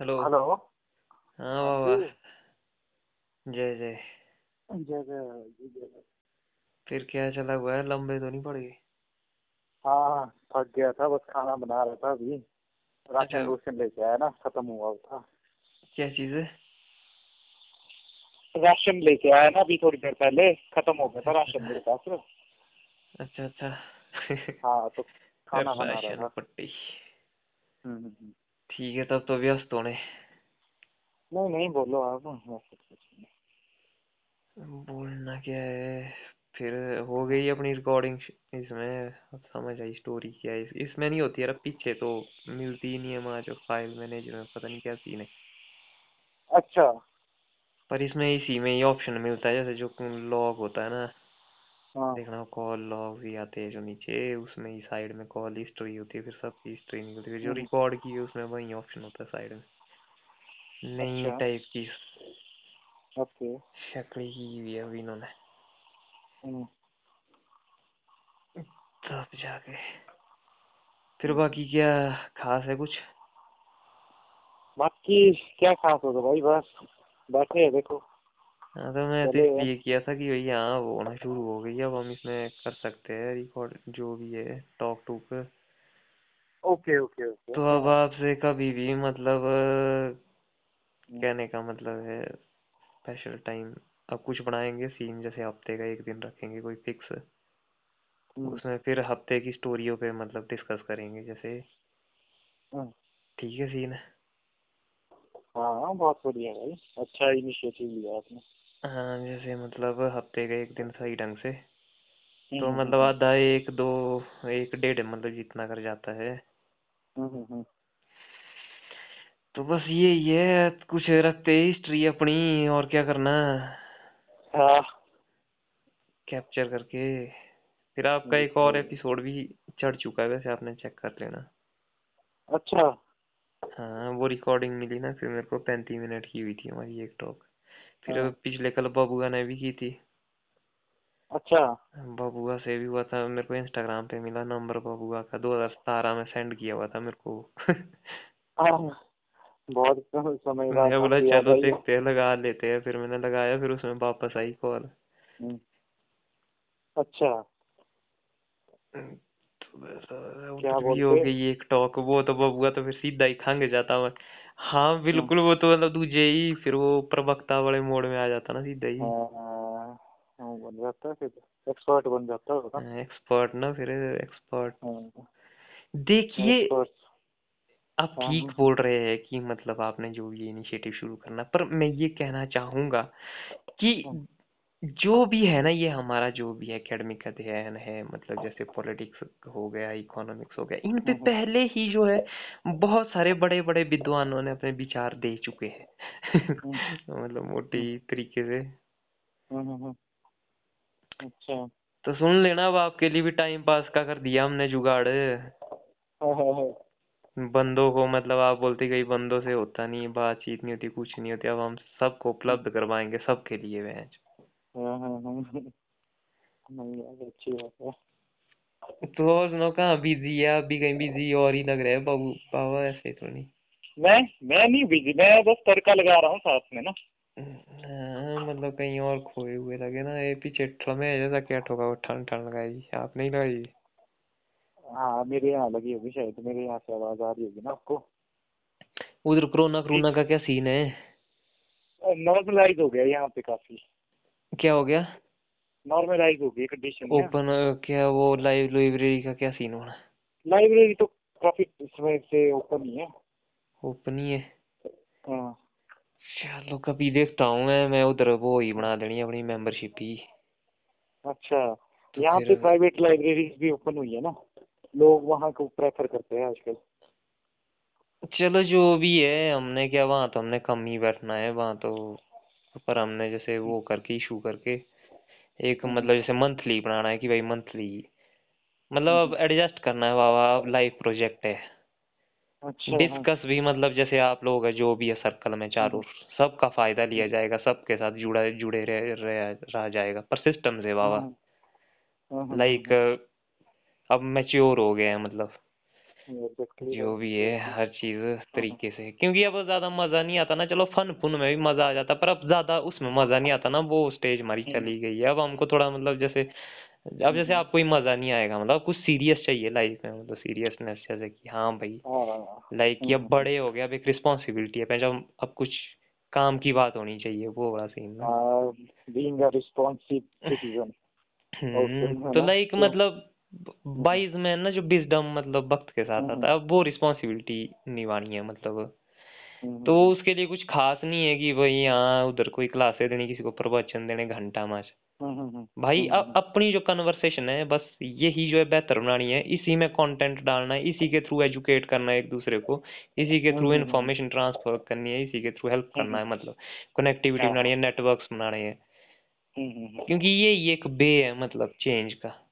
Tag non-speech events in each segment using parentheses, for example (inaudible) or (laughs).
Hello. Hello. हाँ बाबा जय जय। जय जय फिर क्या चला हुआ है? लंबे तो नहीं पड़? गए हाँ थक गया था बस खाना बना रहा था अभी। अच्छा। राशन रूशन लेके आया ना खत्म हुआ था। क्या चीज़ है? राशन लेके आया ना अभी थोड़ी देर पहले खत्म हो गया था अच्छा राशन मेरे पास। अच्छा अच्छा। हाँ तो (laughs) खाना बना रहा था। पट्टी। हम्म, हम्म, हम्म। ठीक है तब तो व्यस्त होने। नहीं नहीं बोलो आप। बोलना क्या है? फिर हो गई अपनी रिकॉर्डिंग इसमें। समझ आई स्टोरी क्या है। इसमें नहीं होती यार पीछे तो मिलती ही नहीं है वहाँ जो फ़ाइल मैनेजर में पता नहीं क्या सीन है। अच्छा। पर इसमें इसी में ही ऑप्शन मिलता है जैसे जो लॉग होता है ना। हाँ। देखना कॉल लॉग भी आते हैं जो नीचे उसमें ही साइड में कॉल हिस्ट्री होती है फिर सबकी हिस्ट्री निकलती है। जो हम्म, रिकॉर्ड की है उसमें वही ऑप्शन होता है साइड में। नई अच्छा। टाइप की ओके। शक्ल की हुई है अभी इन्होंने। हम्म, तब जाके। फिर हम्म। बाकी क्या खास है कुछ? बाकी क्या खास होगा भाई? बस बैठे हैं देखो। हाँ तो मैं तो हैं इसलिए किया था कि भाई हाँ वो होना शुरू हो गई है अब हम इसमें कर सकते हैं रिकॉर्ड जो भी है टॉक टूक ओके ओके ओके। तो अब हाँ आपसे कभी भी मतलब हम्म, कहने का मतलब है स्पेशल टाइम अब कुछ बनाएँगे सीन जैसे हफ़्ते का एक दिन रखेंगे कोई फिक्स हम्म, उसमें फिर हफ़्ते की स्टोरियों पे मतलब डिस्कस करेंगे जैसे हम्म। ठीक है सीन हाँ बहुत बढ़िया भाई। अच्छा इनिशिएटिव लिया आपने। हाँ जैसे मतलब हफ़्ते का एक दिन सही ढंग से। हम्म तो हम्म मतलब हम्म। आधा एक दो एक डेढ़ मतलब जितना कर जाता है। हम्म हम्म, हम्म। तो बस ये है कुछ रखते हिस्ट्री अपनी और क्या करना? हाँ। कैप्चर करके। फिर आपका एक और बिल्कुल। एपिसोड भी चढ़ चुका है वैसे आपने चेक कर लेना। अच्छा। हाँ वो रिकॉर्डिंग मिली ना फिर मेरे को पैंतीस मिनट की हुई थी हमारी एक टॉक फिर हाँ। पिछले कल बबुआ ने भी की थी। अच्छा। बबुआ से भी हुआ था मेरे को इंस्टाग्राम पे मिला नंबर बबुआ का 2017 में सेंड किया हुआ था मेरे को। हाँ बहुत समय बाद बोला चलो देखते हैं लगा लेते हैं। फिर मैंने लगाया फिर उसमें वापस आई कॉल। हम्म, अच्छा। तो क्या हो गई एक टॉक वो तो बबुआ तो फिर सीधा ही खंग जाता मैं हाँ हम्म, बिल्कुल वो तो मतलब दूजे ही फिर वो प्रवक्ता वाले मोड में आ जाता ना सीधा ही। हाँ, हाँ, बन जाता है फिर। एक्सपर्ट बन जाता होगा। एक्सपर्ट ना फिर एक्सपर्ट हाँ। देखिए एक्सपर्ट आप हाँ ठीक हाँ। हाँ बोल रहे हैं कि मतलब आपने जो ये इनिशिएटिव शुरू करना पर मैं ये कहना चाहूँगा कि हाँ, जो भी है ना ये हमारा जो भी एकेडमिक अध्ययन है मतलब जैसे पॉलिटिक्स हो गया इकोनॉमिक्स हो गया इन पे हाँ, हाँ, पहले ही जो है बहुत सारे बड़े बड़े विद्वानों ने अपने विचार दे चुके हैं। हाँ, (laughs) मतलब हाँ, मोटी तरीके से। हाँ, हाँ, हाँ, अच्छा। तो सुन लेना अब आपके लिए भी टाइम पास का कर दिया हमने जुगाड़। हाँ हाँ हाँ। बंदों को मतलब आप बोलते कई बंदों से होता नहीं बातचीत नहीं होती कुछ नहीं होती। अब हम सबको उपलब्ध करवाएँगे सबके लिए मैच हाँ, हाँ, हाँ, नहीं यार अच्छी बात है तो और सुनो कहाँ बिज़ी है? अभी कहीं बिज़ी और ही लग रहे हैं बाबू बाबा ऐसे तो नहीं। मैं मैं नहीं बिज़ी मैं बस तड़का लगा रहा हूँ साथ में ना। हाँ, मतलब कहीं और खोए हुए लगे ना ये पीछे ठमे जैसा क्या ठोका वो ठन ठन लगाई आप नहीं लगाई हाँ मेरे यहाँ लगी होगी शायद मेरे यहाँ से आवाज़ आ रही होगी ना आपको। उधर कोरोना कोरोना का क्या सीन है? नॉर्मलाइज हो गया यहाँ पे काफ़ी। क्या हो गया? नॉर्मलाइज हो गई कंडीशन ओपन क्या। वो लाइव लाइब्रेरी का क्या सीन होना? लाइब्रेरी तो काफ़ी समय से ओपन ही है। ओपन ही है? हाँ। चलो कभी देखता हूँ मैं मैं उधर वो ही बना देनी अपनी मेंबरशिप ही। अच्छा तो यहाँ पे प्राइवेट लाइब्रेरीज भी ओपन हुई है ना? लोग वहाँ को प्रेफर करते हैं आजकल। चलो जो भी है हमने क्या वहाँ तो हमने कम ही बैठना है वहाँ तो पर हमने जैसे वो करके इशू करके एक हम्म, मतलब जैसे मंथली बनाना है कि भाई मंथली मतलब हम्म, अब एडजस्ट करना है बाबा लाइव प्रोजेक्ट है। अच्छा हाँ। डिस्कस भी मतलब जैसे आप लोग हैं जो भी है सर्कल में चारों हम्म, सबका फ़ायदा लिया जाएगा सबके साथ जुड़ा जुड़े रह, रह, रह जाएगा पर सिस्टम से बाबा लाइक हम्म, अब मैच्योर हो गए हैं मतलब। जो भी है हर चीज़ तरीके से। क्योंकि अब ज़्यादा मज़ा नहीं आता ना चलो फन फुन में भी मज़ा आ जाता पर अब ज़्यादा उसमें मज़ा नहीं आता ना वो स्टेज हमारी हम्म, चली गई है। अब हमको थोड़ा मतलब जैसे अब जैसे हम्म, आपको ही मज़ा नहीं आएगा मतलब कुछ सीरियस चाहिए लाइफ में मतलब सीरियसनेस जैसे कि हाँ भाई हाँ। लाइक हम्म, अब हम्म, बड़े हो गए अब एक रिस्पॉन्सिबिलिटी है जब अब कुछ काम की बात होनी चाहिए वो बड़ा सीन हाँ बीइंग अ सिटीजन है तो लाइक तो मतलब वाइज मैन ना जो विजडम मतलब वक्त के साथ हम्म, आता है वो रिस्पॉन्सिबिलिटी निभानी है मतलब। हम्म, तो उसके लिए कुछ खास नहीं है कि भाई यहाँ उधर कोई क्लासे देनी किसी को प्रवचन देने घंटा मैच हम्म, भाई अ, हम्म, अपनी जो कन्वर्सेशन है बस यही जो है बेहतर बनानी है। इसी में कंटेंट डालना है इसी के थ्रू एजुकेट करना है एक दूसरे को। इसी के थ्रू हम्म, ट्रांसफ़र करनी है इसी के थ्रू हेल्प करना है मतलब। कनेक्टिविटी बनानी हाँ नेटवर्क्स बनाने हैं। क्योंकि ये एक बे है मतलब चेंज का।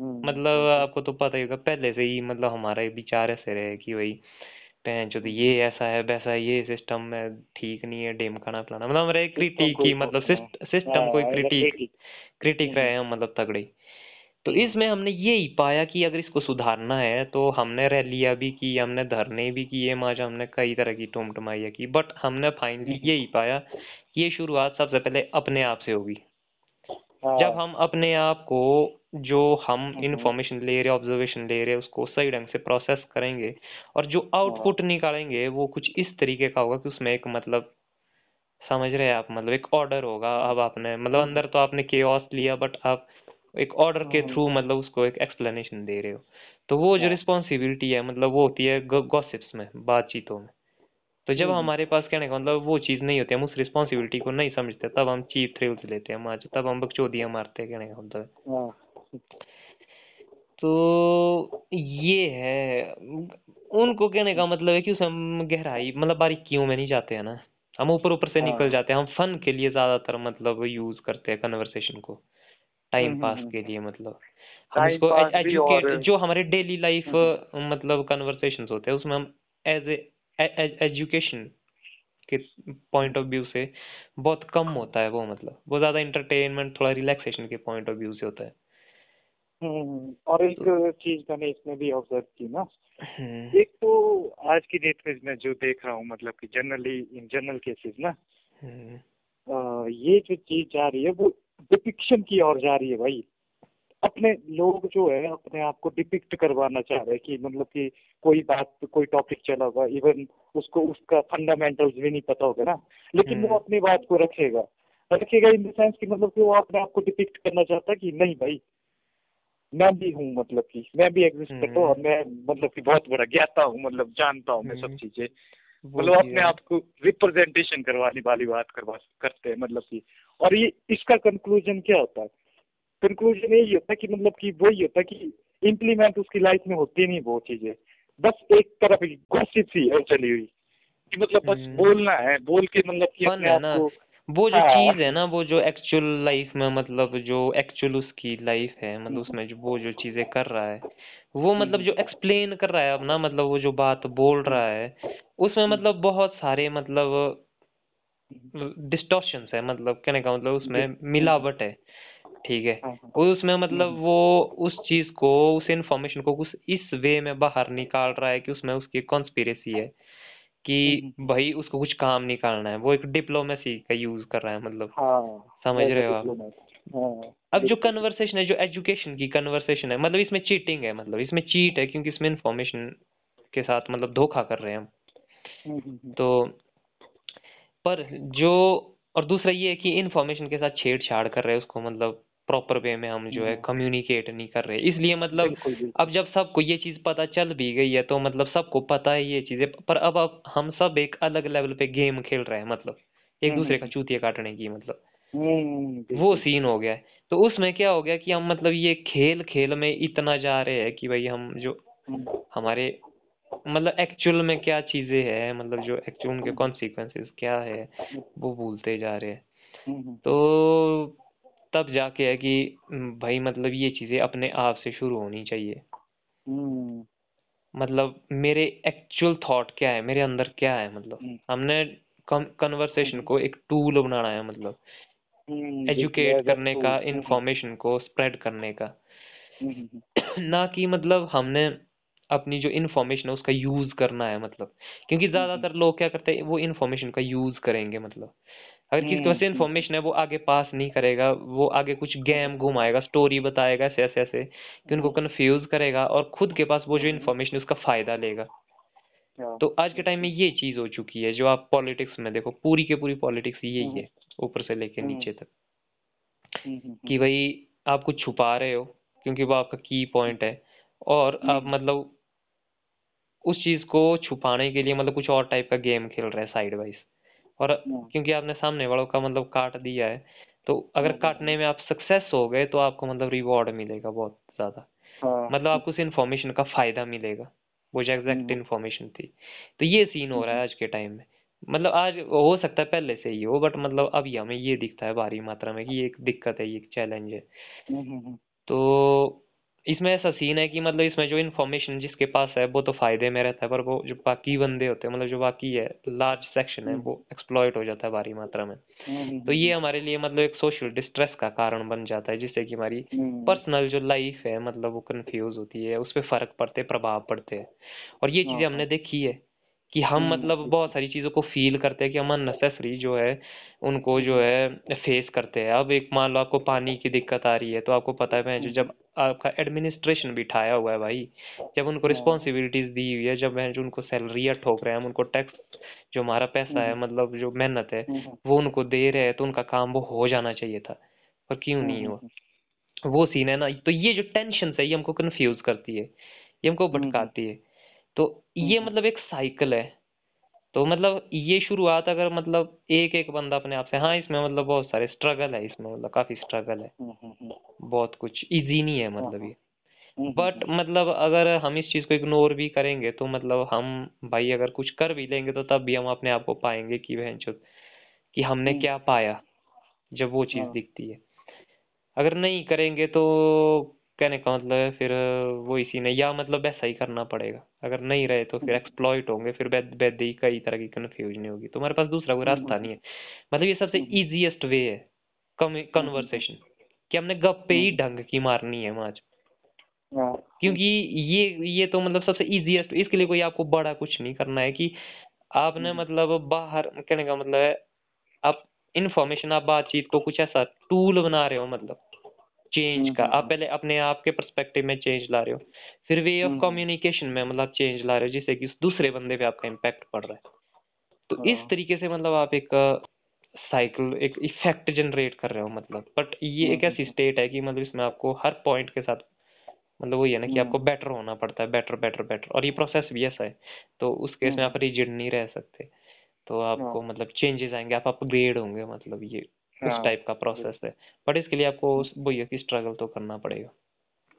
मतलब आपको तो पता ही होगा पहले से ही मतलब हमारे विचार ऐसे रहे कि भाई जो तो हम्म, ये ऐसा है वैसा है ये सिस्टम में ठीक नहीं है ढिमकाना फलाना मतलब हमारे क्रिटिक को ही ही मतलब सिस्टम को ही हाँ क्रिटिक क्रिटिक हम्म, रहे हम मतलब तगड़े। तो हम्म, इसमें हमने ये ही पाया कि अगर इसको सुधारना है तो हमने रैलियाँ भी की हमने धरने भी किए माजा हमने कई तरह की टुमटुमाइयाँ की बट हमने फाइनली हम्म, यही पाया कि ये शुरुआत सबसे पहले अपने आप से होगी। जब हाँ। हम अपने आप को जो हम हम्म, हम्म, इंफॉर्मेशन ले रहे हैं ऑब्जर्वेशन ले रहे हैं उसको सही ढंग से प्रोसेस करेंगे और जो हाँ। आउटपुट निकालेंगे वो कुछ इस तरीके का होगा कि उसमें एक मतलब समझ रहे हैं आप मतलब एक ऑर्डर होगा अब आपने मतलब हम्म, अंदर तो आपने केओस लिया बट आप एक ऑर्डर के हम्म, थ्रू मतलब उसको एक एक्सप्लेनेशन दे रहे हो। तो वो जो हाँ। रिस्पॉन्सिबिलिटी है मतलब वो होती है गॉसिप्स में बातचीतों में। तो जब हम्म, हम्म, हमारे पास कहने का मतलब वो चीज़ नहीं होती हम उस रिस्पॉन्सिबिलिटी को नहीं समझते तब हम चीप थ्रिल्स लेते हैं मार तब हम बकचोदियाँ मारते हैं कहने का मतलब हाँ। तो ये है उनको कहने का मतलब है कि उसे हम गहराई मतलब बारीकियों में नहीं जाते हैं ना। हम ऊपर ऊपर से निकल हाँ। जाते हैं हम फन के लिए ज़्यादातर मतलब यूज़ करते हैं कन्वर्सेशन को। टाइम हम्म, पास के लिए मतलब। हम और एजुकेट जो हमारे डेली लाइफ मतलब कन्वर्सेशंस होते हैं उसमें हम एज ए एजुकेशन के पॉइंट ऑफ़ व्यू से बहुत कम होता है वो मतलब। वो ज़्यादा इंटरटेनमेंट थोड़ा रिलैक्सेशन के पॉइंट ऑफ़ व्यू से होता है। हम्म, और एक तो चीज़ मैंने इसमें भी ऑब्ज़र्व की ना। हम्म। एक तो आज की डेट में मैं जो देख रहा हूँ मतलब कि जनरली इन जनरल केसेस ना हम्म। ये जो चीज़ जा रही है वो डिपिक्शन की ओर जा रही है भाई। अपने लोग जो है अपने आप को डिपिक्ट करवाना चाह रहे हैं कि मतलब कि कोई बात कोई टॉपिक चला होगा इवन उसको उसका फंडामेंटल्स भी नहीं पता होगा ना। लेकिन वो हम्म। अपनी बात को रखेगा। रखेगा इन द सेंस कि मतलब कि वो अपने आप को डिपिक्ट करना चाहता है कि नहीं भाई मैं भी हूँ मतलब कि मैं भी एग्जिस्ट करता हूँ हम्म। और मैं मतलब कि बहुत बड़ा ज्ञाता हूँ मतलब जानता हूँ मैं सब हम्म। चीज़ें। मतलब अपने आप को रिप्रेजेंटेशन करवाने वाली बात करवा करते हैं मतलब कि। और ये इसका कंक्लूजन क्या होता है? कंक्लूजन यही होता है कि मतलब कि वही होता है कि इम्प्लीमेंट उसकी लाइफ में होती नहीं वो चीज़ें। बस एक तरफ़ गॉसिप सी है चली हुई। कि मतलब बस हम्म। बोलना है बोल के मतलब कि अपने आप को वो जो हाँ। चीज़ है ना वो जो एक्चुअल लाइफ में मतलब जो एक्चुअल उसकी लाइफ है मतलब उसमें जो वो जो चीज़ें कर रहा है वो मतलब हम्म, जो एक्सप्लेन कर रहा है अब ना मतलब वो जो बात बोल रहा है उसमें हम्म, मतलब बहुत सारे मतलब डिस्टॉर्शंस है मतलब कहने का मतलब उसमें मिलावट है। ठीक है। हाँ हाँ। उसमें मतलब हम्म, वो उस चीज़ को उस इन्फॉर्मेशन को कुछ इस वे में बाहर निकाल रहा है कि उसमें उसकी कॉन्स्पिरेसी है कि हम्म, हम्म, भाई उसको कुछ काम निकालना है। वो एक डिप्लोमेसी का यूज़ कर रहा है मतलब। हाँ समझ रहे हो आप? हाँ अब जो कन्वर्सेशन है जो एजुकेशन की कन्वर्सेशन है मतलब इसमें चीटिंग है मतलब इसमें चीट है क्योंकि इसमें इंफॉर्मेशन के साथ मतलब धोखा कर रहे हैं हम। तो पर जो और दूसरा ये है कि इन्फॉर्मेशन के साथ छेड़छाड़ कर रहे हैं उसको मतलब। प्रॉपर वे में हम जो है हम्म, कम्युनिकेट नहीं कर रहे। इसलिए मतलब बिल्कुल अब बिल्कुल जब सबको ये चीज़ पता चल भी गई है तो मतलब सबको पता है ये चीज़ें पर अब अब हम सब एक अलग लेवल पे गेम खेल रहे हैं मतलब एक हम्म, हम्म, दूसरे का हम्म, चूतिया काटने की मतलब। हम्म, वो बिल्कुल। सीन हो गया है। तो उसमें क्या हो गया कि हम मतलब ये खेल खेल में इतना जा रहे हैं कि भाई हम जो हम्म, हमारे मतलब एक्चुअल में क्या चीज़ें हैं मतलब जो एक्चुअल उनके हम्म, कॉन्सिक्वेंसेस क्या है वो भूलते जा रहे हैं। हम्म, हम्म, तो तब जाके है कि भाई मतलब ये चीज़ें अपने आप से शुरू होनी चाहिए। हम्म, मतलब मेरे एक्चुअल थॉट क्या है मेरे अंदर क्या है मतलब। हम्म, हमने कन्वर्सेशन हम्म, को एक टूल बनाना है मतलब। एजुकेट करने का इंफॉर्मेशन को स्प्रेड करने का। ना कि मतलब हमने अपनी जो इन्फॉर्मेशन है उसका यूज़ करना है मतलब। क्योंकि ज़्यादातर लोग क्या करते हैं वो इन्फॉर्मेशन का यूज़ करेंगे मतलब। अगर किसी के पास इन्फॉर्मेशन है वो आगे पास नहीं करेगा वो आगे कुछ गेम घुमाएगा स्टोरी बताएगा ऐसे ऐसे ऐसे कि उनको कंफ्यूज करेगा और खुद के पास वो जो इन्फॉर्मेशन है उसका फ़ायदा लेगा। तो आज के टाइम में ये चीज़ हो चुकी है जो आप पॉलिटिक्स में देखो पूरी के पूरी पॉलिटिक्स यही है ऊपर से लेके नीचे तक। कि भाई आप कुछ छुपा रहे हो क्योंकि वो आपका की पॉइंट है और आप मतलब उस चीज़ को छुपाने के लिए मतलब कुछ और टाइप का गेम खेल रहे हैं साइड वाइज और क्योंकि आपने सामने वालों का मतलब काट दिया है तो अगर काटने में आप सक्सेस हो गए तो आपको मतलब रिवॉर्ड मिलेगा बहुत ज़्यादा। हाँ। मतलब आपको उस इन्फॉर्मेशन का फ़ायदा मिलेगा वो जो एग्जैक्ट इन्फॉर्मेशन थी। तो ये सीन हो रहा है आज के टाइम में। मतलब आज हो सकता है पहले से ही हो बट मतलब अभी हमें ये दिखता है भारी मात्रा में कि ये एक दिक्कत है ये एक चैलेंज है। तो इसमें ऐसा सीन है कि मतलब इसमें जो इन्फॉर्मेशन जिसके पास है वो तो फ़ायदे में रहता है पर वो जो बाकी बंदे होते हैं मतलब जो बाकी है लार्ज सेक्शन है वो एक्सप्लॉयट हो जाता है भारी मात्रा में। तो ये हमारे लिए मतलब एक सोशल डिस्ट्रेस का कारण बन जाता है जिससे कि हमारी पर्सनल जो लाइफ है मतलब वो कन्फ्यूज़ होती है उस पर फ़र्क पड़ते प्रभाव पड़ते हैं। और ये चीज़ें हमने देखी है। कि हम हम्म, मतलब बहुत सारी चीज़ों को फील करते हैं कि हम अननेसेसरी जो है उनको जो है फेस करते हैं। अब एक मान लो आपको पानी की दिक्कत आ रही है तो आपको पता है जो जब आपका एडमिनिस्ट्रेशन बिठाया हुआ है भाई जब उनको रिस्पॉन्सिबिलिटीज हाँ। दी हुई है जब जो उनको सैलरियाँ ठोक रहे हैं हम उनको टैक्स जो हमारा पैसा है हम्म। मतलब जो मेहनत है हम्म। वो उनको दे रहे हैं तो उनका काम वो हो जाना चाहिए था। पर क्यों नहीं हुआ? वो सीन है ना तो ये जो टेंशन है ये हमको कन्फ्यूज़ करती है ये हमको भटकाती है। तो ये मतलब एक साइकिल है। तो मतलब ये शुरुआत अगर मतलब एक एक बंदा अपने आप से हाँ इसमें मतलब बहुत सारे स्ट्रगल है इसमें मतलब काफ़ी स्ट्रगल है। बहुत कुछ इजी नहीं है मतलब ये। बट मतलब अगर हम इस चीज़ को इग्नोर भी करेंगे तो मतलब हम भाई अगर कुछ कर भी लेंगे तो तब भी हम अपने आप को पाएँगे कि वह कि हमने क्या पाया जब वो चीज़ दिखती है। अगर नहीं करेंगे तो कहने का मतलब है फिर वो इसी ने या मतलब वैसा ही करना पड़ेगा। अगर नहीं रहे तो फिर एक्सप्लॉइट होंगे फिर बेदी कई तरह की कंफ्यूजन होगी। तुम्हारे पास दूसरा कोई रास्ता नहीं है। मतलब ये सबसे इजीएस्ट वे है कन्वर्सेशन कि हमने गप्पे ही ढंग की मारनी है माज हाँ। क्योंकि ये ये तो मतलब सबसे इजीएस्ट इसके लिए कोई आपको बड़ा कुछ नहीं करना है कि आपने मतलब बाहर कहने का मतलब है आप इंफॉर्मेशन आप बातचीत को कुछ ऐसा टूल बना रहे हो मतलब। चेंज का। आप पहले अपने आप के परस्पेक्टिव में चेंज ला रहे हो। फिर वे ऑफ़ कम्युनिकेशन में मतलब चेंज ला रहे हो जिससे कि उस दूसरे बंदे पे आपका इम्पैक्ट पड़ रहा है। तो इस तरीके से मतलब आप एक साइकिल एक इफ़ेक्ट जनरेट कर रहे हो मतलब। बट ये एक ऐसी स्टेट है कि मतलब इसमें आपको हर पॉइंट के साथ मतलब वही है ना कि आपको बेटर होना पड़ता है बेटर बेटर बेटर और ये प्रोसेस भी ऐसा है। तो उस केस में आप रिजिड नहीं रह सकते। तो आपको मतलब चेंजेस आएँगे आप अपग्रेड होंगे मतलब ये। उस टाइप हाँ। का प्रोसेस है बट इसके लिए आपको वही है कि स्ट्रगल तो करना पड़ेगा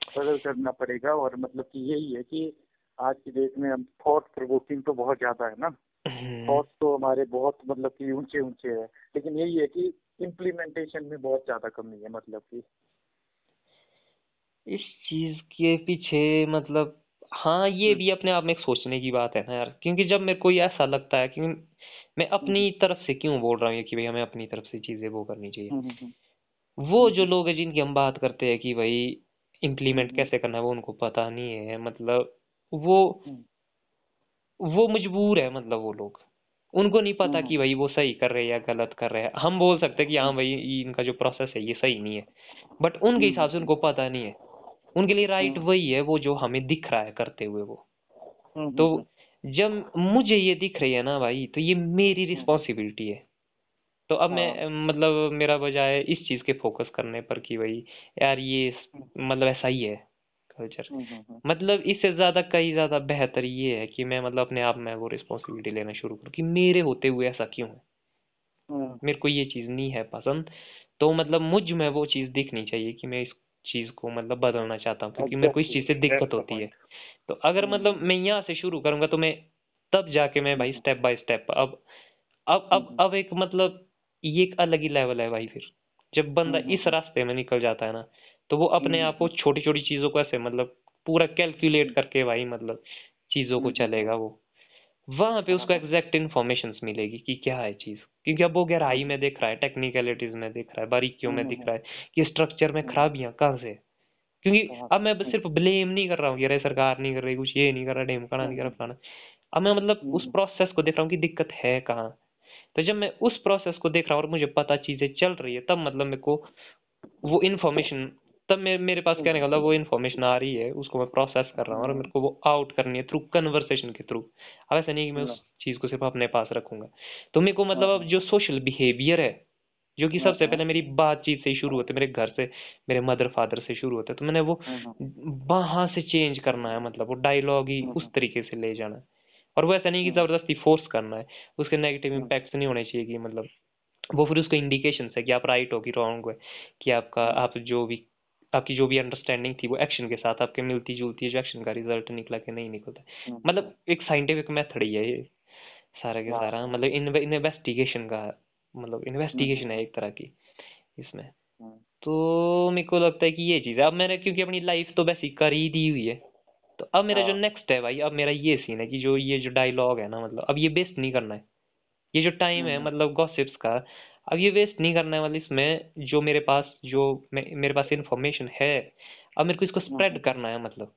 स्ट्रगल करना पड़ेगा और मतलब कि यही है कि आज की डेट में हम थॉट प्रोवोकिंग तो बहुत ज़्यादा है ना थॉट हम्म। तो हमारे बहुत मतलब कि ऊँचे ऊँचे है लेकिन यही है कि इम्प्लीमेंटेशन में बहुत ज़्यादा कमी है मतलब कि इस चीज़ के पीछे मतलब हाँ ये हम्म। भी अपने आप में एक सोचने की बात है ना यार क्योंकि जब मेरे को ऐसा लगता है कि मैं अपनी हम्म। तरफ़ से क्यों बोल रहा हूँ कि भाई हमें अपनी तरफ़ से चीज़ें वो करनी चाहिए? हम्म, वो जो लोग हैं जिनकी हम बात करते हैं कि भाई इम्प्लीमेंट कैसे करना है वो उनको पता नहीं है मतलब वो वो मजबूर है मतलब वो लोग। उनको नहीं पता कि भाई वो सही कर रहे हैं या गलत कर रहे हैं। हम बोल सकते हैं कि हाँ भाई इनका जो प्रोसेस है ये सही नहीं है। बट उनके हिसाब से उनको पता नहीं है। उनके लिए राइट हम्म। वही है वो जो हमें दिख रहा है करते हुए वो। हम्म, तो हम्म, जब मुझे ये दिख रही है ना भाई तो ये मेरी रिस्पॉन्सिबिलिटी है। तो अब मैं हाँ। मतलब मेरा बजाय इस चीज़ के फोकस करने पर कि भाई यार ये मतलब ऐसा ही है कल्चर मतलब इससे ज़्यादा कई ज़्यादा बेहतर ये है कि मैं मतलब अपने आप में वो रिस्पॉन्सिबिलिटी लेना शुरू करूँ कि मेरे होते हुए ऐसा क्यों है। मेरे को ये चीज़ नहीं है पसंद तो मतलब मुझमें वो चीज़ दिखनी चाहिए कि मैं इस चीज़ को मतलब बदलना चाहता हूँ क्योंकि मेरे को इस चीज़ से दिक्कत होती है। तो अगर हम्म। मतलब मैं यहाँ से शुरू करूँगा तो मैं तब जाके मैं भाई स्टेप बाय स्टेप अब अब अब हम्म। अब एक मतलब ये एक अलग ही लेवल है भाई फिर। जब बंदा हम्म, इस रास्ते में निकल जाता है ना तो वो अपने आप को छोटी छोटी चीज़ों को ऐसे मतलब पूरा कैलकुलेट करके भाई मतलब चीज़ों को चलेगा वो। वहाँ पे उसको एग्जैक्ट। इन्फॉर्मेशन मिलेगी कि क्या है चीज़। क्योंकि अब वो गहराई में देख रहा है टेक्निकलिटीज में देख रहा है बारीकियों में दिख रहा है कि स्ट्रक्चर में खराबियाँ कहाँ से? क्योंकि अब मैं सिर्फ़ ब्लेम नहीं कर रहा हूँ अरे सरकार नहीं कर रही कुछ ये नहीं कर रहा ढेमकाना नहीं कर रहा फलाना। अब मैं मतलब उस प्रोसेस को देख रहा हूँ कि दिक्कत है कहाँ? तो जब मैं उस प्रोसेस को देख रहा हूँ और मुझे पता चीज़ें चल रही है तब मतलब मेरे को वो इन्फॉर्मेशन तब मेरे मेरे पास कहने का मतलब वो इन्फॉर्मेशन आ रही है उसको मैं प्रोसेस कर रहा हूँ और मेरे को वो आउट करनी है थ्रू कन्वर्सेशन के थ्रू अब ऐसा नहीं कि मैं उस चीज़ को सिर्फ़ अपने पास रखूँगा। तो मेरे को मतलब अब जो सोशल बिहेवियर है जो कि सबसे पहले मेरी बातचीत से ही शुरू होते मेरे घर से मेरे मदर फादर से शुरू होते तो मैंने वो वहाँ से चेंज करना है मतलब वो डायलॉग ही उस तरीके से ले जाना है। और वो ऐसा नहीं कि ज़बरदस्ती फोर्स करना है उसके नेगेटिव इम्पैक्ट्स नहीं होने चाहिए कि मतलब वो फिर उसको इंडिकेशन है कि आप राइट हो कि रॉन्ग हो कि आपका आप जो भी आपकी जो भी अंडरस्टैंडिंग थी वो एक्शन के साथ आपके मिलती जुलती है जो एक्शन का रिज़ल्ट निकला कि नहीं निकलता। मतलब एक साइंटिफिक मेथड ही है ये सारा के सारा। मतलब इन्वेस्टिगेशन का मतलब इन्वेस्टिगेशन है एक तरह की इसमें। तो मेरे को लगता है कि ये चीज़ है। अब मैंने क्योंकि अपनी लाइफ तो वैसी कर ही दी हुई है तो अब मेरा जो नेक्स्ट है भाई अब मेरा ये सीन है कि जो ये जो डायलॉग है ना मतलब अब ये बेस्ट नहीं करना है। ये जो टाइम है मतलब गॉसिप्स का अब ये वेस्ट नहीं करने है मतलब इसमें जो मेरे पास जो मेरे पास इंफॉर्मेशन है अब मेरे को इसको स्प्रेड करना है मतलब।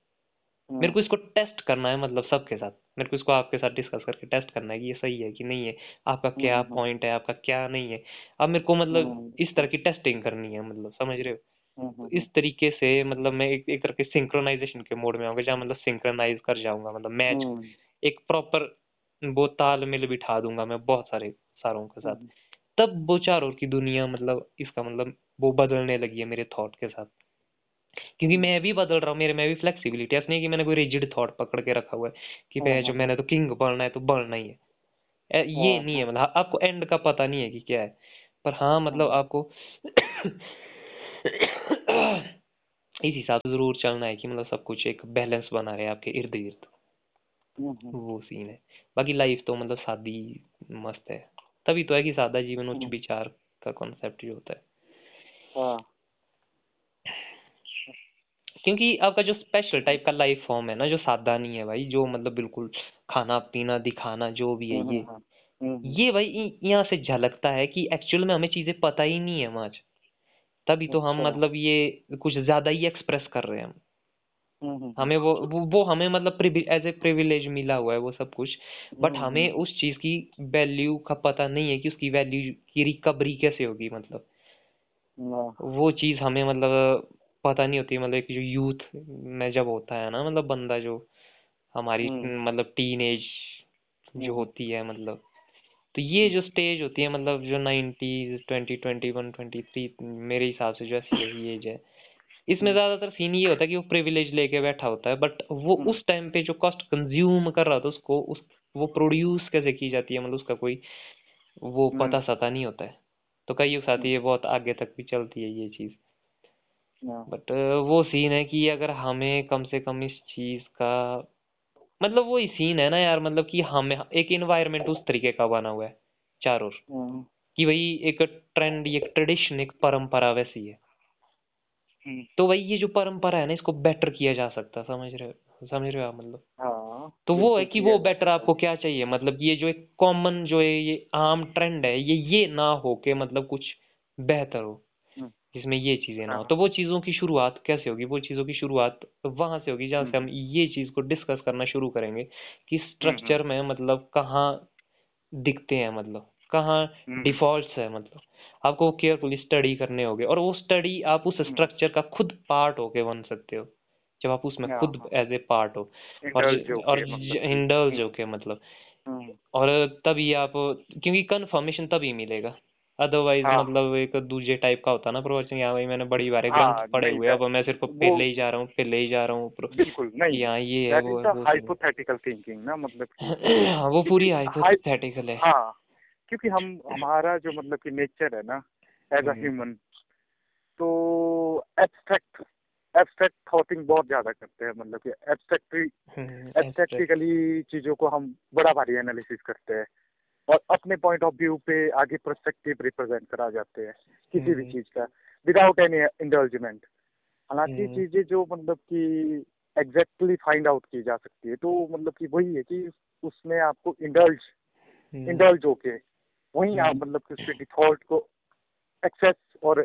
मेरे को इसको टेस्ट करना है मतलब सबके साथ। मेरे को इसको आपके साथ डिस्कस करके टेस्ट करना है कि ये सही है कि नहीं है आपका क्या पॉइंट है। आपका क्या नहीं है। अब मेरे को मतलब इस तरह की टेस्टिंग करनी है मतलब समझ रहे हो? तो इस तरीके से मतलब मैं एक, एक तरह के सिंक्रोनाइजेशन के मोड में आऊँगा जहाँ मतलब सिंक्रोनाइज कर जाऊँगा मतलब मैच एक प्रॉपर वो तालमेल बिठा दूँगा मैं बहुत सारे सारों के साथ। तब वो चारों की दुनिया मतलब इसका मतलब वो बदलने लगी है मेरे थॉट के साथ। क्योंकि मैं भी बदल रहा हूँ मेरे में भी फ्लेक्सिबिलिटी ऐसा नहीं कि मैंने कोई रिजिड थॉट पकड़ के रखा हुआ है कि मैं जो मैंने तो किंग बनना है तो बनना ही है। ये नहीं है मतलब आपको एंड का पता नहीं है कि क्या है। पर हाँ मतलब आपको (coughs) इस हिसाब से ज़रूर चलना है कि मतलब सब कुछ एक बैलेंस बना रहे आपके इर्द गिर्द वो सीन है। बाकी लाइफ तो मतलब सादी मस्त है। तभी तो है कि सादा जीवन उच्च विचार का कॉन्सेप्ट जो होता है। हाँ। क्योंकि आपका जो स्पेशल टाइप का लाइफ फॉर्म है ना जो सादा नहीं है भाई जो मतलब बिल्कुल खाना पीना दिखाना जो भी है ये हम्म, हम्म, हम्म, ये भाई यहाँ से झलकता है कि एक्चुअल में हमें चीज़ें पता ही नहीं है आज। तभी तो हम अच्छा। मतलब ये कुछ ज़्यादा ही एक्सप्रेस कर रहे हैं हम। हमें वो वो, वो हमें मतलब एज ए प्रिविलेज मिला हुआ है वो सब कुछ। बट हमें उस चीज़ की वैल्यू का पता नहीं है कि उसकी वैल्यू की रिकवरी कैसे होगी मतलब। वो चीज़ हमें मतलब पता नहीं होती मतलब एक जो यूथ में जब होता है ना मतलब बंदा जो हमारी हम्म। मतलब टीन जो हम्म। होती है मतलब। तो ये जो स्टेज होती है मतलब जो nineties twenty twenty one twenty three मेरे हिसाब से जो ऐसी एज है। इसमें हम्म। ज़्यादातर सीन ये होता है कि वो प्रिविलेज लेके बैठा होता है बट वो उस टाइम पे जो कॉस्ट कंज्यूम कर रहा था उसको उस वो प्रोड्यूस कैसे की जाती है मतलब उसका कोई वो पता सता नहीं होता है तो कई साथ ये बहुत आगे तक भी चलती है ये चीज़ बट हाँ। वो सीन है कि अगर हमें कम से कम इस चीज़ का मतलब वही सीन है ना यार मतलब कि हमें एक इन्वायरमेंट उस तरीके का बना हुआ है चारों हाँ। कि भाई एक ट्रेंड एक ट्रेडिशन एक परंपरा वैसी है हम्म। तो वही ये जो परंपरा है ना इसको बेटर किया जा सकता समझ रहे हो समझ रहे हो आप मतलब? हाँ, तो वो है कि वो बेटर आपको क्या चाहिए? मतलब ये जो एक कॉमन जो है ये आम ट्रेंड है ये ये ना हो के मतलब कुछ बेहतर हो जिसमें ये चीज़ें ना हो। हाँ। तो वो चीज़ों की शुरुआत कैसे होगी? वो चीज़ों की शुरुआत वहाँ से होगी जहाँ से हम ये चीज़ को डिस्कस करना शुरू करेंगे कि स्ट्रक्चर में मतलब कहाँ दिखते हैं मतलब। कहाँ डिफ़ॉल्ट है मतलब। आपको केयरफुली स्टडी करने होगे और वो स्टडी आप उस स्ट्रक्चर का खुद पार्ट होके बन सकते हो जब आप उसमें हाँ, खुद एज ए पार्ट हो और और इंडल्ज मतलब होके मतलब। और तभी आप क्योंकि कन्फर्मेशन तभी मिलेगा। अदरवाइज़ हाँ। मतलब एक दूसरे टाइप का होता ना प्रवचन यहाँ भाई मैंने बड़ी बार हाँ, पढ़े हुए अब मैं सिर्फ़ पहले ही जा रहा हूँ पहले ही जा रहा हूँ बिल्कुल नहीं यहाँ ये है वो हाइपोथेटिकल थिंकिंग ना मतलब (laughs) हाँ वो पूरी हाइपोथेटिकल है। हाँ क्योंकि हम हमारा जो मतलब कि नेचर है ना एज अ ह्यूमन तो एब्स्ट्रैक्ट एब्स्ट्रैक्ट थॉटिंग बहुत ज़्यादा करते हैं मतलब कि एब्स्ट्रैक्टली एब्स्ट्रैक्टिकली चीज़ों को हम बड़ा भारी एनालिसिस करते हैं और अपने पॉइंट ऑफ़ व्यू पे आगे परस्पेक्टिव रिप्रेजेंट करा जाते हैं किसी भी हम्म। चीज़ का विदाउट एनी इंडल्जमेंट हालाँकि हम्म। चीज़ें जो मतलब कि एग्जैक्टली फाइंड आउट की जा सकती है तो मतलब कि वही है कि उसमें आपको इंडल्ज इंडल्ज होके वही आप हम्म। मतलब कि उसके डिफ़ॉल्ट को एक्सेस और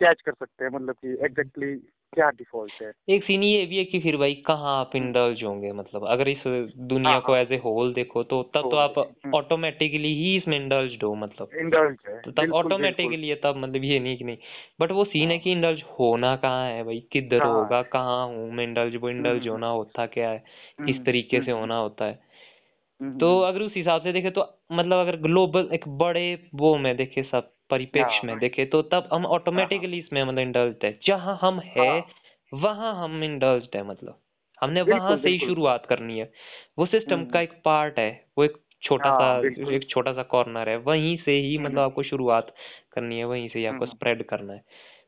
कैच कर सकते हैं मतलब कि एग्जैक्टली क्या डिफ़ॉल्ट है एक सीन ये भी है कि फिर भाई कहाँ आप हम्म। इंडल्ज होंगे मतलब अगर इस दुनिया हाँ, को हाँ। एज ए होल देखो तो तब तो आप हम्म। ऑटोमेटिकली ही इसमें इंडल्ज हो मतलब इंडल्ज है तो तब। ऑटोमेटिकली तब मतलब ये नहीं कि नहीं बट वो सीन है हाँ। कि इंडल्ज होना कहाँ है भाई किधर होगा कहाँ हूँ मैं इंडल्ज वो इंडल्ज हम्म, होना होता क्या है किस हम्म, तरीके से हम्म, होना होता है हम्म, तो हम्म, अगर उस हिसाब से देखे तो मतलब अगर ग्लोबल एक बड़े वो में देखे सब परिप्रेक्ष्य में हाँ, देखे तो तब हम हाँ, ऑटोमेटिकली इसमें मतलब इंडल्ज है। जहाँ हम है हाँ, वहाँ हम इंडल्ज है मतलब। हमने वहाँ से ही शुरुआत करनी है। वो सिस्टम हम्म, का एक पार्ट है वो एक छोटा सा हाँ एक छोटा सा कॉर्नर है। वहीं से ही हम्म, मतलब आपको शुरुआत करनी है वहीं से ही आपको हम्म, स्प्रेड करना है।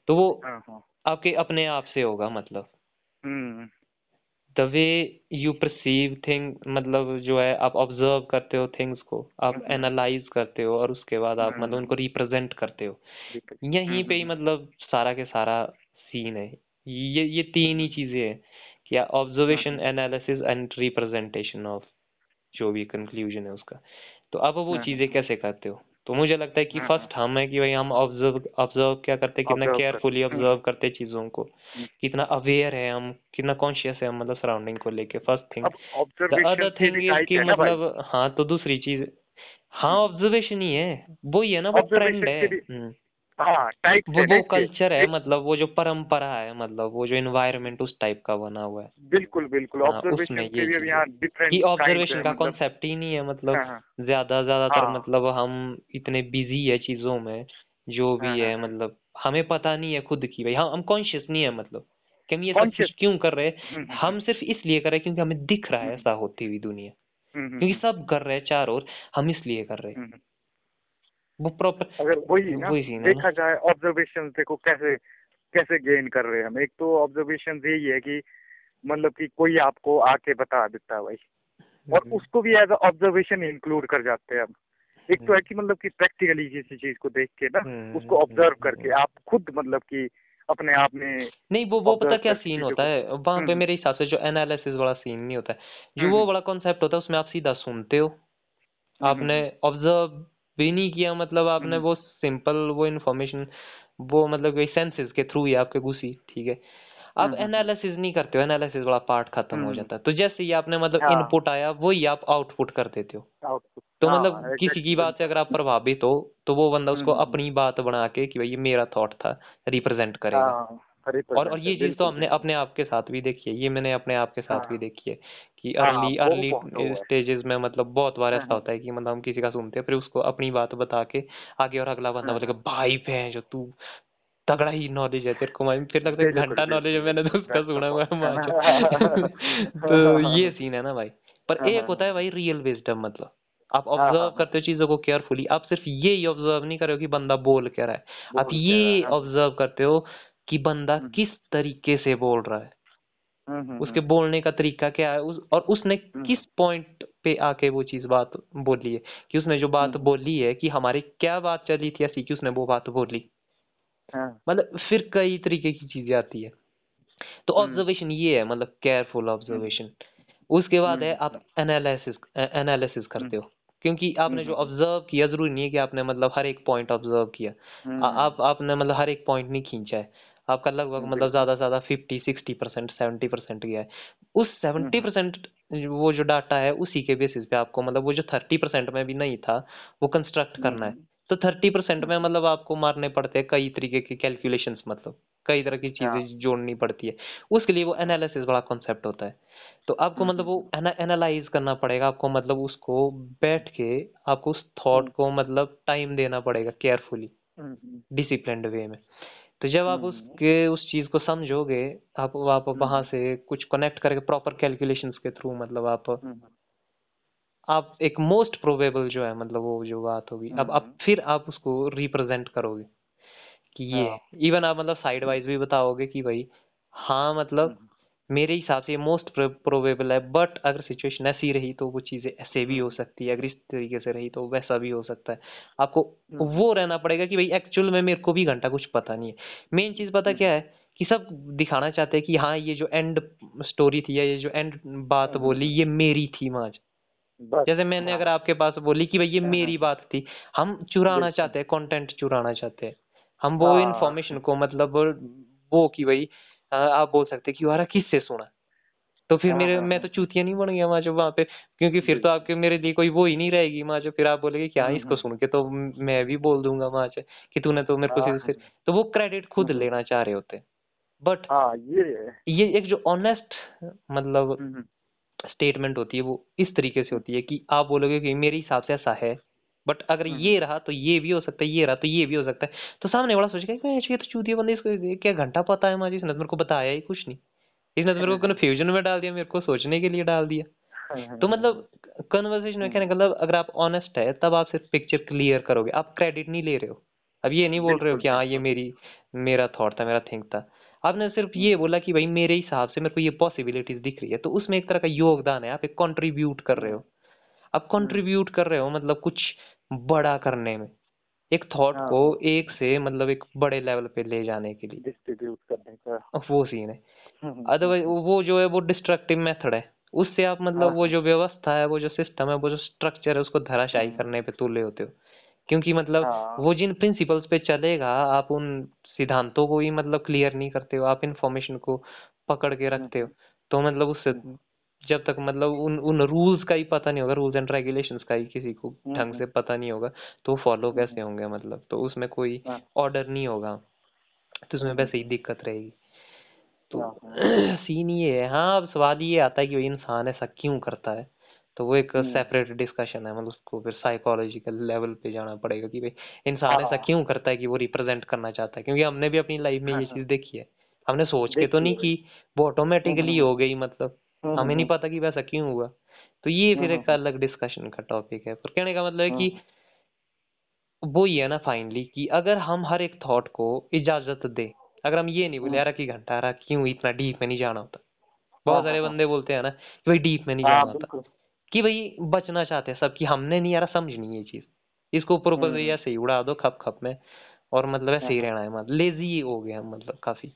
तो वो हाँ हाँ। आपके अपने आप से होगा मतलब। हम्म, the way you perceive thing मतलब जो है आप ऑब्ज़र्व करते हो थिंग्स को आप हम्म, एनालाइज करते हो और उसके बाद आप मतलब हम्म, उनको रिप्रेजेंट करते हो। यहीं पे ही हम्म, मतलब सारा के सारा सीन है। ये ये तीन ही हम्म, चीज़ें हैं कि observation hmm, analysis and representation of जो भी कंक्लूजन है उसका। तो अब वो हम्म, चीज़ें कैसे करते हो? तो मुझे लगता है कि हम्म, फ़र्स्ट हम है कि भाई हम ऑब्ज़र्व ऑब्ज़र्व क्या करते हैं कितना केयरफुली हम्म, ऑब्ज़र्व करते हैं चीज़ों को हम्म। कितना अवेयर है हम कितना कॉन्शियस है हम मतलब सराउंडिंग को लेके first thing other thing is कि मतलब हाँ तो दूसरी चीज़ हाँ हम्म, ऑब्जर्वेशन ही है वो ही है ना वो ट्रेंड है। हम्म। हाँ टाइप्स वो है वो कल्चर है मतलब वो जो परंपरा है मतलब वो जो एनवायरनमेंट उस टाइप का बना हुआ है। बिल्कुल बिल्कुल। हाँ ऑब्जर्वेशन के भी है यहाँ डिफरेंट ऑब्जर्वेशन का मतलब कॉन्सेप्ट ही नहीं है मतलब हाँ हाँ। ज़्यादा ज़्यादातर हाँ। मतलब हम इतने बिज़ी है चीज़ों में जो हाँ भी हाँ है। मतलब हमें पता नहीं है खुद की भाई। हम हम कॉन्शियस नहीं है मतलब कि हम ये सब कुछ क्यों कर रहे हम्म हैं हम्म। हम सिर्फ़ इसलिए कर रहे हैं क्योंकि हमें दिख रहा है हम्म ऐसा होती हुई दुनिया। हम्म हम्म क्योंकि हम्म, सब कर रहे हैं चार ओर हम इसलिए कर रहे हैं। हम्म। वो प्रॉपर अगर वही ना वही ना देखा जाए ऑब्जर्वेशन देखो कैसे कैसे गेन कर रहे हैं हम। एक तो ऑब्जर्वेशन यही है कि मतलब कि कोई आपको आके बता देता है भाई। और हम्म, उसको भी एज ऑब्जर्वेशन इंक्लूड कर जाते हैं हम। एक तो है कि मतलब कि प्रैक्टिकली किसी चीज़ को देख के ना हम्म, उसको ऑब्ज़र्व हम्म, करके हम्म। आप खुद मतलब कि अपने आप में नहीं वो वो पता क्या सीन होता है? वहाँ पे हम्म। मेरे हिसाब से जो एनालिसिस वाला सीन नहीं होता है। जो वो हम्म। बड़ा कॉन्सेप्ट होता है उसमें आप सीधा सुनते हो। हम्म। आपने हम्म ऑब्ज़र्व भी नहीं किया मतलब आपने हम्म। वो सिंपल वो इन्फॉर्मेशन वो मतलब वही सेंसेस के थ्रू ही आपके घुसी ठीक है? आप हम्म। हम्म एनालिसिस नहीं करते हो एनालिसिस वाला पार्ट खत्म हो हम्म, जाता है। तो जैसे ही आपने मतलब हाँ। इनपुट आया वही आप आउटपुट कर देते हो। तो हाँ मतलब किसी की बात से अगर आप प्रभावित हो तो वो बंदा उसको अपनी बात बना के कि भाई ये मेरा थॉट था रिप्रेजेंट करेगा। हाँ और और ये चीज़ तो हमने अपने आप के साथ भी देखी है ये मैंने अपने आप के साथ भी हाँ। देखी है। कि हाँ अर्ली वो अर्ली हुआ। है स्टेजेस में मतलब बहुत बार हाँ ऐसा हाँ। होता है कि मतलब हम किसी का सुनते हैं फिर उसको अपनी बात बता के आगे और अगला बंदा हाँ बोलेगा हाँ। भाई भैं जो तू तगड़ा ही नॉलेज है तेरे को मैं फिर लगता है बिल्कुल घंटा नॉलेज है बिल्कुल मैंने तो उसका सुना हुआ है माचो (laughs) तो ये सीन है ना भाई। पर एक होता है। भाई रियल विजडम मतलब। आप हाँ ऑब्ज़र्व हाँ हाँ। करते हो चीज़ों को केयरफुली आप सिर्फ़ ये ही ऑब्ज़र्व नहीं कर रहे हो कि बंदा बोल क्या रहा है। आप बोल क्या रहा ये हाँ। ऑब्ज़र्व करते हो कि बंदा हम्म। किस तरीके से बोल रहा है। उसके बोलने का तरीका क्या है? उस और उसने हम्म। किस पॉइंट पे आके वो चीज़ बात बोली है? कि उसने जो बात हम्म, बोली है कि हमारी क्या बात चली थी ऐसी कि उसने वो बात बोली? हाँ। मतलब फिर कई तरीके की चीज़ें आती है। तो हम्म। ऑब्जर्वेशन ये है मतलब केयरफुल हम्म। ऑब्जर्वेशन उसके बाद है हम्म। आप एनालिसिस एनालिसिस करते हो। क्योंकि आपने जो हम्म। ऑब्ज़र्व किया ज़रूरी नहीं है कि आपने मतलब हर एक पॉइंट ऑब्ज़र्व किया। आ, हम्म। आप आपने मतलब हर एक पॉइंट नहीं खींचा है। आपका लगभग हम्म, मतलब ज़्यादा से ज़्यादा fifty sixty percent seventy percent गया है। उस सेवेंटी हम्म। परसेंट वो जो डाटा है उसी के बेसिस पे आपको मतलब वो जो थर्टी परसेंट में भी नहीं था वो कंस्ट्रक्ट करना है। हम्म। तो थर्टी परसेंट में हम्म मतलब आपको मारने पड़ते हैं कई तरीके के कैलकुलेशन मतलब कई तरह की चीज़ें हाँ। जोड़नी पड़ती है। उसके लिए वो एनालिसिस बड़ा कॉन्सेप्ट होता है। तो आपको हम्म मतलब वो हम्म एनालाइज करना पड़ेगा आपको मतलब उसको बैठ के आपको उस थॉट हम्म। को मतलब टाइम देना पड़ेगा केयरफुली डिसिप्लिन वे में। तो जब आप हम्म। उसके उस चीज़ को समझोगे आप आप वहाँ हम्म से कुछ कनेक्ट करके प्रॉपर कैलकुलेशंस के थ्रू मतलब आप हम्म आप एक मोस्ट प्रोबेबल जो है मतलब वो जो बात होगी अब आप हम्म। फिर आप उसको रिप्रेजेंट करोगे कि ये हाँ। इवन आप मतलब साइड वाइज भी बताओगे कि भाई हाँ मतलब हम्म। मेरे हिसाब से मोस्ट प्रोबेबल है बट अगर सिचुएशन ऐसी रही तो वो चीज़ें ऐसे भी हो हम्म। सकती है अगर इस तरीके से रही तो वैसा भी हो सकता है। आपको हम्म। वो रहना पड़ेगा कि भाई एक्चुअल में मेरे को भी घंटा कुछ पता नहीं है। मेन चीज़ पता क्या हम्म है कि सब दिखाना चाहते हैं कि हाँ ये जो एंड स्टोरी थी या ये जो एंड बात बोली ये मेरी थी माज। जैसे मैंने हाँ। अगर आपके पास बोली कि भाई ये हाँ हाँ। मेरी बात थी हम चुराना चाहते हैं कंटेंट चुराना चाहते हैं। हम वो इन्फॉर्मेशन को मतलब वो कि भाई आप बोल सकते कि यार किससे सुना तो फिर हाँ, मेरे हाँ, मैं हाँ। तो चूतिया नहीं बन गया वहाँ जब वहाँ पे क्योंकि फिर तो आपके मेरे लिए कोई वो ही नहीं रहेगी वहाँ जो फिर आप बोलेंगे क्या हुँ, इसको सुन के तो मैं भी बोल दूँगा वहाँ से कि तूने तो मेरे को सीधे। तो वो क्रेडिट खुद लेना चाह रहे होते बट हाँ, ये ये एक जो ऑनेस्ट मतलब। स्टेटमेंट होती है वो इस तरीके से होती है कि आप बोलोगे कि मेरे हिसाब से ऐसा है बट अगर हुँ, हुँ। ये रहा तो ये भी हो सकता है ये रहा तो ये भी हो सकता है। तो सामने वाला सोचेगा कि ये तो चूतिया बंदे इसको क्या घंटा पता है इसने तो मेरे को बताया ही कुछ नहीं। इसने तो मेरे को (laughs) कन्फ्यूज़न में डाल दिया मेरे को सोचने के लिए डाल दिया। हाँ, हाँ, तो हाँ। मतलब कन्वर्सेशन में हुँ, कहने का मतलब अगर आप ऑनेस्ट है तब आप सिर्फ़ पिक्चर क्लियर करोगे। आप क्रेडिट नहीं ले रहे हो। अब ये नहीं बोल रहे हो कि हाँ ये मेरी मेरा थॉट था मेरा थिंक था। आपने सिर्फ़ ये बोला कि भाई मेरे हिसाब से मेरे को ये पॉसिबिलिटीज दिख रही है। तो उसमें एक तरह का योगदान है। आप एक कॉन्ट्रीब्यूट कर रहे हो। आप कॉन्ट्रीब्यूट कर रहे हो मतलब कुछ बड़ा करने में एक थॉट हाँ, को। एक से मतलब एक बड़े लेवल पे ले जाने के लिए डिस्ट्रीब्यूट करने का। वो सीन है (laughs) अदरवाइज़ वो जो है वो डिस्ट्रक्टिव मेथड है उससे आप हाँ, मतलब वो हाँ। जो व्यवस्था है वो जो सिस्टम है वो जो स्ट्रक्चर है उसको धराशायी करने पे तुले होते हो क्योंकि मतलब हाँ। वो जिन प्रिंसिपल्स पे चलेगा आप उन सिद्धांतों को ही मतलब क्लियर नहीं करते हो आप इंफॉर्मेशन को पकड़ के रखते हो तो मतलब उससे हुँ, जब तक मतलब उन उन रूल्स का ही पता नहीं होगा रूल्स एंड रेगुलेशंस का ही किसी को हुँ, ढंग हुँ, से पता नहीं होगा तो फॉलो हुँ, कैसे होंगे मतलब तो उसमें कोई हाँ। ऑर्डर नहीं होगा तो उसमें हुँ, हुँ, वैसे ही दिक्कत रहेगी तो हाँ, हाँ। (clears throat) सीन ये है हाँ अब सवाल ये आता है कि इंसान ऐसा क्यों करता है तो वो एक हुँ। सेपरेट डिस्कशन है मतलब उसको फिर साइकोलॉजिकल लेवल पे जाना पड़ेगा कि भाई इंसान ऐसा हाँ। क्यों करता है कि वो रिप्रेजेंट करना चाहता है क्योंकि हमने भी अपनी लाइफ में हाँ, ये हाँ। चीज़ देखी है हमने सोच के तो देखिए नहीं भाई। की वो हुँ, हुँ, ऑटोमेटिकली हुँ। हो गई मतलब हुँ, हुँ, हमें नहीं पता कि वैसा क्यों हुआ। तो ये फिर एक अलग डिस्कशन का टॉपिक है। पर कहने का मतलब है कि वो ही है ना फाइनली कि अगर हम हर एक थॉट को इजाज़त दे अगर हम ये नहीं बोले यार कि घंटा रहा क्यों इतना डीप में नहीं जाना होता? हाँ, बहुत हाँ, सारे हाँ। बंदे बोलते हैं ना कि भाई डीप में नहीं जाना होता। कि भाई बचना चाहते हैं सब कि हमने नहीं यार समझ नहीं ये चीज़। इसको ऊपर ऊपर से ऐसे ही उड़ा दो खप खप में। और मतलब ऐसे ही। रहना है मतलब। लेजी हो हम मतलब काफ़ी।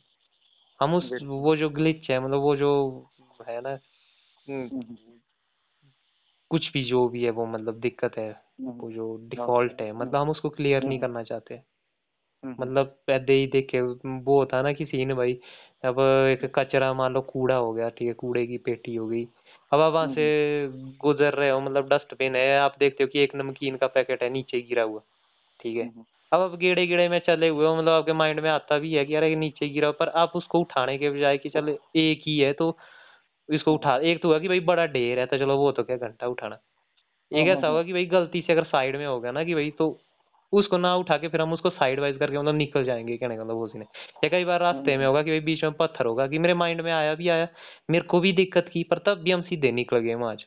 हम उस वो जो ग्लिच है मतलब वो जो है ना हम्म, हुँ, हुँ। कुछ भी जो भी है वो मतलब दिक्कत है वो जो डिफ़ॉल्ट है मतलब हम उसको क्लियर नहीं करना चाहते हुँ, हुँ। मतलब पैदे ही देखे वो होता ना कि सीन भाई अब एक कचरा मान लो कूड़ा हो गया ठीक है कूड़े की पेटी हो गई अब आप वहाँ से गुजर रहे हो मतलब डस्टबिन है आप देखते हो कि एक नमकीन का पैकेट है नीचे गिरा हुआ ठीक है हुँ, हुँ। अब आप गेड़े गेड़े में चले हुए हो मतलब आपके माइंड में आता भी है कि यार नीचे गिरा पर आप उसको उठाने के बजाय कि चल एक ही है तो इसको हुँ, हुँ। उठा एक तो हुआ कि भाई बड़ा ढेर है तो चलो वो तो क्या घंटा उठाना एक ऐसा होगा कि भाई गलती से अगर साइड में होगा ना कि भाई तो उसको ना उठा के फिर हम उसको साइड वाइज करके मतलब निकल जाएँगे कहने का मतलब वो सीन है या कई बार रास्ते में होगा कि भाई बीच में पत्थर होगा कि मेरे माइंड में आया भी आया मेरे को भी दिक्कत की पर तब भी हम सीधे निकल गए वहाँ आज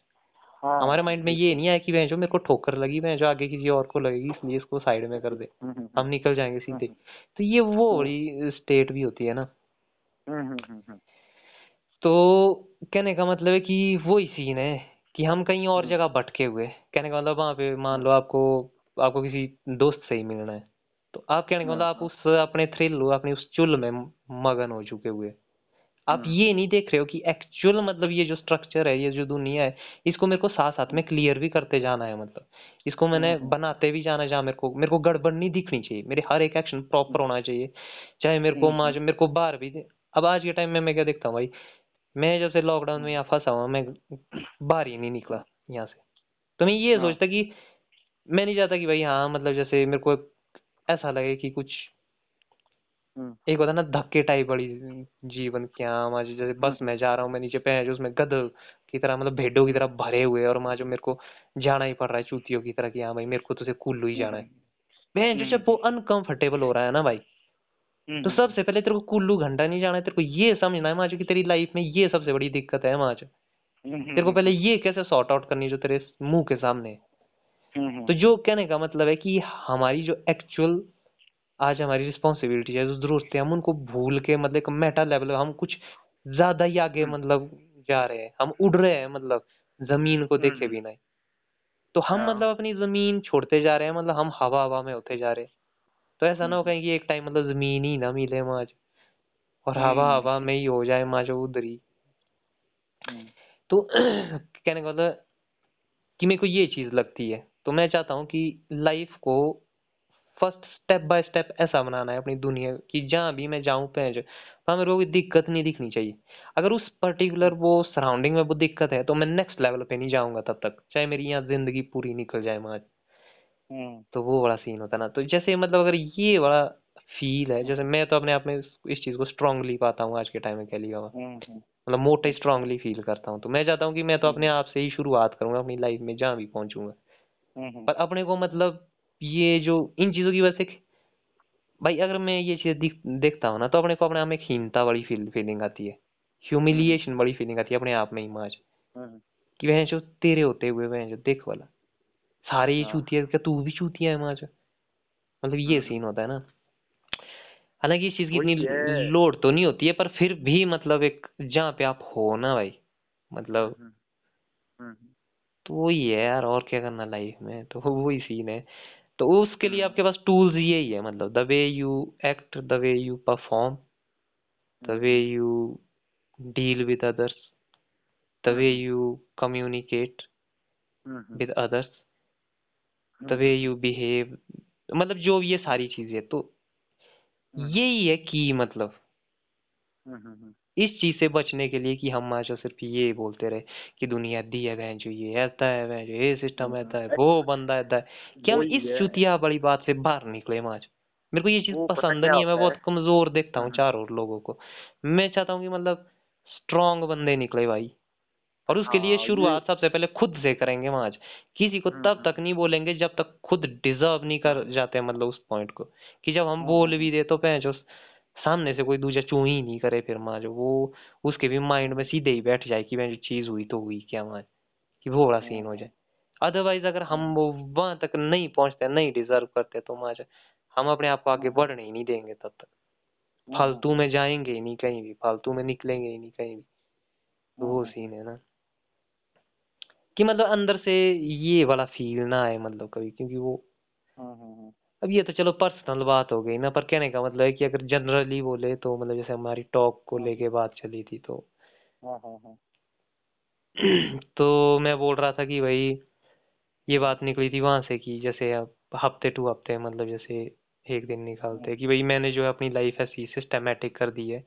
हमारे हाँ, माइंड में ये नहीं आया कि भैंसो मेरे को ठोकर लगी भैंसो आगे किसी और को लगेगी इसलिए इसको साइड में कर दे हुँ, हुँ, हुँ। हम निकल जाएँगे सीधे तो ये वो हुँ। स्टेट भी होती है ना हुँ, हुँ, हुँ, हुँ। तो कहने का मतलब है कि वो ही सीन है कि हम कहीं और जगह भटके हुए कहने का मतलब वहाँ पे मान लो आपको आपको किसी दोस्त से ही मिलना है। तो आप कहने का मतलब आप हाँ। उस अपने थ्रिल अपनी उस चुल में मगन हो चुके हुए आप ये नहीं देख रहे हो कि एक्चुअल मतलब ये जो स्ट्रक्चर है ये जो दुनिया है इसको मेरे को साथ साथ में क्लियर भी करते जाना है मतलब। इसको मैंने हुँ, हुँ। बनाते भी जाना जहाँ मेरे को मेरे को गड़बड़ नहीं दिखनी चाहिए। मेरे हर एक एक्शन प्रॉपर होना चाहिए। चाहे मेरे को हुँ। मेरे को बाहर भी अब आज के टाइम में मैं क्या देखता हूँ भाई मैं जब से लॉकडाउन में यहाँ फंसा हुआ मैं बाहर ही नहीं निकला यहाँ से तो मैं ये हाँ। सोचता कि मैं नहीं चाहता कि भाई हाँ मतलब जैसे मेरे को ऐसा लगे कि कुछ एक होता है ना धक्के टाइप वाली जीवन क्या मैं जैसे बस हुँ। में जा रहा हूँ मैं नीचे पे जो उसमें गध की तरह मतलब भेड़ों की तरह भरे हुए और वहाँ जो मेरे को जाना ही पड़ रहा है चूतियों की तरह कि हाँ भाई मेरे को तो सिर्फ़ कुल्लू ही जाना है मैं जो जब वो हुँ। अनकंफर्टेबल हो रहा है ना भाई हुँ, तो हुँ, हुँ। सबसे पहले तेरे को कुल्लू घंटा नहीं जाना है तेरे को ये समझना है माजो कि तेरी लाइफ में ये सबसे बड़ी दिक्कत है माजो हुँ, हुँ, तेरे को पहले ये कैसे सॉर्ट आउट करनी जो तेरे मुँह के सामने। तो जो कहने का मतलब है कि हमारी जो एक्चुअल आज हमारी रिस्पॉन्सिबिलिटी है जो जरूरतें है हम उनको भूल के मतलब एक मेटा लेवल हम कुछ ज़्यादा ही आगे मतलब जा रहे हैं हम उड़ रहे हैं मतलब ज़मीन को देखे हुँ। बिना ही तो हम हाँ। मतलब अपनी ज़मीन छोड़ते जा रहे हैं मतलब हम हवा हवा में होते जा रहे हैं तो ऐसा ना हो हुँ। कहीं कि एक टाइम मतलब ज़मीन ही ना मिले माज और हवा हवा में ही हो जाए माँ जो उधर। ही तो (clears throat) कहने का मतलब कि मेरे को ये चीज़ लगती है। तो मैं चाहता हूँ कि लाइफ को फ़र्स्ट स्टेप बाय स्टेप ऐसा बनाना है अपनी दुनिया कि जहाँ भी मैं जाऊँ पहुँच वहाँ मेरे को कोई दिक्कत नहीं दिखनी चाहिए। अगर उस पर्टिकुलर वो सराउंडिंग में वो दिक्कत है तो मैं नेक्स्ट लेवल पे नहीं जाऊँगा तब तक चाहे मेरी यहाँ ज़िंदगी पूरी निकल जाए हम्म तो वो बड़ा सीन होता है ना। तो जैसे मतलब अगर ये बड़ा फील है जैसे मैं तो अपने आप में इस, इस चीज़ को स्ट्रांगली पाता हूँ आज के टाइम में कह लिया हम्म हम्म। मतलब मोटे स्ट्रांगली फील करता हूँ। तो मैं चाहता हूँ कि मैं तो अपने हम्म आप से ही शुरुआत करूँगा अपनी लाइफ में जहाँ भी पहुंचूँगा। हम्म पर अपने को मतलब ये जो इन चीज़ों की वजह से भाई अगर मैं ये चीज़ देखता हूँ ना तो अपने को अपने आप में हीनता वाली फील फीलिंग आती है। हम्म ह्यूमिलिएशन बड़ी फीलिंग आती है अपने आप में ही माज हम्म। कि वह जो तेरे होते हुए वह जो देख वाला। सारे ये हाँ। चूतिया क्या तू भी चूतिया है माज मतलब ये हम्म। सीन होता है ना। हालाँकि इस चीज़ की इतनी वही है। लोड तो नहीं होती है पर फिर भी मतलब एक जहाँ पे आप हो ना भाई मतलब हम्म हम्म तो वही है यार और क्या करना लाइफ में तो (laughs) वही सीन है। तो उसके लिए हम्म। आपके पास टूल्स यही है मतलब the way you act the way you perform the way hmm. You deal with others the way hmm. you communicate hmm. with others, the way you behave मतलब जो ये सारी चीज़ें तो हम्म। यही है कि मतलब हम्म इस चीज़ से बचने के लिए कि हम आज सिर्फ़ ये बोलते रहे कि दुनिया दी है बहन जो ये ऐसा है बहन जो ये सिस्टम ऐसा है हम्म। वो बंदा ऐसा है। कि हम इस चुतिया बड़ी बात से बाहर निकले आज? मेरे को ये चीज़ पसंद नहीं है मैं बहुत कमज़ोर देखता हूँ हम्म चारों लोगों को। मैं चाहता हूँ कि मतलब स्ट्रांग बंदे निकले भाई। और उसके लिए हाँ शुरुआत सबसे पहले खुद से करेंगे वहाँ आज। किसी को तब हम्म। तक नहीं बोलेंगे जब तक खुद डिजर्व नहीं कर जाते मतलब उस पॉइंट को। कि जब हम बोल हम्म भी दे तो जो सामने से कोई दूजा चू ही नहीं करे फिर माँ जो वो उसके भी माइंड में सीधे ही बैठ जाए कि मैं जो चीज़ हुई तो हुई क्या वहाँ कि वो बड़ा सीन हो जाए। अदरवाइज़ अगर हम हम्म वो वहाँ तक नहीं पहुँचते नहीं डिजर्व करते तो माँ हम अपने आप को आगे बढ़ने ही नहीं देंगे तब तक। फालतू में जाएँगे ही नहीं कहीं भी फालतू में निकलेंगे ही नहीं कहीं भी। वो सीन है ना। कि मतलब अंदर से ये वाला फील ना आए मतलब कभी क्योंकि वो हम्म अब ये तो चलो पर्सनल बात हो गई ना पर कहने का मतलब है कि अगर जनरली बोले तो मतलब जैसे हमारी टॉक को लेके बात चली थी तो। (clears throat) तो मैं बोल रहा था कि भाई ये बात निकली थी वहाँ से कि जैसे अब हफ़्ते टू हफ़्ते मतलब जैसे एक दिन निकालते हैं। कि भाई मैंने जो है अपनी लाइफ ऐसी सिस्टमेटिक कर दी है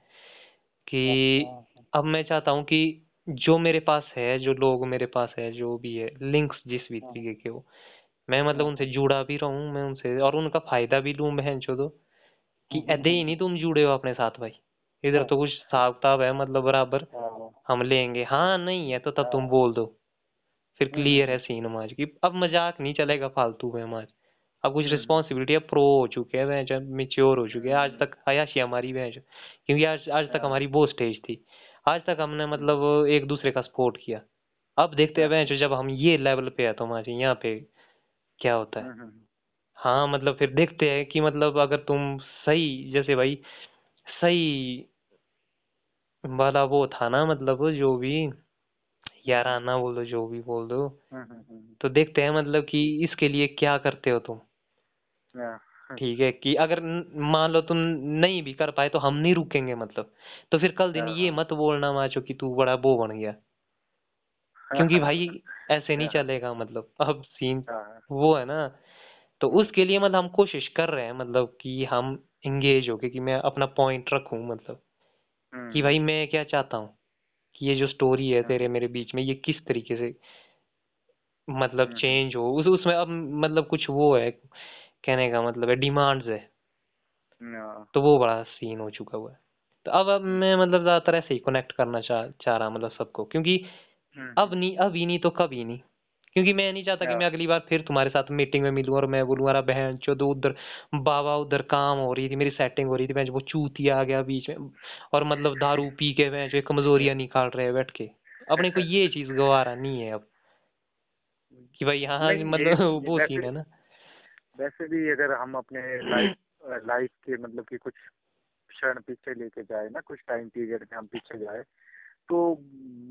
कि अब मैं चाहता हूँ कि जो मेरे पास है जो लोग मेरे पास है जो भी है लिंक्स जिस भी तरीके के हो मैं मतलब उनसे जुड़ा भी रहूँ मैं उनसे और उनका फ़ायदा भी लूँ बहन चो कि ऐदे ही नहीं तुम जुड़े हो अपने साथ भाई। इधर तो कुछ हिसाब किताब है मतलब बराबर हम लेंगे। हाँ नहीं है तो तब तुम बोल दो। फिर क्लियर है सीन हमारी कि अब मज़ाक नहीं चलेगा फालतू में हमारी। अब कुछ रिस्पॉन्सिबिलिटी अब प्रो हो चुके हैं वह जब मेच्योर हो चुके हैं। आज तक अयाशी हमारी वह क्योंकि आज आज तक हमारी वो स्टेज थी। आज तक हमने मतलब एक दूसरे का सपोर्ट किया। अब देखते हैं वह जब हम ये लेवल पे है तो हमारे यहाँ पे क्या होता है? हाँ मतलब फिर देखते हैं कि मतलब अगर तुम सही जैसे भाई सही वाला वो था ना मतलब जो भी याराना बोल दो जो भी बोल दो। तो देखते हैं मतलब कि इसके लिए क्या करते हो तुम? ठीक है कि अगर मान लो तुम नहीं भी कर पाए तो हम नहीं रुकेंगे मतलब। तो फिर कल दिन ये मत बोलना माचो कि तू बड़ा वो बन गया। क्योंकि भाई ऐसे नहीं चलेगा मतलब। अब सीन वो है ना। तो उसके लिए मतलब हम कोशिश कर रहे हैं मतलब कि हम इंगेज होके कि मैं अपना पॉइंट रखूँ मतलब। कि भाई मैं क्या चाहता हूँ? कि ये जो स्टोरी है तेरे मेरे बीच में ये किस तरीके से मतलब चेंज हो? उस उसमें अब मतलब कुछ वो है। कहने का मतलब है डिमांड्स है। तो वो बड़ा सीन हो चुका हुआ है। तो अब अब मैं मतलब ज़्यादातर ऐसे ही कनेक्ट करना चाह चाह रहा मतलब सबको क्योंकि अब नहीं अभी नहीं तो कभी नहीं। क्योंकि मैं नहीं चाहता कि मैं अगली बार फिर तुम्हारे साथ मीटिंग में मिलूं और मैं बोलूँ अरे बहन चो उधर बाबा उधर काम हो रही थी मेरी सेटिंग हो रही थी मैं वो चूतिया आ गया बीच में। और मतलब दारू पी के मैं जो कमजोरियाँ निकाल रहे हैं बैठ के। अपने को ये चीज़ गवारा नहीं है अब। कि भाई यहाँ मतलब (laughs) वो सीन है ना। वैसे भी अगर हम अपने लाइफ लाइफ के मतलब कि कुछ क्षण पीछे लेके जाए ना, कुछ टाइम पीरियड में हम पीछे जाए तो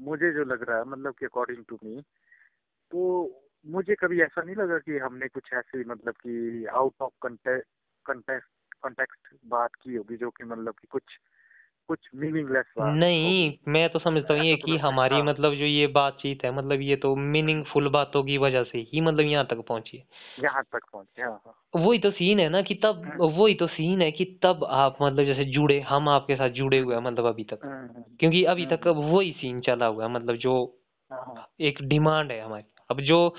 मुझे जो लग रहा है मतलब कि अकॉर्डिंग टू मी तो मुझे कभी ऐसा नहीं लगा कि हमने कुछ ऐसी मतलब कि आउट ऑफ़ कंटेक्ट कंटेक्स्ट बात की होगी जो कि मतलब कि कुछ कुछ मीनिंगलेस बात नहीं मैं तो समझता हूँ ये तो कि हमारी हाँ। मतलब जो ये बातचीत है मतलब ये तो मीनिंगफुल बातों की वजह से ही मतलब यहाँ तक पहुँची है। यहाँ तक पहुँचे हाँ हाँ। वही तो सीन है ना कि तब हम्म। वही तो सीन है कि तब आप मतलब जैसे जुड़े हम आपके साथ जुड़े हुए हैं मतलब अभी तक। हम्म, हम्म, क्योंकि अभी तक वही सीन चला हुआ है मतलब जो हाँ, हाँ, एक डिमांड है हमारी। अब जो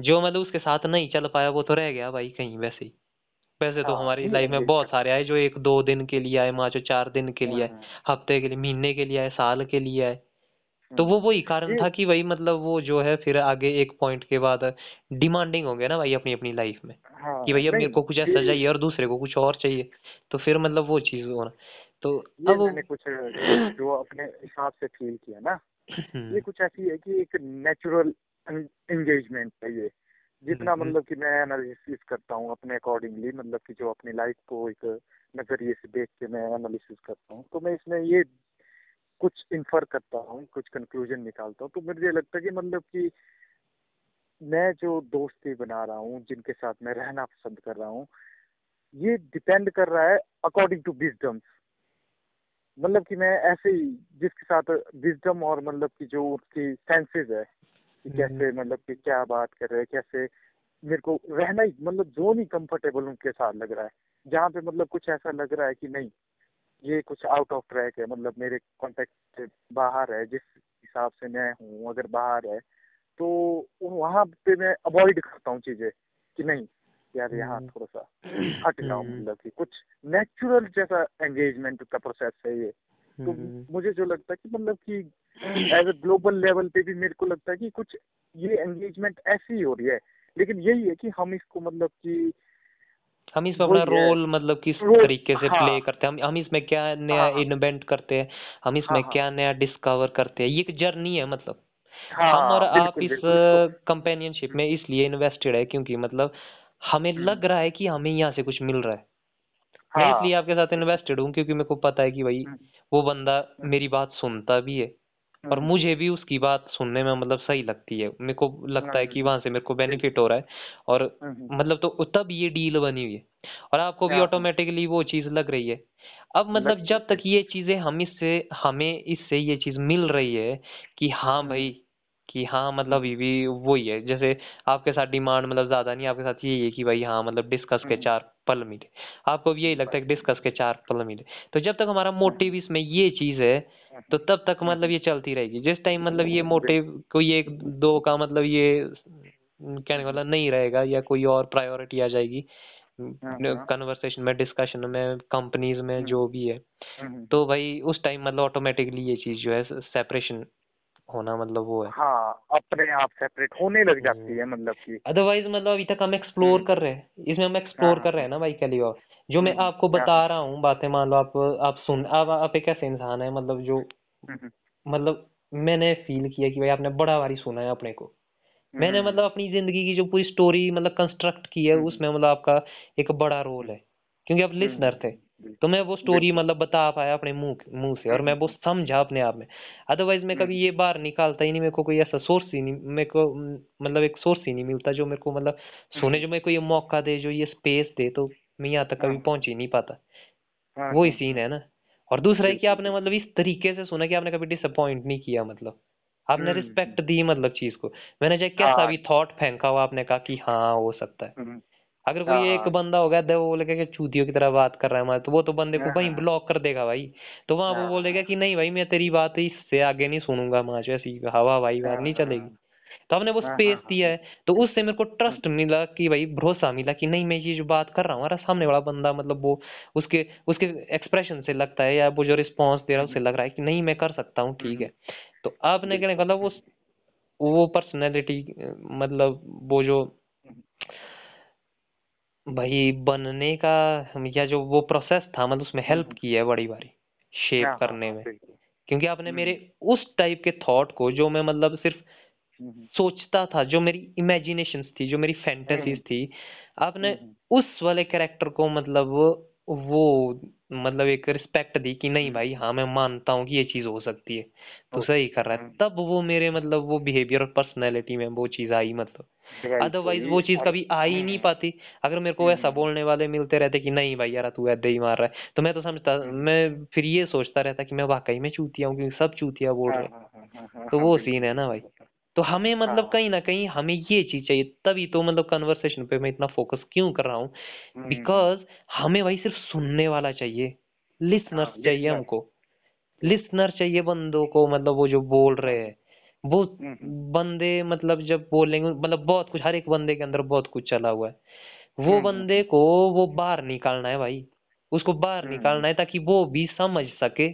जो मतलब उसके साथ नहीं चल पाया वो तो रह गया भाई कहीं वैसे ही। वैसे तो हाँ, हमारी नहीं लाइफ में बहुत सारे आए जो एक दो दिन के लिए आए मान लो चार दिन के लिए आए हम्म, हफ़्ते के लिए महीने के लिए आए साल के लिए आए। तो हम्म, वो वही कारण ये था कि भाई मतलब वो जो है फिर आगे एक पॉइंट के बाद डिमांडिंग हो गया ना भाई अपनी अपनी लाइफ में कि हाँ भाई अब मेरे नहीं को कुछ ऐसा ये चाहिए और दूसरे को कुछ और चाहिए। तो फिर मतलब वो चीज़ होना तो ये अब मैंने कुछ जो अपने हिसाब से फील किया ना ये हम्म, कुछ ऐसी है कि एक नेचुरल एंगेजमेंट है ये। जितना हम्म, मतलब कि मैं एनालिसिस करता हूँ अपने अकॉर्डिंगली मतलब कि जो अपनी लाइफ को एक नज़रिए से देख के मैं एनालिसिस करता हूँ तो मैं इसमें ये कुछ इन्फर करता हूँ कुछ कंक्लूजन निकालता हूँ तो मुझे लगता है कि मतलब कि मैं जो दोस्ती बना रहा हूँ जिनके साथ मैं रहना पसंद कर रहा हूँ ये डिपेंड कर रहा है अकॉर्डिंग टू विजडम मतलब कि मैं ऐसे ही जिसके साथ विजडम और मतलब कि जो उसकी सेंसेस है कि कैसे मतलब कि क्या बात कर रहे हैं कैसे मेरे को रहना ही मतलब जो नहीं कंफर्टेबल उनके साथ लग रहा है। जहाँ पे मतलब कुछ ऐसा लग रहा है कि नहीं ये कुछ आउट ऑफ़ ट्रैक है मतलब मेरे कॉन्टेक्ट से बाहर है जिस हिसाब से मैं हूँ अगर बाहर है तो वहाँ पे मैं अवॉइड करता हूँ चीज़ें कि नहीं यार यहाँ हम्म, थोड़ा सा (clears throat) हट जाओ हम्म, मतलब कि कुछ नेचुरल जैसा एंगेजमेंट का प्रोसेस है ये। तो हम्म। मुझे जो लगता है कि मतलब कि एज अ ग्लोबल लेवल पे भी मेरे को लगता है कि कुछ ये एंगेजमेंट ऐसी हो रही है। लेकिन यही है कि हम इसको मतलब कि हम इसमें अपना रोल मतलब किस तरीके से हाँ। प्ले करते हैं? हम हम इसमें क्या नया हाँ। इन्वेंट करते हैं? हम हाँ इसमें हाँ क्या नया डिस्कवर करते हैं? ये एक जर्नी है मतलब। हाँ, हम और हाँ आप बिल्कुल इस कंपेनियनशिप में इसलिए इन्वेस्टेड है क्योंकि मतलब हमें हम्म, लग रहा है कि हमें यहाँ से कुछ मिल रहा है। हाँ, मैं हाँ। इसलिए आपके साथ इन्वेस्टेड हूँ क्योंकि मेरे को पता है कि भाई हम्म, वो बंदा मेरी बात सुनता भी है। और हम्म, मुझे भी उसकी बात सुनने में मतलब सही लगती है। मेरे को लगता है कि हम्म, वहाँ से मेरे को बेनिफिट हो रहा है और हम्म, मतलब तो तब ये डील बनी हुई है और आपको भी हाँ हाँ। ऑटोमेटिकली वो चीज़ लग रही है। अब मतलब जब तक ये चीज़ें हम इससे हमें इससे ये चीज़ मिल रही है कि हाँ भाई कि हाँ मतलब ये भी वही है। जैसे आपके साथ डिमांड मतलब ज़्यादा नहीं आपके साथ यही है कि भाई हाँ मतलब डिस्कस के चार पल मिले। आपको भी यही लगता है कि डिस्कस के चार पल मिले। तो जब तक हमारा मोटिव इसमें ये चीज़ है तो तब तक मतलब हम्म, ये चलती रहेगी। जिस टाइम मतलब ये मोटिव कोई एक दो का मतलब ये कहने वाला नहीं रहेगा या कोई और प्रायोरिटी आ जाएगी। कन्वर्सेशन में डिस्कशन में कंपनीज़ में जो भी है। तो भाई उस टाइम मतलब ऑटोमेटिकली ये चीज़ जो है सेपरेशन होना मतलब वो है। हाँ अपने आप सेपरेट होने लग जाती है मतलब कि। अदरवाइज़ मतलब अभी तक हम एक्सप्लोर हम्म, कर रहे हैं। इसमें हम एक्सप्लोर हाँ कर रहे हाँ ना भाई कैली और। जो मैं हम्म, आपको बता रहा हूँ बातें मान लो आप आप सुन आप आप एक ऐसे इंसान है मतलब जो हम्म, मतलब मैंने फील किया कि भाई आपने बड़ा बारी सुना है अपने को। मैंने मतलब हम्म, अपनी ज़िंदगी की जो पूरी स्टोरी मतलब कंस्ट्रक्ट की है हम्म, उसमें मतलब आपका एक बड़ा रोल है। क्योंकि आप हम्म, लिसनर थे। तो मैं वो स्टोरी मतलब बता पाया अपने मुँह मुँह से और मैं वो समझा अपने आप में। अदरवाइज़ मैं कभी हम्म, ये बाहर निकालता ही नहीं मेरे को कोई ऐसा सोर्स ही नहीं मेरे को मतलब एक सोर्स ही नहीं मिलता जो मेरे को मतलब सुने हम्म, जो मेरे को ये मौका दे जो ये स्पेस दे तो मैं यहाँ तक हाँ। कभी पहुँच ही नहीं पाता। हाँ वही हाँ सीन हाँ है ना। और दूसरा है कि आपने मतलब इस तरीके से सुना कि आपने कभी डिसअपॉइंट नहीं किया मतलब। आपने हम्म, हम्म, रिस्पेक्ट दी मतलब चीज़ को। मैंने चाहे कैसा हाँ। भी थॉट फेंका हुआ आपने कहा कि हाँ हो सकता है। अगर कोई एक हाँ। बंदा होगा तो वो बोलेगा कि चूतियों की तरह बात कर रहा है हमारे। तो वो तो बंदे को हाँ वहीं हाँ। ब्लॉक कर देगा भाई। तो वहाँ वो बोलेगा हाँ कि नहीं भाई मैं तेरी बात इससे आगे नहीं सुनूँगा माँ ऐसी हवा भाई बात नहीं चलेगी। हाँ। तो हमने वो हाँ स्पेस हाँ। दिया है। तो उससे मेरे को ट्रस्ट मिला कि भाई भरोसा मिला कि नहीं मैं ये जो बात कर रहा हूँ हमारा सामने वाला बंदा मतलब वो उसके उसके एक्सप्रेशन से लगता है या वो जो रिस्पॉन्स दे रहा है उससे लग रहा है कि नहीं मैं कर सकता हूँ ठीक है। तो आपने कहने का मतलब वो वो पर्सनैलिटी मतलब वो जो भाई बनने का या जो वो प्रोसेस था मतलब उसमें हेल्प हम्म, की है बड़ी बारी शेप हाँ हाँ करने हाँ में। क्योंकि आपने मेरे हम्म, उस टाइप के थॉट को जो मैं मतलब सिर्फ़ हम्म, सोचता था जो मेरी इमेजिनेशन थी जो मेरी हम्म, फैंटेसीज थी आपने हम्म, उस वाले कैरेक्टर को मतलब वो मतलब एक रिस्पेक्ट दी कि नहीं हम्म, भाई हाँ मैं मानता हूँ कि ये चीज़ हो सकती है। तो सही कर रहा है। हम्म, तब वो मेरे मतलब वो बिहेवियर और पर्सनैलिटी में वो चीज़ आई मतलब। अदरवाइज़ वो चीज़ कभी आ ही नहीं पाती। अगर मेरे को ऐसा बोलने वाले मिलते रहते कि नहीं भाई यार तू ऐसे ही मार रहा है। तो मैं तो समझता मैं फिर ये सोचता रहता कि मैं वाकई में चूतिया हूँ क्योंकि सब चूतिया बोल रहे हाँ, हाँ, हाँ, तो वो सीन है ना भाई। तो हमें मतलब। कहीं ना कहीं हमें ये चीज़ चाहिए तभी तो मतलब कन्वर्सेशन पे मैं इतना फोकस क्यों कर रहा हूँ? हम्म, बिकॉज़ हमें भाई सिर्फ़ सुनने वाला चाहिए। लिसनर्स चाहिए हमको। लिसनर चाहिए बंदों को मतलब वो जो बोल रहे हैं। वो हम्म, हम्म, बंदे मतलब जब बोलेंगे मतलब बहुत कुछ हर एक बंदे के अंदर बहुत कुछ चला हुआ है। वो हम्म, बंदे को वो बाहर निकालना है भाई। उसको बाहर निकालना है ताकि वो भी समझ सके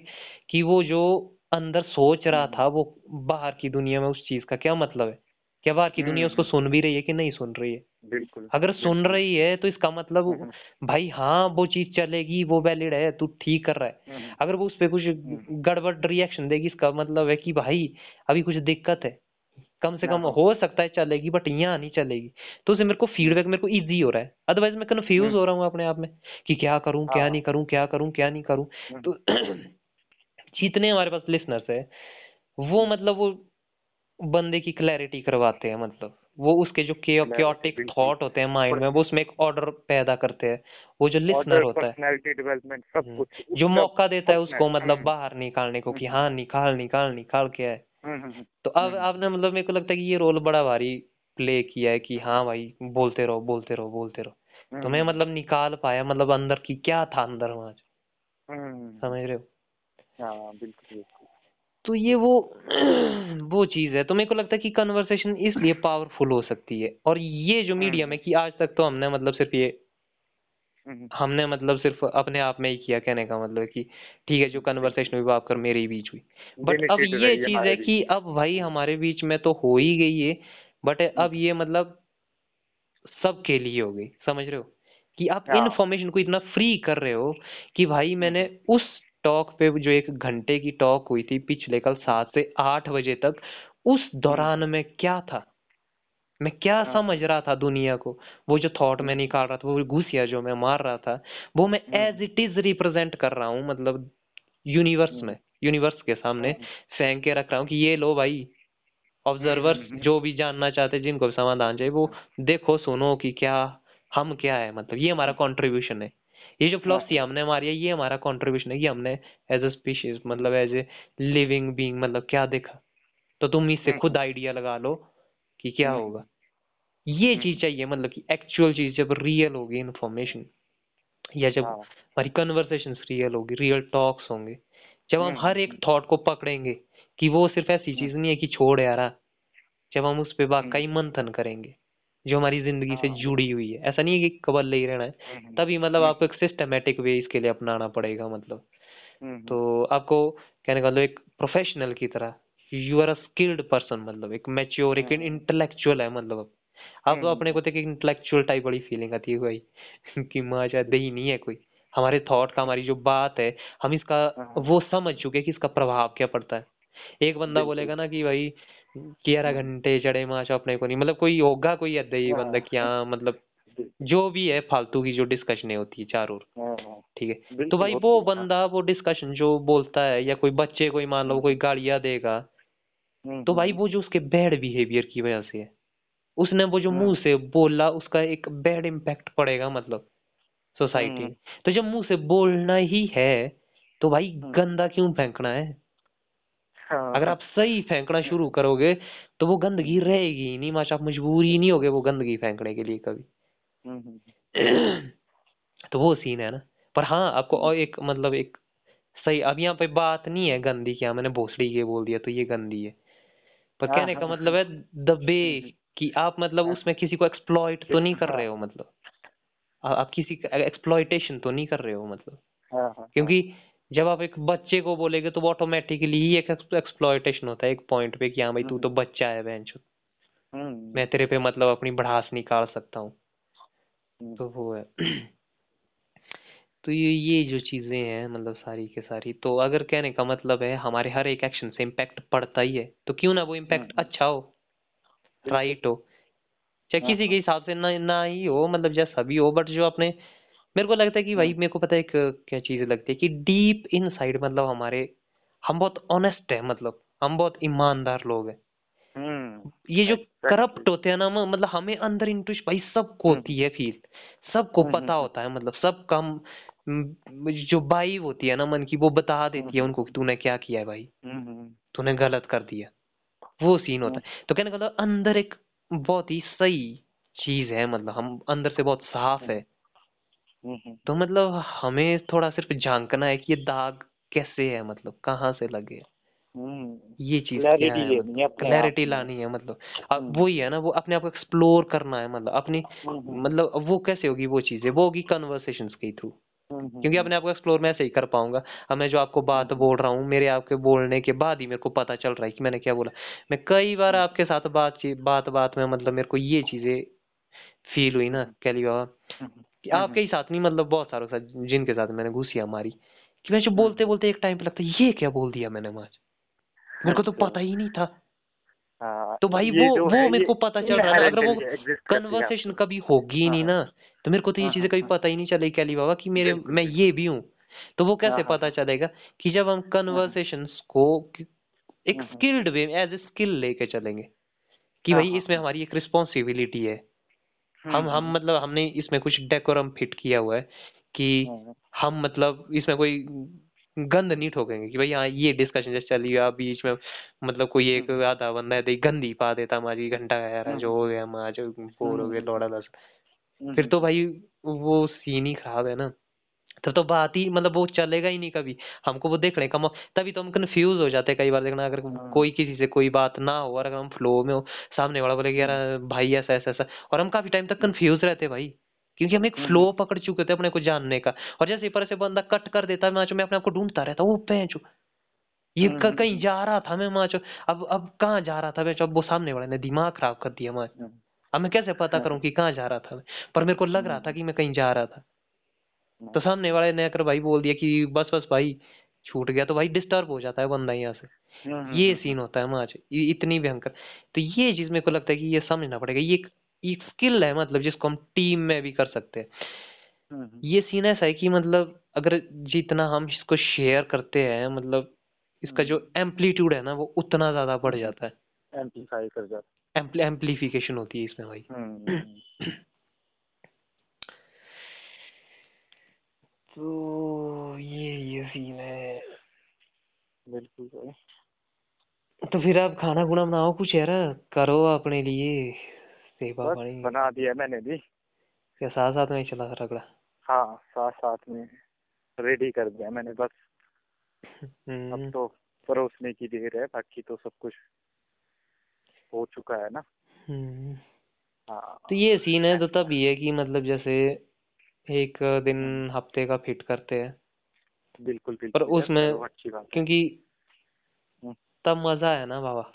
कि वो जो अंदर सोच रहा था वो बाहर की दुनिया में उस चीज़ का क्या मतलब है। क्या बाहर की दुनिया उसको हम्म, सुन भी रही है कि नहीं सुन रही है? बिल्कुल, अगर सुन रही है तो इसका मतलब हम्म, भाई हाँ वो चीज़ चलेगी वो वैलिड है तू ठीक कर रहा है। हम्म, अगर वो उस पे कुछ हम्म, गड़बड़ रिएक्शन देगी इसका मतलब है कि भाई अभी कुछ दिक्कत है। कम से कम हाँ, सकता है चलेगी बट यहाँ नहीं चलेगी। तो उसे मेरे को हम्म, फीडबैक मेरे को इजी हो रहा है। अदरवाइज़ मैं कंफ्यूज हम्म, हो रहा हूँ अपने आप में कि क्या करूँ क्या हाँ, नहीं करूँ क्या करूँ क्या नहीं करूँ। हम्म, तो (clears throat) जितने हमारे पास लिसनर्स है वो हम्म, मतलब वो बंदे की क्लैरिटी करवाते हैं मतलब। वो उसके जो क्योटिक थॉट होते हैं माइंड में वो उसमें एक ऑर्डर पैदा करते हैं। वो जो लिसनर होता है। डेवलपमेंट सब हम्म, कुछ जो मौका देता है उसको मतलब बाहर निकालने को कि हाँ निकाल निकाल निकाल के है हम्म, हम्म, तो अब आपने मतलब मेरे को लगता है कि ये रोल बड़ा भारी प्ले किया है कि हाँ भाई बोलते रहो बोलते रहो बोलते रहो। तो मैं मतलब निकाल पाया मतलब अंदर की क्या था अंदर वहाँ समझ रहे हो? हाँ बिल्कुल। तो ये वो (clears throat) वो चीज़ है। तो मेरे को लगता है कि कन्वर्सेशन इसलिए पावरफुल हो सकती है। और ये जो मीडियम है हम्म, कि आज तक तो हमने मतलब सिर्फ़ ये हम्म, हमने मतलब सिर्फ़ अपने आप में ही किया कहने का मतलब कि ठीक है जो कन्वर्सेशन हुई वो आपकर मेरे ही बीच हुई। बट अब ये चीज़ है कि अब भाई हमारे बीच में तो हो ही गई है बट हम्म, अब ये मतलब सबके लिए हो गई। समझ रहे हो? कि आप हाँ। इन्फॉर्मेशन को इतना फ्री कर रहे हो कि भाई हम्म, मैंने उस टॉक पे जो एक घंटे की टॉक हुई थी पिछले कल सात से आठ बजे तक उस हम्म, दौरान में क्या था? मैं क्या हाँ। समझ रहा था दुनिया को? वो जो थॉट मैं हम्म, निकाल रहा था वो घुसिया जो मैं मार रहा था वो मैं एज इट इज़ रिप्रेजेंट कर रहा हूँ मतलब यूनिवर्स हम्म, में यूनिवर्स के सामने फेंक के रख रहा हूँ कि ये लो भाई ऑब्जर्वर्स जो भी जानना चाहते जिनको भी समाधान चाहिए वो देखो सुनो कि क्या हम क्या है मतलब ये हमारा कॉन्ट्रीब्यूशन है। ये जो हाँ, फिलोसफी हमने हमारी है ये हमारा कॉन्ट्रीब्यूशन है कि हमने एज ए स्पीशीज मतलब एज ए लिविंग बींग मतलब क्या देखा? तो तुम इससे खुद हम्म, आइडिया लगा लो कि क्या हम्म, होगा। ये चीज़ हम्म, चाहिए मतलब कि एक्चुअल चीज़ जब रियल होगी इन्फॉर्मेशन या जब हाँ, हमारी कन्वर्सेशन रियल होगी रियल टॉक्स होंगे जब हम हर एक थॉट को पकड़ेंगे कि वो सिर्फ़ ऐसी चीज़ नहीं है कि छोड़ यारा जब हम उस पे हम्म, वाकई मंथन करेंगे। जो हमारी ज़िंदगी से हाँ, जुड़ी हुई है। ऐसा नहीं है कि कबल ले ही रहना है। हम्म, तभी मतलब हम्म, आपको एक सिस्टमेटिक वे इसके लिए अपनाना पड़ेगा मतलब। हम्म, तो आपको कहने का मतलब एक प्रोफेशनल की तरह। You are a skilled person मतलब। एक मैच्योर एक हम्म, इंटेलेक्चुअल है मतलब अब तो अपने हम्म, को तो एक इंटेलेक्चुअल टाइप वाली फीलिंग आती है भाई। (laughs) कि माँ शायद ही नहीं है कोई। हमारे थॉट का हमारी जो बात है हम इसका हाँ, वो समझ चुके हैं कि इसका प्रभाव क्या पड़ता है। एक बंदा बिल्कुल। बोलेगा ना कि भाई ग्यारह हम्म, घंटे चढ़े माशा अपने को नहीं मतलब कोई होगा कोई ऐसा ही बंदा कि हाँ, हाँ मतलब जो भी है फालतू की जो डिस्कशनें होती है चारों हाँ, हाँ, ठीक है? तो भाई वो बंदा वो डिस्कशन जो बोलता है या कोई बच्चे कोई मान लो हम्म, कोई गालियाँ देगा हम्म, तो भाई वो जो उसके बैड बिहेवियर की वजह से है उसने वो जो मुँह से बोला उसका एक बैड इम्पैक्ट पड़ेगा मतलब सोसाइटी में तो जब मुँह से बोलना ही है तो भाई गंदा क्यों फेंकना है? हाँ, अगर आप सही फेंकना शुरू करोगे तो वो हम्म, गंदगी रहेगी ही नहीं माशा आप मजबूर ही नहीं होगे वो गंदगी फेंकने के लिए कभी। हम्म, हम्म, बिल्कुल (clears throat) तो वो सीन है ना। पर हाँ आपको हम्म, और एक मतलब एक सही अब यहाँ पे बात नहीं है गंदी क्या मैंने भोसड़ी के बोल दिया तो ये गंदी है। पर हाँ, कहने का हाँ, मतलब है दबे हम्म, कि आप मतलब हाँ, उसमें किसी को एक्सप्लॉइट तो नहीं कर हाँ, रहे हो मतलब। आप किसी का एक्सप्लॉइटेशन तो नहीं कर रहे हो मतलब। हाँ, हाँ, हाँ, क्योंकि जब आप एक बच्चे को बोलेगे तो वो ऑटोमेटिकली ही एक एक्सप्लॉइटेशन होता है एक पॉइंट पे कि हाँ भाई तू हम्म, तो बच्चा है बेंच मैं हम्म, तेरे पे मतलब अपनी भड़ास निकाल सकता हूँ। हम्म, तो वो है। तो ये ये जो चीज़ें हैं मतलब सारी के सारी तो अगर कहने का मतलब है हमारे हर एक एक्शन से इम्पैक्ट पड़ता ही है तो क्यों ना वो इम्पैक्ट हम्म, अच्छा हो? राइट हो। चाहे किसी के हाँ, हिसाब से ना ना ही हो मतलब जैसा भी हो बट जो अपने मेरे को लगता है कि भाई हम्म, मेरे को पता है एक क्या चीज़ लगती है कि डीप इनसाइड मतलब हमारे हम बहुत ऑनेस्ट है मतलब हम बहुत ईमानदार लोग हैं। ये जो करप्ट होते हैं ना मतलब हमें अंदर इंटरेस्ट भाई सबको हम्म। होती है फील सबको हम्म, पता हम्म, होता है मतलब सब कम जो बाई होती है ना मन की वो बता देती है हम्म, उनको कि तूने क्या किया है भाई हम्म, हम्म, तूने गलत कर दिया। वो सीन होता है। तो कहने का मतलब अंदर एक बहुत ही सही चीज़ है मतलब हम अंदर से बहुत साफ़ है। हम्म, तो मतलब हमें थोड़ा सिर्फ़ झांकना है कि ये दाग कैसे है मतलब कहाँ से लगे? हम्म। ये चीज़ है लेनी मतलब क्लैरिटी में। लानी है मतलब। अब हम्म। वही है ना वो अपने आप को एक्सप्लोर करना है मतलब अपनी हम्म, हम्म, मतलब वो कैसे होगी वो चीज़ें? वो होगी कन्वर्सेशंस के थ्रू हम्म, हम्म, क्योंकि अपने आप को एक्सप्लोर मैं ऐसे ही कर पाऊँगा। अब मैं जो आपको बात हम्म, बोल रहा हूँ मेरे आपके बोलने के बाद ही मेरे को पता चल रहा है कि मैंने क्या बोला। मैं कई बार हम्म, आपके साथ बात बात बात में मतलब मेरे को ये चीज़ें फील हुई ना हम्म, हम्म, हम्म, आपके ही साथ नहीं मतलब बहुत सारों के साथ जिनके साथ मैंने घुसिया मारी। कि मैं जो हम्म, बोलते बोलते एक टाइम पे लगता है ये क्या बोल दिया मैंने आज? मेरे को तो अच्छा। पता ही नहीं था। हाँ, तो भाई वो वो मेरे को पता चल रहा था अगर वो है कन्वर्सेशन कभी होगी ही नहीं हाँ, ना तो मेरे को तो ये हाँ, चीज़ें हाँ, कभी हाँ, पता ही नहीं चलेगी कैली बाबा कि मेरे मैं ये भी हूँ। तो वो कैसे हाँ, हाँ, पता हाँ, चलेगा कि जब हम कन्वर्सेशन को एक skilled way as a skill लेके चलेंगे कि हाँ, भाई हाँ, इसमें हाँ, हमारी एक रिस्पॉन्सिबिलिटी है। हम हम हम्म, मतलब हमने इसमें कुछ डेकोरम फिट किया हुआ है कि हाँ, हम मतलब इसमें कोई गंद नहीं ठोकेंगे कि भाई हाँ ये डिस्कशन जैसे चली गया बीच में मतलब कोई एक हम्म, आधा बंदा है तो गंदी पा देता हम आज घंटा यार हम्म, जो हो गया हम आज बोर हो गए दौड़ा लौड़ा दस। हम्म, फिर तो हम्म, भाई वो सीन ही खराब है ना। तब तो बात ही मतलब वो चलेगा ही नहीं कभी। हमको वो देखने का तभी तो हम कंफ्यूज हो जाते हैं कई बार देखना अगर हाँ, कोई किसी से कोई बात ना हो और अगर हम फ्लो में हो सामने वाला बोले कि यार भाई ऐसा ऐसा ऐसा। और हम काफ़ी टाइम तक कंफ्यूज रहते हैं भाई क्योंकि हम एक फ्लो पकड़ चुके थे अपने को जानने का। और जैसे ही पर से बंदा कट कर देता है मैं मैं अपने आप को ढूंढता रहता हूँ वो पेंचो ये हम्म, कहीं जा रहा था मैं माचो अब अब कहाँ जा रहा था अब वो सामने वाले ने दिमाग खराब कर दिया मैं हम्म, अब मैं कैसे पता करूँ कि कहाँ जा रहा था मैं? पर मेरे को लग रहा था कि मैं कहीं जा रहा था। तो हम्म, सामने वाले ने अगर भाई बोल दिया कि बस बस भाई छूट गया तो भाई डिस्टर्ब हो जाता है बंदा यहाँ से। हम्म, ये हम्म, सीन होता है माच इतनी भयंकर। तो ये चीज़ मेरे को लगता है कि ये समझना पड़ेगा ये एक, स्किल है मतलब जिसको हम टीम में भी कर सकते हैं। हम्म, ये सीन ऐसा है कि मतलब अगर जितना हम इसको शेयर करते हैं मतलब इसका जो हम्म, एम्पलीट्यूड है ना वो उतना ज़्यादा बढ़ हम्म, जाता है। एम्पलीफाई कर जाता है। एम्पलीफिकेशन होती है इसमें भाई। (clears throat) तो ये ये सीन है। बिल्कुल भाई तो फिर आप खाना खुना बनाओ कुछ यार करो अपने लिए। सेवा पानी। बना दिया मैंने भी। या साथ साथ में चला रगड़ा हाँ साथ साथ में। रेडी कर दिया मैंने बस। अब हम्म। तो परोसने की देर है बाकी तो सब कुछ हो चुका है ना। हम्म। हाँ। तो ये सीन है तो तब ये है कि मतलब जैसे एक दिन हफ़्ते का फिट करते हैं। बिल्कुल पर बिल्कुल यार उसमें अच्छी बात क्योंकि हम्म, तब मज़ा है ना बाबा।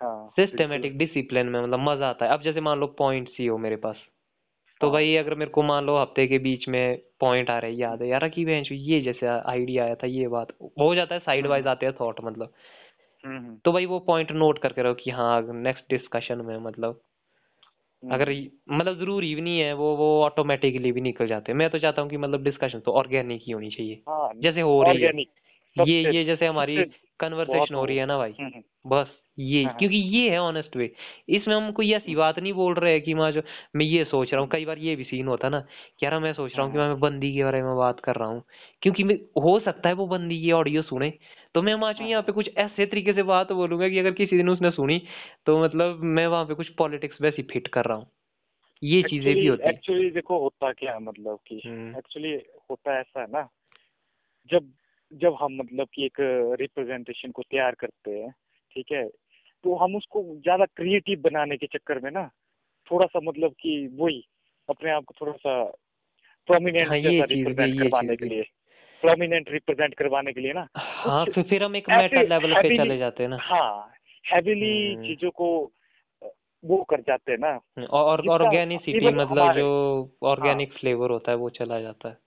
हाँ बिल्कुल। डिसिप्लिन में मतलब मज़ा आता है। अब जैसे मान लो पॉइंट्स ही हो मेरे पास तो हाँ। भाई अगर मेरे को मान लो हफ़्ते के बीच में पॉइंट आ रहे याद है यार कि बेंच ये जैसे आइडिया आया था ये बात हो जाता है साइड वाइज हम्म, आते हैं थॉट मतलब। हम्म, तो भाई वो पॉइंट नोट करके रहो कि हाँ नेक्स्ट डिस्कशन में मतलब अगर हम्म, मतलब ज़रूरी भी नहीं है वो वो ऑटोमेटिकली भी निकल जाते हैं। मैं तो चाहता हूँ कि मतलब डिस्कशन तो ऑर्गेनिक ही होनी चाहिए। हाँ जैसे हो रही है। ये ये जैसे हमारी कन्वर्सेशन हो रही है ना भाई। हम्म, हम्म, बस ये हाँ हाँ। क्योंकि ये है ऑनेस्ट वे इसमें हम कोई ऐसी बात नहीं बोल रहे हैं कि मैं जो मैं ये सोच रहा हूँ। कई बार ये भी सीन होता है ना कि यार मैं सोच रहा हाँ हूँ कि हाँ। मैं बंदी के बारे में बात कर रहा हूँ। क्योंकि हो सकता है वो बंदी ये ऑडियो सुने। तो मैं माचू हाँ यहाँ पे कुछ ऐसे तरीके से बात बोलूँगा कि अगर किसी दिन उसने सुनी तो मतलब मैं वहाँ पे कुछ पॉलिटिक्स वैसी फिट कर रहा हूँ। ये चीज़ें भी होती है। एक्चुअली देखो होता क्या मतलब कि हम्म। एक्चुअली होता ऐसा है ना जब जब हम मतलब कि एक रिप्रेजेंटेशन को तैयार करते हैं ठीक है तो हम उसको ज़्यादा क्रिएटिव बनाने के चक्कर में ना थोड़ा सा मतलब कि वही अपने आप को थोड़ा सा प्रोमिनेंट हाँ जैसा रिप्रेजेंट करवाने के लिए। प्रोमिनेंट रिप्रेजेंट करवाने के लिए ना हाँ कुछ फिर फिर हम एक मेटा लेवल पे चले जाते हैं ना। हाँ हैवीली हम्म। चीज़ों को वो कर जाते हैं ना। और ऑर्गेनिसिटी मतलब जो हाँ। फ्लेवर होता है वो चला जाता है।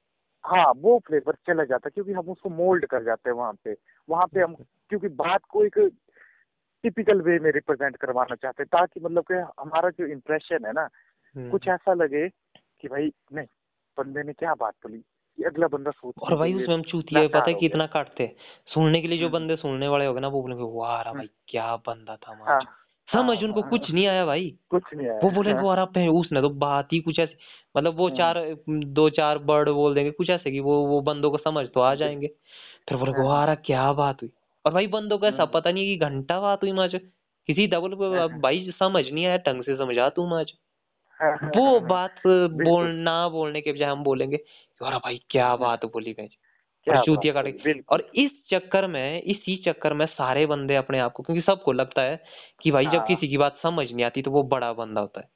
हाँ वो फ्लेवर चला जाता है क्योंकि हम उसको मोल्ड कर जाते हैं वहाँ पे। वहाँ पे हम क्योंकि बात को एक टिपिकल वे में रिप्रेजेंट करवाना चाहते हैं ताकि मतलब कि हमारा जो इम्प्रेशन है ना कुछ हम्म ऐसा लगे कि भाई नहीं बंदे ने क्या बात बोली? ये अगला बंदा सोच और भाई उसमें हम चूतिए पता है कितना काटते हैं? सुनने के लिए जो हम्म। बंदे सुनने वाले होंगे ना वो बोलेंगे वाह रा हम्म, भाई क्या बंदा था हाँ। माच समझ हाँ, उनको हाँ, कुछ नहीं आया भाई। कुछ नहीं आया। वो बोलेंगे और आप उसने तो बात ही कुछ ऐसी मतलब वो हम्म। चार दो चार वर्ड बोल देंगे कुछ ऐसे कि वो वो बंदों को समझ तो आ जाएँगे। फिर बोले हाँ, यार क्या बात हुई? और भाई बंदों को ऐसा। पता नहीं है कि घंटा बात हुई माज किसी डबल भाई समझ नहीं आया ढंग से समझा तू माज हाँ, हाँ, वो हाँ, हाँ, बात बोल ना बोलने के बजाय हम बोलेंगे अरे भाई क्या बात बोली गई। और चूतिया काटे और इस चक्कर में इसी चक्कर में सारे बंदे अपने आप को क्योंकि सबको लगता है कि भाई जब हाँ। किसी की बात समझ नहीं आती तो वो बड़ा बंदा होता है।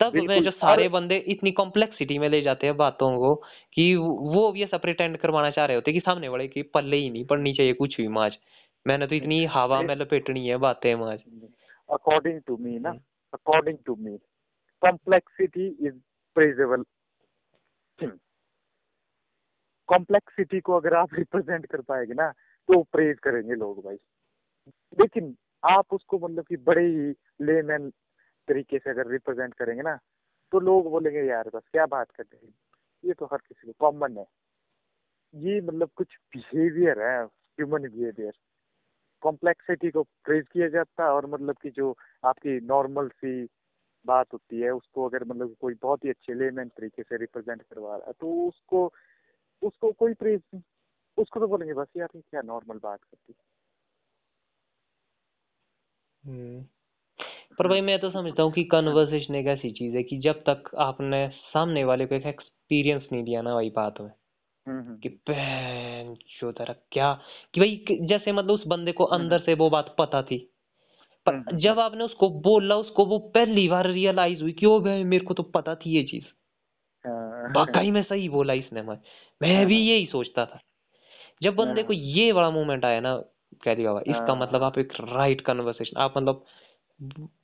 तब में जो सारे बंदे इतनी कॉम्प्लेक्सिटी में ले जाते हैं बातों को कि वो भी ऐसा प्रिटेंड करवाना चाह रहे होते कि सामने वाले की पल्ले ही नहीं पड़नी चाहिए कुछ भी माज। मैंने तो इतनी हवा में लपेटनी है बातें माज। अकॉर्डिंग टू मी ना। According to me complexity is praisable thing complexity को अगर आप रिप्रेजेंट कर पाएँगे ना तो प्रेज करेंगे लोग भाई। लेकिन आप उसको मतलब कि बड़े ही लेमैन तरीके से अगर रिप्रेजेंट करेंगे ना तो लोग बोलेंगे, यार, बस क्या बात कर रहे हैं? ये तो हर किसी को कॉमन है। ये मतलब कुछ बिहेवियर है ह्यूमन बिहेवियर कॉम्प्लेक्सिटी को प्रेज किया जाता है और मतलब कि जो आपकी नॉर्मल सी बात होती है, उसको अगर मतलब कोई बहुत ही अच्छे लेमैन तरीके से रिप्रेजेंट करवा रहा है तो उसको उसको कोई प्रेज नहीं उसको तो बोलेंगे बस यार ये क्या नॉर्मल बात करती हम्म। पर भाई मैं तो समझता हूँ कि कन्वर्सेशन एक ऐसी चीज़ है कि जब तक आपने सामने वाले को एक एक्सपीरियंस नहीं दिया ना भाई बात में हम्म, हम्म, कि बहन जो क्या कि भाई जैसे मतलब उस बंदे को अंदर से वो बात पता थी पर जब आपने उसको बोला उसको वो पहली बार रियलाइज़ हुई कि ओ भाई मेरे को तो पता थी ये चीज़। (laughs) वाकई में सही बोला इसने मैं मैं भी यही सोचता था। जब बंदे को ये बड़ा मोमेंट आया ना कह दिया बाबा इसका हाँ। मतलब आप एक राइट कन्वर्सेशन आप मतलब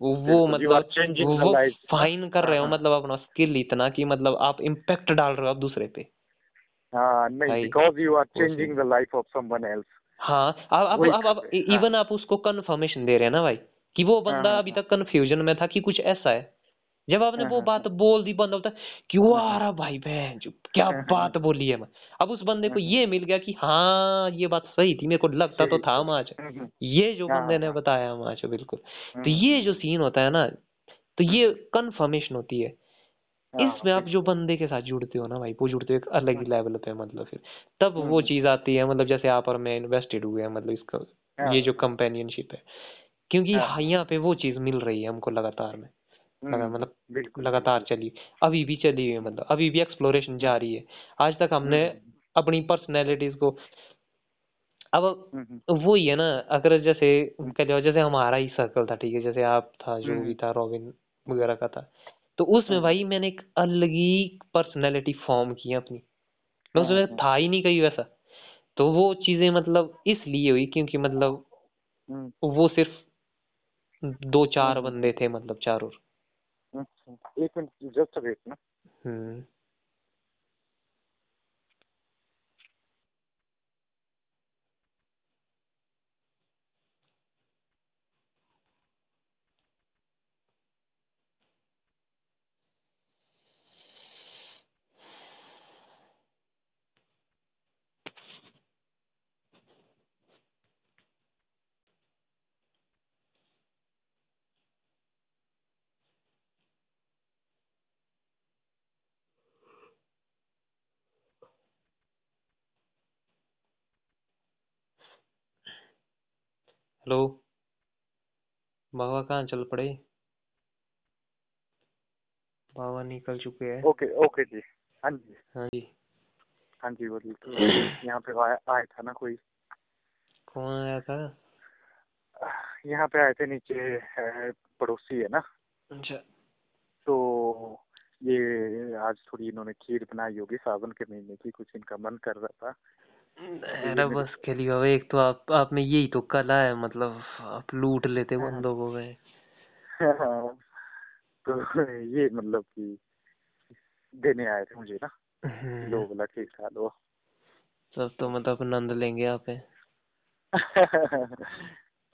वो are मतलब वो फाइन कर रहे हो हाँ, मतलब अपना स्किल इतना कि मतलब आप इम्पैक्ट डाल रहे हो आप दूसरे पे। हाँ नहीं because you are changing the life of someone else हाँ अब अब अब हैं, इवन आप उसको कंफर्मेशन दे रहे हैं ना भाई कि वो बंदा हाँ, अभी तक कंफ्यूजन में था कि कुछ ऐसा है। जब आपने हाँ, वो हाँ, बात बोल दी बंदा होता है कि वो हाँ, आ रहा भाई बहन? जो क्या हाँ, बात बोली है मैं अब उस बंदे को ये मिल गया कि हाँ ये बात सही थी मेरे को लगता तो था माच हम्म, हम्म, ये जो हाँ, बंदे ने हाँ, बताया माच बिल्कुल। तो हम्म, ये जो सीन होता है ना तो ये कंफर्मेशन होती है। हाँ, इसमें आप जो बंदे के साथ जुड़ते हो ना भाई वो जुड़ते हो एक अलग ही लेवल पे मतलब फिर। तब वो चीज़ आती है मतलब जैसे आप और मैं इन्वेस्टेड हुए हैं मतलब इसका हाँ, ये जो कंपेनियनशिप है। क्योंकि हाँ, हाँ, यहाँ पे वो चीज़ मिल रही है हमको लगातार में। मतलब बिल्कुल। लगातार चली अभी भी चली हुई है मतलब अभी भी एक्सप्लोरेशन जारी है। आज तक हमने हम्म, अपनी पर्सनैलिटीज को अब हम्म, हम्म, वो ही है ना अगर जैसे कह लो जैसे हमारा ही सर्कल था ठीक है जैसे आप था जो भी था रॉबिन वगैरह का था तो उसमें हम्म, भाई मैंने एक अलग ही पर्सनैलिटी फॉर्म की अपनी। मैं उसमें था ही नहीं कहीं वैसा तो वो चीज़ें मतलब इसलिए हुई क्योंकि मतलब हम्म, वो सिर्फ़ दो चार हम्म, बंदे थे मतलब चारों हम्म, एक मिनट जस्ट वेट ना। हेलो। बाबा कहाँ चल पड़े? बाबा निकल चुके हैं। ओके ओके जी। हाँ जी। हाँ जी। हाँ जी बोलिए। तो यहाँ पे आया, आया था ना कोई? कौन आया था? यहाँ पे आए थे नीचे पड़ोसी है ना? अच्छा। तो ये आज थोड़ी इन्होंने खीर बनाई होगी सावन के महीने की कुछ इनका मन कर रहा था। अरे बस लिए बाबा एक तो आप आप में यही तो कला है मतलब आप लूट लेते बंदों को गए (laughs) तो ये मतलब कि देने आए थे मुझे ना हम्म, लो बोला खीर खा लो। तब तो मतलब आनंद लेंगे आप (laughs)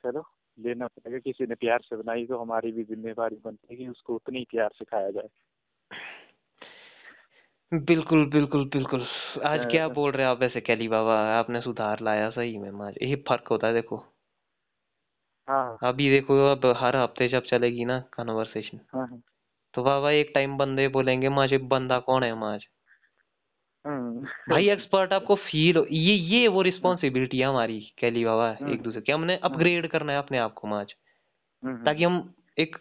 चलो लेना पड़ेगा किसी ने प्यार से बनाई तो हमारी भी जिम्मेवारी बनती है कि उसको उतनी प्यार से खाया जाए। बिल्कुल बिल्कुल बिल्कुल। आज क्या हाँ। बोल रहे हैं आप वैसे कैली बाबा? आपने सुधार लाया सही में माज ये फ़र्क होता है देखो। हाँ। अभी देखो अब हर हफ़्ते जब चलेगी ना कन्वर्सेशन हाँ हाँ, तो बाबा एक टाइम बंदे बोलेंगे माजे बंदा कौन है माज? हम्म, भाई एक्सपर्ट आपको फील हो ये ये वो हम्म, रिस्पॉन्सिबिलिटी है हमारी कैली बाबा हम्म, एक दूसरे की। हमने हम्म, अपग्रेड करना है अपने आप को माज। हम्म, ताकि हम एक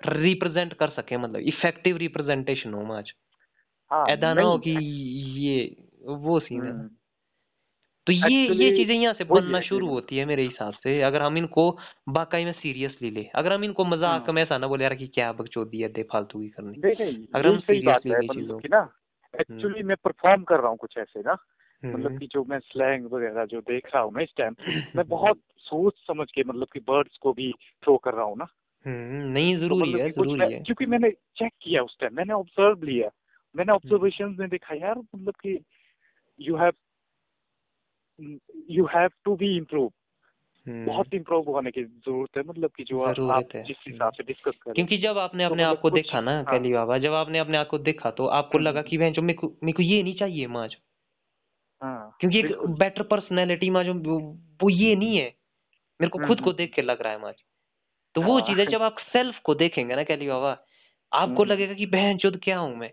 रिप्रेजेंट कर सके मतलब इफ़ेक्टिव रिप्रेजेंटेशन हो माज। ऐसा ना हो कि ये वो सीन है। हम्म। तो ये ये चीज़ें यहाँ से बनना शुरू होती है मेरे हिसाब से अगर हम इनको बाकाई में सीरियसली ले अगर हम इनको मज़ाक हाँ। में ऐसा ना बोले यार कि क्या बकचोदी है दे फालतू की करनी। अगर हम सीरियसली ले मतलब चीज़ों कि ना हम्म। एक्चुअली मैं परफॉर्म कर रहा हूँ कुछ ऐसे ना मतलब हम्म। कि जो मैं स्लैंग वगैरह जो देख रहा हूँ ना इस टाइम (coughs) मैं बहुत सोच समझ के मतलब कि वर्ड्स को भी थ्रो कर रहा हूँ ना। हम्म नहीं तो ज़रूरी मतलब है मैं ज़रूरी है। क्योंकि मैंने चेक किया उस टाइम मैंने ऑब्ज़र्व लिया। मैंने हम्म। ऑब्जर्वेशन में देखा यार मतलब कि you have you have to be improve hmm. बहुत इम्प्रूव होने की ज़रूरत है मतलब कि जो आप जिस हम्म हिसाब से डिस्कस कर क्योंकि जब आपने तो अपने आप मतलब को देखा ना हाँ। कैली बाबा जब आपने अपने आप को देखा तो आपको हम्म, लगा हम्म, कि मेरे को मेरे को ये नहीं चाहिए माज हाँ क्योंकि एक बेटर पर्सनैलिटी माज वो वो ये नहीं है। मेरे को हम्म खुद को हम्म। देख के लग रहा है माज तो वो हाँ। चीज़ है जब आप सेल्फ को देखेंगे ना कैली बाबा हम्म, आपको हम्म, लगेगा कि बहन चुद क्या हूँ मैं?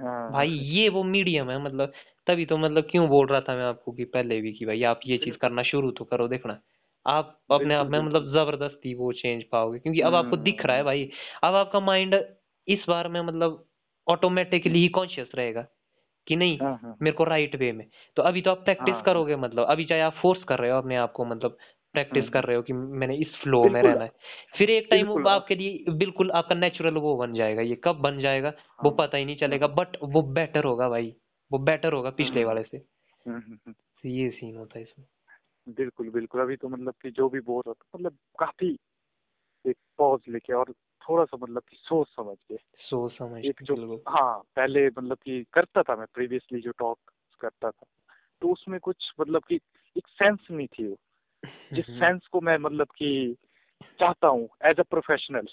हाँ भाई ये वो मीडियम है मतलब तभी तो मतलब क्यों बोल रहा था मैं आपको कि पहले भी कि भाई आप ये चीज़ करना शुरू तो करो देखना। आप अपने आप बिल्कुल में मतलब बिल्कुल। ज़बरदस्ती वो चेंज पाओगे क्योंकि अब आपको दिख रहा है हम्म। भाई अब आपका माइंड इस बार में मतलब ऑटोमेटिकली ही कॉन्शियस रहेगा कि नहीं हाँ हाँ। मेरे को राइट वे में। तो अभी तो आप प्रैक्टिस हाँ। करोगे मतलब अभी चाहे आप फोर्स कर रहे हो अपने आप को मतलब प्रैक्टिस कर हम्म, रहे हो कि मैंने इस फ्लो में रहना है। फिर एक टाइम हाँ। आपके लिए बिल्कुल आपका नेचुरल वो बन जाएगा ये कब बन जाएगा वो हाँ। पता ही नहीं चलेगा हम्म बट वो बेटर होगा भाई वो बेटर होगा पिछले हम्म। वाले से। हम्म, हम्म, हम्म, तो ये सीन होता है इसमें। बिल्कुल बिल्कुल। अभी तो मतलब कि जो भी बोल रहा था मतलब काफ़ी एक पॉज लेके और थोड़ा सा मतलब कि सोच समझ के सोच समझ एक जो हाँ पहले मतलब कि करता था मैं प्रीवियसली जो टॉक करता था तो उसमें कुछ मतलब कि एक सेंस नहीं थी वो। जिस हम्म, सेंस को मैं मतलब कि चाहता हूँ as a professional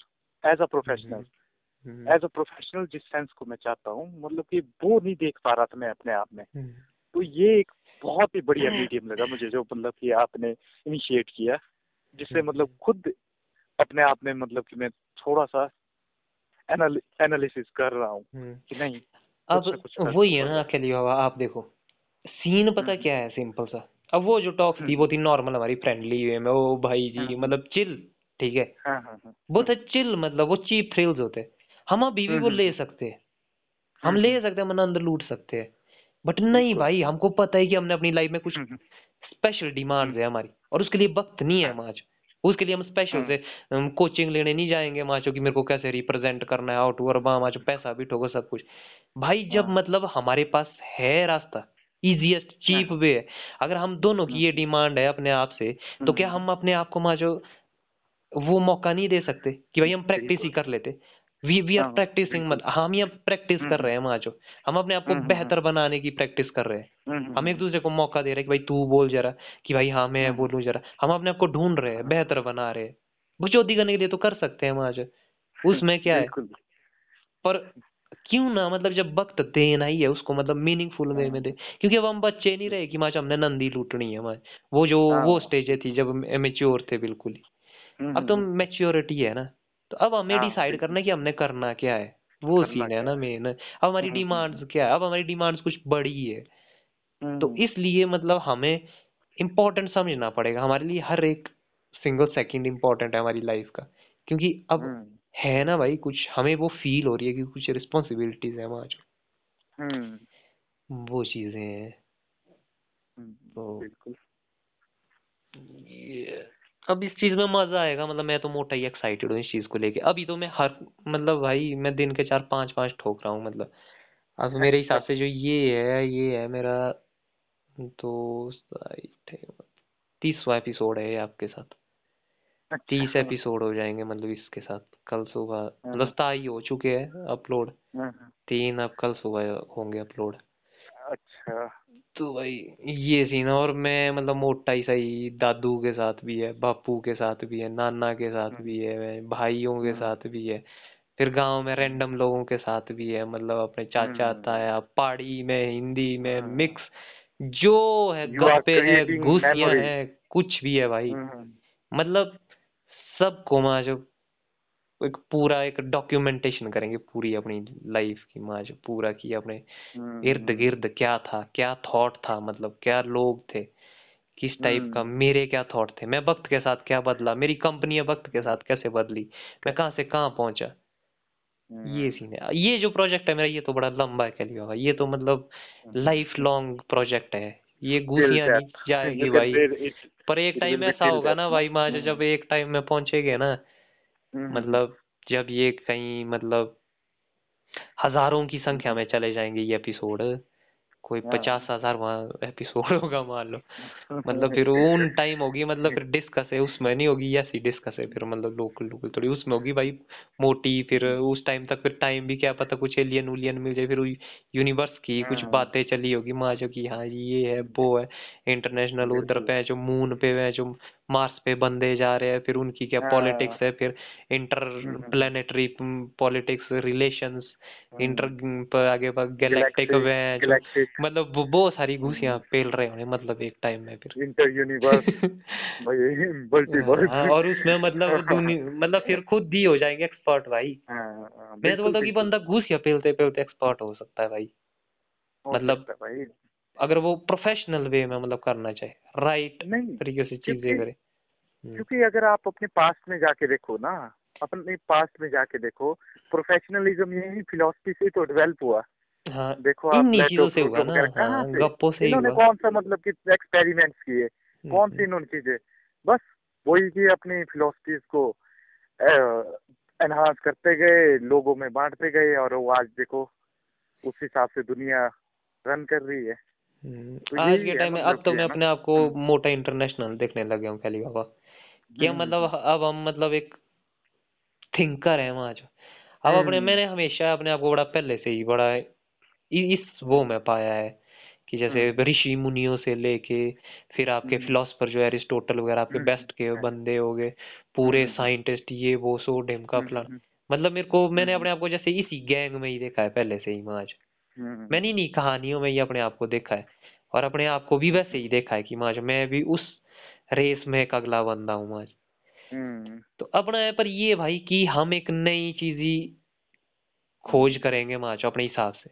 as a professional hmm, hmm, as a professional जिस सेंस को मैं चाहता हूँ मतलब कि वो नहीं देख पा रहा था मैं अपने आप में। हम्म, तो ये एक बहुत ही बढ़िया (clears throat) मीडियम लगा मुझे जो मतलब कि आपने इनिशिएट किया जिससे हम्म, मतलब खुद अपने आप में मतलब कि मैं थोड़ा सा एनालिसिस कर रहा हूँ हम्म। कि नहीं अब वही है ना अकेली बाबा आप देखो सीन पता हम्म, क्या है सिंपल सा। अब वो जो टॉक्स थी हम्म, वो थी नॉर्मल हमारी फ्रेंडली वे में ओ भाई जी हम्म, मतलब चिल ठीक है? हाँ हाँ हाँ। वो थे चिल मतलब वो चीप थ्रिल्स होते। हम अभी भी वो हम्म, ले हम्म, सकते। हैं हम ले सकते हैं मन अंदर लूट सकते हैं। बट नहीं भाई हमको पता है कि हमने अपनी लाइफ में कुछ स्पेशल डिमांड्स है हमारी और उसके लिए वक्त नहीं है हाँ। हमारे उसके लिए हम स्पेशल हाँ। से कोचिंग लेने नहीं जाएँगे माचो कि मेरे को कैसे रिप्रेजेंट करना है आउट और वहाँ माचो पैसा भी ठोको सब कुछ। भाई जब हाँ। मतलब हमारे पास है रास्ता इजीएस्ट चीप हाँ वे है। अगर हम दोनों की हम्म, ये डिमांड है अपने आप से तो क्या हम्म, हम अपने आप को माचो वो मौका नहीं दे सकते कि भाई हम प्रैक्टिस ही कर लेते? वी वी आर हाँ प्रैक्टिसिंग मत हम यहाँ प्रैक्टिस कर हम्म, रहे हैं माचो हम अपने आप को हम्म, बेहतर बनाने की प्रैक्टिस कर रहे हैं। हम एक दूसरे को मौका दे रहे हैं कि भाई तू बोल जरा कि भाई हाँ मैं बोलूँ जरा। हम अपने आप को ढूंढ रहे हैं हाँ, बेहतर बना रहे हैं। बकचोदी करने के लिए तो कर सकते हैं माजो उसमें क्या है? पर क्यों ना मतलब जब वक्त देना ही है उसको मतलब मीनिंगफुल वे में हाँ। दे। क्योंकि अब हम बच्चे नहीं रहे कि माच हमने नंदी लूटनी है माच वो जो वो हाँ स्टेज थी जब मेच्योर थे बिल्कुल ही। हम्म, अब हम्म, तो मेच्योरिटी है ना। तो अब हमें डिसाइड करना है कि हमने करना क्या है। वो करना सीन है ना मेन अब हमारी हम्म, हम्म, डिमांड्स क्या है? अब हमारी डिमांड्स कुछ बड़ी है तो हम्म, इसलिए मतलब हमें इम्पोर्टेंट समझना पड़ेगा। हमारे लिए हर एक सिंगल सेकंड इम्पोर्टेंट है हमारी लाइफ का। क्योंकि अब हम्म, है ना भाई कुछ हमें वो फील हो रही है कि कुछ रिस्पॉन्सिबिलिटीज है हमारा जो। हम्म, वो चीज़ें हैं। हम्म, तो बिल्कुल। अब इस चीज़ में मज़ा आएगा मतलब मैं तो मोटा ही एक्साइटेड हूँ इस चीज़ को लेके। अभी तो मैं हर मतलब भाई मैं दिन के चार पाँच पाँच ठोक रहा हूँ मतलब। अब मेरे हिसाब से जो ये है ये है मेरा तो तीसवा एपिसोड है आपके साथ। तीस (laughs) एपिसोड हो जाएँगे मतलब इसके साथ कल सुबह। हाँ। मतलब हाँ हो चुके हैं अपलोड। हाँ, हाँ, तीन अब कल सुबह होंगे अपलोड। अच्छा। तो भाई ये सीन है और मैं मतलब मोटा ही सही दादू के साथ भी है बापू के साथ भी है नाना के साथ हम्म, भी है भाइयों के हम्म, साथ भी है फिर गाँव में हम्म, रैंडम लोगों के साथ भी है मतलब अपने चाचा हम्म, ताया पहाड़ी में हिंदी में हम्म, मिक्स जो है गप्पे है घुसियाँ है कुछ भी है भाई। हम्म, मतलब सबको माँ जो एक पूरा एक डॉक्यूमेंटेशन करेंगे पूरी अपनी लाइफ की माँ जो पूरा की अपने इर्द हम्म, गिर्द क्या था क्या थॉट था मतलब क्या लोग थे किस टाइप का हम्म, मेरे क्या थॉट थे मैं वक्त के साथ क्या बदला मेरी कंपनी वक्त के साथ कैसे बदली मैं कहाँ से कहाँ पहुँचा? ये हम्म, सीन है। ये जो प्रोजेक्ट है मेरा ये तो बड़ा लंबा है कह लिया ये तो मतलब लाइफ लॉन्ग प्रोजेक्ट है। ये घुसियाँ नहीं जाएगी भाई। पर एक टाइम ऐसा होगा ना भाई हम्म, जब एक टाइम में पहुंचेगे ना हम्म, हम्म, मतलब जब ये कहीं मतलब हज़ारों की संख्या में चले जाएँगे ये एपिसोड कोई पचास हाँ हज़ार वहाँ एपिसोड (laughs) होगा मान लो। मतलब फिर (laughs) उन टाइम होगी मतलब फिर डिस्कस है उसमें नहीं होगी या सी डिस्कस है फिर मतलब लोकल लोकल थोड़ी उसमें होगी भाई मोटी फिर उस टाइम तक फिर टाइम भी क्या पता कुछ एलियन उलियन मिल जाए फिर यूनिवर्स की कुछ हाँ, बातें चली होगी माँ जो की हाँ ये है वो है इंटरनेशनल उधर पे जो मून पे है जो मार्स पे बंदे जा रहे हैं फिर उनकी क्या हाँ। पॉलिटिक्स है फिर inter planetary politics relations inter आगे गैलेक्टिक वे हैं मतलब बहुत सारी घुसियाँ पेल रहे होंगे मतलब एक टाइम में फिर। इंटर यूनिवर्स (laughs) भाई हाँ और उसमें मतलब (laughs) मतलब फिर खुद ही हो जाएँगे एक्सपर्ट भाई। हाँ हाँ, मैं तो बोलता हूँ कि बंदा घुसिया पेलते पेलते एक्सपर्ट हो सकता है भाई। मतलब भाई। अगर वो प्रोफेशनल वे में मतलब करना चाहे राइट तरीके से चीज़ें करे। हम्म, क्योंकि अगर आप अपने पास्ट में जाके देखो ना अपने पास्ट में जाके देखो प्रोफेशनलिज्म यही फिलोसफी से तो डेवलप हुआ। हाँ देखो आप चीज़ों से हुआ ना हाँ गप्पों से इन्होंने कौन सा मतलब कि एक्सपेरिमेंट्स किए हम्म, कौन सी हम्म, इन्होंने चीज़ें? बस वही की अपनी फिलोसफीज को एनहांस करते गए लोगों में बांटते गए और वो आज देखो उस हिसाब से दुनिया रन कर रही है। हम्म। तो आज यही के है टाइम में अब मतलब तो कि मैं है ना अपने आप को हम्म मोटा इंटरनेशनल देखने लगे हूँ खाली बाबा। कि हम हम्म। मतलब अब हम मतलब एक थिंकर है वहाँ जो। अब अपने हम्म। मैंने हमेशा अपने आप को बड़ा पहले से ही बड़ा इ- इस वो में पाया है कि जैसे हम्म। ऋषि मुनियों से लेके फिर आपके हम्म। फिलोसफर जो एरिस्टोटल वगैरह आपके हम्म बेस्ट के बंदे हो गए पूरे हम्म साइंटिस्ट ये वो सो ढिमका हम्म फलाना। हम्म। मतलब मेरे को मैंने हम्म अपने आप को जैसे इसी गैंग में ही देखा है पहले से ही माज हम्म मैंने नहीं कहानियों में ही अपने आप को देखा है और अपने आप को भी वैसे ही देखा है कि माज मैं भी उस रेस में एक अगला बंदा हूँ माज। हम्म। तो अपना है पर ये भाई कि हम एक नई चीज़ ही खोज हम्म करेंगे माज अपने हिसाब से।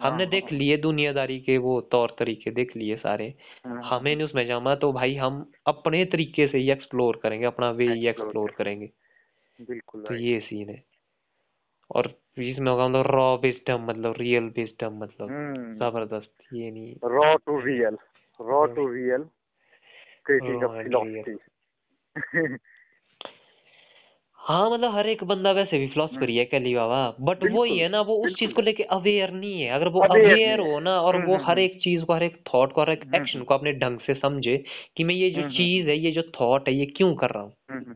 हमने देख हाँ। लिए दुनियादारी के वो तौर तरीके देख लिए सारे। हाँ। हमें नहीं उसमें जाना तो भाई हम अपने तरीके से ही एक्सप्लोर करेंगे अपना वे ही एक्सप्लोर एक्सप्लोर करेंगे। बिल्कुल तो ये सीन है। और इसमें होगा मतलब रॉ विजडम मतलब रियल विजडम मतलब हम्म। ज़बरदस्त ये नहीं। Raw to real raw to real of and हाँ मतलब हर एक बंदा वैसे भी फिलोसफर ही है कैली बाबा। बट वो ही है ना वो उस चीज़ को लेके अवेयर नहीं है। अगर वो अवेयर है। ना और हम्म वो हम्म हर हम्म। एक चीज़ को हर एक थॉट को हर एक हम्म। एक्शन हम्म को अपने ढंग से समझे कि मैं ये जो हम्म हम्म चीज़ है ये जो थॉट है ये क्यों कर रहा हूँ? हम्म हम्म।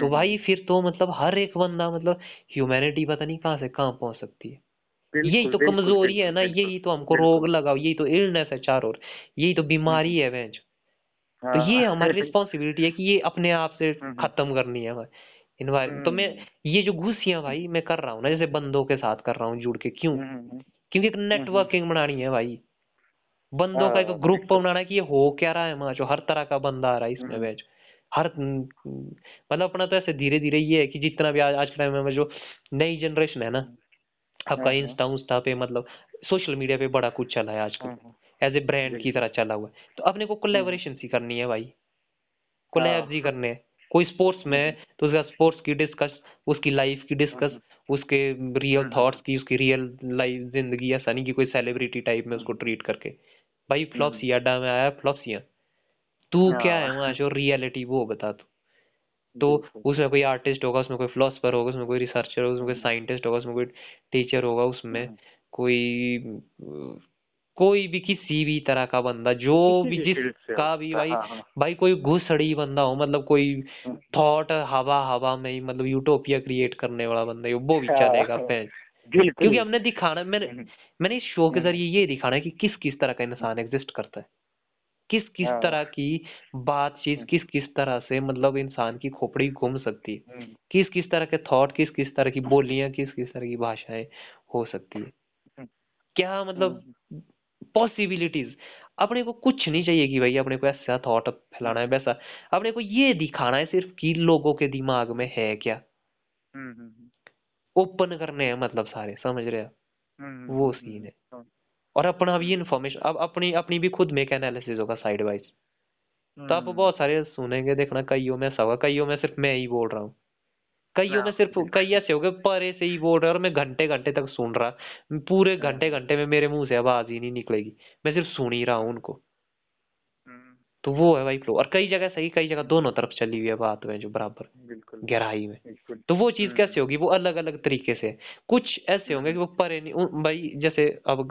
तो हम्म, भाई हम्म, फिर तो मतलब हर एक बंदा मतलब ह्यूमैनिटी पता नहीं कहाँ से कहाँ पहुँच सकती है। यही तो कमज़ोरी है ना यही तो हमको रोग लगाओ यही तो इलनेस है चारों ओर यही तो हम्म बीमारी है बेंच तो हाँ ये हमारी रिस्पॉन्सिबिलिटी है कि ये अपने आप से खत्म करनी है इन्वायरमेंट तो मैं ये जो घुसियाँ भाई मैं कर रहा हूँ ना जैसे बंदों के साथ कर रहा हूँ जुड़ के क्यों? क्योंकि एक नेटवर्किंग बनानी है भाई। बंदों का एक हाँ ग्रुप बनाना है कि ये हो क्या रहा है माँ जो हर तरह का बंदा आ रहा है इसमें बैच हर मतलब अपना तो ऐसे धीरे धीरे ये है कि जितना भी आज आज के टाइम में जो नई जनरेशन है ना आपका हाँ हाँ। इंस्टा उंस्टा पे मतलब सोशल मीडिया पे बड़ा कुछ चला है आजकल। हाँ हाँ। एज ए ब्रांड की तरह चला हुआ है। तो अपने को हम्म। कोलेबोरेशन ही करनी है भाई। हाँ। कोलैब्स ही करने हैं। कोई स्पोर्ट्स में है हम्म तो उसका स्पोर्ट्स की डिस्कस उसकी लाइफ की डिस्कस हम्म उसके रियल हम्म थॉट्स की उसकी रियल लाइफ ज़िंदगी ऐसा नहीं कि कोई सेलिब्रिटी टाइप में उसको हम्म ट्रीट करके। भाई हम्म, फ्लॉप्सिया अड्डा में आया फ्लॉप्सिया तू क्या है वहाँ हाँ जो रियलिटी वो बता तू। तो उसमें कोई आर्टिस्ट होगा उसमें कोई फिलोसफर होगा उसमें कोई रिसर्चर होगा उसमें कोई हम्म। साइंटिस्ट होगा उसमें कोई टीचर होगा उसमें हम्म। कोई कोई भी किसी भी तरह का बंदा जो भी हो। जिसका भी भाई हाँ हाँ। भाई कोई घुसड़ी बंदा हो मतलब कोई हम्म, थॉट हवा हवा में ही मतलब यूटोपिया क्रिएट करने वाला बंदा है वो भी चलेगा हाँ, पैंच क्योंकि हमने दिखाना मैंने हम्म। मैंने इस शो के हम्म। ज़रिए ये दिखाना है कि किस किस तरह का इंसान एग्जिस्ट करता है। किस किस हाँ। तरह की बातचीत हम्म। किस किस तरह से मतलब इंसान की खोपड़ी घूम सकती है? हम्म। किस किस तरह के थॉट किस किस तरह की बोलियाँ किस किस तरह की भाषाएँ हो सकती है? क्या मतलब हम्म। पॉसिबिलिटीज अपने को कुछ नहीं चाहिए कि भाई अपने को ऐसा थॉट फैलाना है वैसा। अपने को ये दिखाना है सिर्फ़ कि लोगों के दिमाग में है क्या? हम्म हम्म हम्म, ओपन करने हैं मतलब सारे समझ रहे हो? हम्म, वो हम्म, सीन है। हम्म, और अपना भी इन्फॉर्मेशन अब अपनी अपनी भी खुद में एनालिसिस होगा साइड वाइज तो आप हम्म, बहुत सारे सुनेंगे देखना कईयों में ऐसा होगा कईयों में सिर्फ़ मैं ही बोल रहा हूँ। कईयों में हाँ सिर्फ़ कई ऐसे हो गए परे से ही बोल रहे और मैं घंटे घंटे तक सुन रहा पूरे घंटे हम्म, घंटे में मेरे मुँह से आवाज़ ही नहीं निकलेगी मैं सिर्फ़ सुन ही रहा हूँ उनको। हम्म, तो वो है भाई फ्लो और कई जगह सही कई जगह दोनों तरफ़ चली हुई है बात में जो बराबर गहराई में। तो वो चीज़ कैसे होगी वो अलग अलग तरीके से कुछ ऐसे होंगे कि वो परे नहीं भाई जैसे अब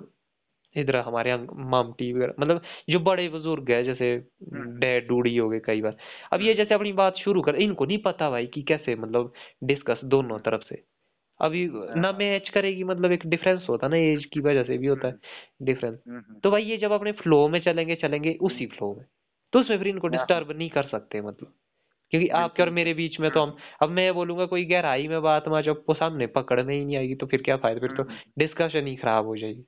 इधर हमारे यहाँ मामटी वगैरह मतलब जो बड़े बुज़ुर्ग है जैसे हम्म। डैड डूडी हो गए कई बार। अब ये हम्म। जैसे अपनी बात शुरू कर इनको नहीं पता भाई कि कैसे मतलब डिस्कस दोनों तरफ़ से। अभी ना हाँ मैच करेगी मतलब एक डिफरेंस होता है ना एज की वजह से भी होता है हम्म डिफरेंस हम्म हम्म, तो भाई ये जब अपने फ्लो में चलेंगे चलेंगे उसी फ्लो में। तो उसमें फिर इनको हाँ। हाँ डिस्टर्ब नहीं कर सकते मतलब। क्योंकि आपके और मेरे बीच में तो हम हम्म अब मैं बोलूँगा कोई गहराई में बात मैं जब वो सामने पकड़ में ही नहीं आएगी तो फिर क्या फ़ायदा? फिर तो डिस्कशन ही हो खराब हो जाएगी।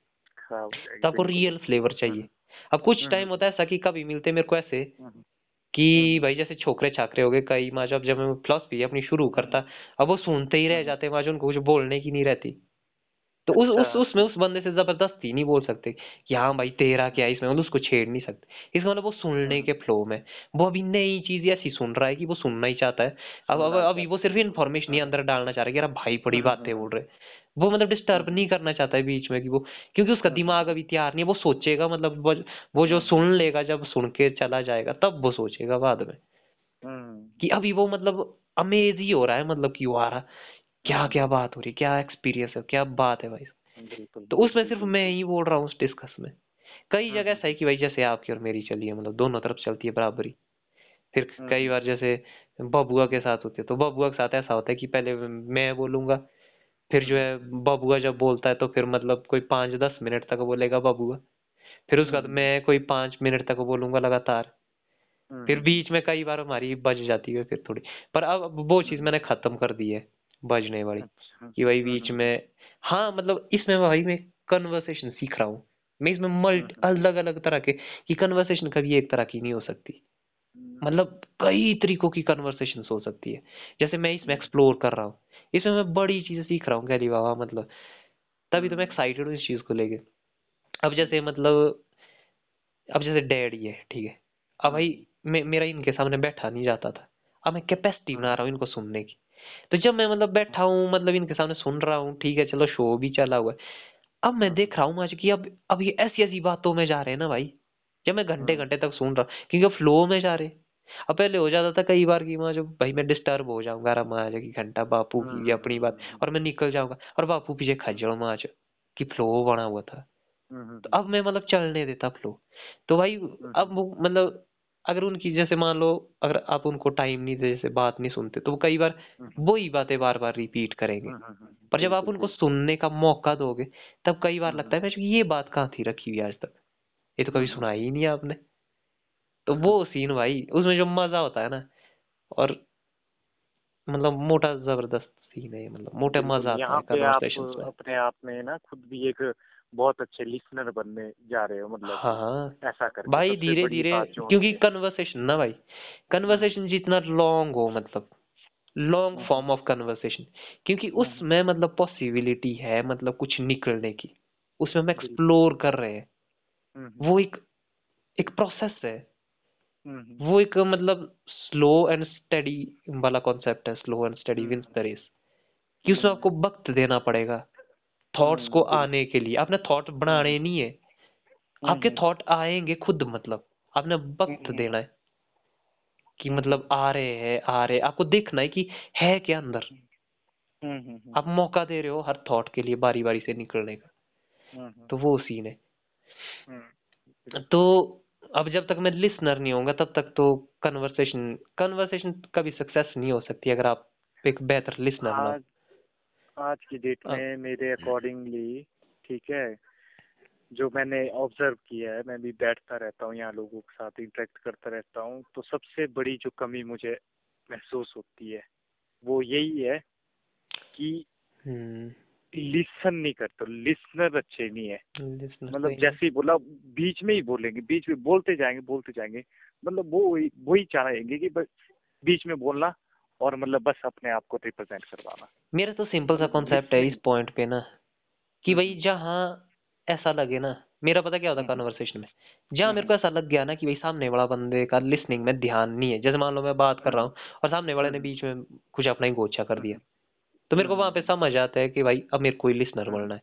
तो आपको रियल फ्लेवर हम्म चाहिए। अब कुछ हम्म। टाइम होता है कि कभी मिलते मेरे को ऐसे हम्म। हम्म कि हम्म। भाई जैसे छोकरे छाकरे हो गए कई माँ जब जब मैं फिलोसफी अपनी शुरू हम्म करता अब वो सुनते ही रह हम्म, जाते माँ जो उनको कुछ बोलने की नहीं रहती। तो उस अच्छा। उस उसमें उस बंदे से ज़बरदस्ती नहीं बोल सकते कि हाँ भाई तेरा क्या इसमें मतलब उसको छेड़ नहीं सकते। इसमें मतलब वो सुनने हम्म। के फ्लो में वो अभी नई चीज़ ऐसी सुन रहा है कि वो सुनना ही चाहता है। अब अब अभी वो सिर्फ़ इन्फॉर्मेशन ही हम्म अंदर डालना चाह रहा है कि यार भाई बड़ी हम्म बातें हम्म। बोल रहे हैं। वो मतलब डिस्टर्ब नहीं करना चाहता है बीच में कि वो क्योंकि उसका दिमाग अभी तैयार नहीं है वो सोचेगा मतलब वो, वो जो सुन लेगा जब सुन के चला जाएगा तब वो सोचेगा बाद में। हम्म। कि अभी वो मतलब अमेज ही हो रहा है मतलब कि वो आ रहा क्या क्या बात हो रही है क्या एक्सपीरियंस है क्या बात है भाई तो उसमें सिर्फ़ मैं ही बोल रहा हूँ उस डिस्कस में। कई जगह हम्म। ऐसा है कि भाई जैसे आपकी और मेरी चली है मतलब दोनों तरफ़ चलती है बराबरी। फिर कई हम्म। बार जैसे बबुआ के साथ होती है तो बबुआ के साथ ऐसा होता है कि पहले मैं बोलूँगा फिर जो है बबुआ जब बोलता है तो फिर मतलब कोई पाँच दस मिनट तक बोलेगा बबुआ। फिर उसके बाद हम्म। मैं कोई पाँच मिनट तक बोलूँगा लगातार। फिर हम्म। बीच में कई बार हमारी बज जाती है फिर थोड़ी। पर अब वो चीज़ मैंने खत्म कर दी है बजने वाली अच्छा कि भाई बीच में हाँ मतलब इसमें भाई मैं कन्वर्सेशन सीख रहा हूँ। मैं इसमें मल्टी हम्म। अलग अलग तरह के कि कन्वर्सेशन कभी एक तरह की नहीं हो सकती। मतलब कई तरीकों की कन्वर्सेशन हो सकती है। जैसे मैं इसमें एक्सप्लोर कर रहा हूँ। इसमें मैं बड़ी चीज़ें सीख रहा हूँ गैली बाबा मतलब। तभी तो मैं एक्साइटेड हूँ इस चीज़ को लेके। अब जैसे मतलब अब जैसे डैडी है ठीक है? अब भाई मे, मेरा इनके सामने बैठा नहीं जाता था। अब मैं कैपेसिटी बना रहा हूँ इनको सुनने की। तो जब मैं मतलब बैठा हूँ मतलब इनके सामने सुन रहा हूँ ठीक है चलो शो भी चला हुआ है। अब मैं देख रहा हूँ आज कि अब अब ये ऐसी ऐसी बातों में जा रहे हैं ना भाई। जब मैं घंटे घंटे तक सुन रहा हूँ क्योंकि फ्लो में जा रहे हैं। अब पहले हो जाता था कई बार कि माँ जब भाई मैं डिस्टर्ब हो जाऊँगा अरे माँ कि घंटा बापू हम्म की हम्म अपनी बात हम्म और मैं निकल जाऊँगा और बापू पीछे हम्म खज्जल माँ कि फ्लो बना हुआ था। हम्म तो हम्म। अब मैं मतलब चलने देता फ्लो तो भाई अब मतलब अगर उनकी जैसे मान लो अगर आप उनको टाइम नहीं दे जैसे बात नहीं सुनते तो वो कई बार वो ही बातें बार बार रिपीट करेंगे। हम्म हम्म, पर जब आप उनको सुनने का मौका दोगे तब कई बार हम्म लगता है मैं ये बात कहाँ थी रखी हुई आज तक? ये तो कभी हम्म। सुनाई ही नहीं आपने। तो वो हम्म, सीन भाई उसमें जो मज़ा होता है ना और मतलब मोटा ज़बरदस्त सीन है मतलब मोटा मज़ा आता है कन्वर्सेशंस में। अपने आप में ना खुद भी एक बहुत अच्छे लिसनर बनने जा रहे हो मतलब हाँ हाँ। ऐसा करके भाई धीरे धीरे क्योंकि कन्वर्सेशन ना भाई हम्म। कन्वर्सेशन जितना लॉन्ग हो मतलब long hmm. Form of conversation क्योंकि हम्म। उसमें मतलब पॉसिबिलिटी है मतलब कुछ निकलने की उसमें हम एक्सप्लोर कर रहे हैं। हम्म वो एक एक प्रोसेस है। हम्म वो एक मतलब स्लो एंड स्टडी वाला कॉन्सेप्ट है slow and study hmm. Wins the race कि उसमें हम्म। आपको वक्त देना पड़ेगा थॉट्स को हम्म आने के लिए। आपने थॉट हम्म। बनाने नहीं है। आपके हम्म। थॉट आएँगे खुद मतलब। आपने वक्त हम्म। देना है। कि हम्म मतलब आ रहे हैं आ रहे आपको देखना है कि है क्या अंदर। हम्म हम्म आप मौका दे रहे हो हर थॉट के लिए बारी बारी से निकलने का। हम्म तो वो सीन है। हम्म तो अब जब तक मैं लिसनर नहीं होऊँगा तब तक तो कन्वर्सेशन कन्वर्सेशन कभी सक्सेस नहीं हो सकती अगर आप एक बेहतर लिसनर ना आज आज की डेट में मेरे अकॉर्डिंगली ठीक है जो मैंने ऑब्ज़र्व किया है मैं भी बैठता रहता हूँ यहाँ लोगों के साथ इंटरेक्ट करता रहता हूँ तो सबसे बड़ी जो कमी मुझे महसूस होती है वो यही है कि हम्म। लिसन नहीं करते लिसनर अच्छे नहीं है मतलब जैसे ही बोला बीच में ही बोलेंगे बीच में बोलते जाएँगे बोलते जाएँगे मतलब वो वही वही चाहेंगे कि बस बीच में बोलना और मतलब बस अपने आप को रिप्रेजेंट करवाना मेरा तो सिंपल सा मतलब कॉन्सेप्ट है इस पॉइंट पे ना कि भाई हम्म। जहाँ ऐसा लगे ना मेरा पता क्या होता है हम्म। कन्वर्सेशन में जहाँ मेरे हम्म। को ऐसा लग गया ना कि भाई सामने वाला बंदे का लिसनिंग में ध्यान नहीं है जैसे मान लो मैं बात कर रहा हूँ और सामने वाले ने हम्म। बीच में कुछ अपना ही गोचा कर दिया हम्म। तो मेरे को वहाँ पे हम्म। समझ आता है कि भाई अब मेरे को लिसनर हम्म। बनना है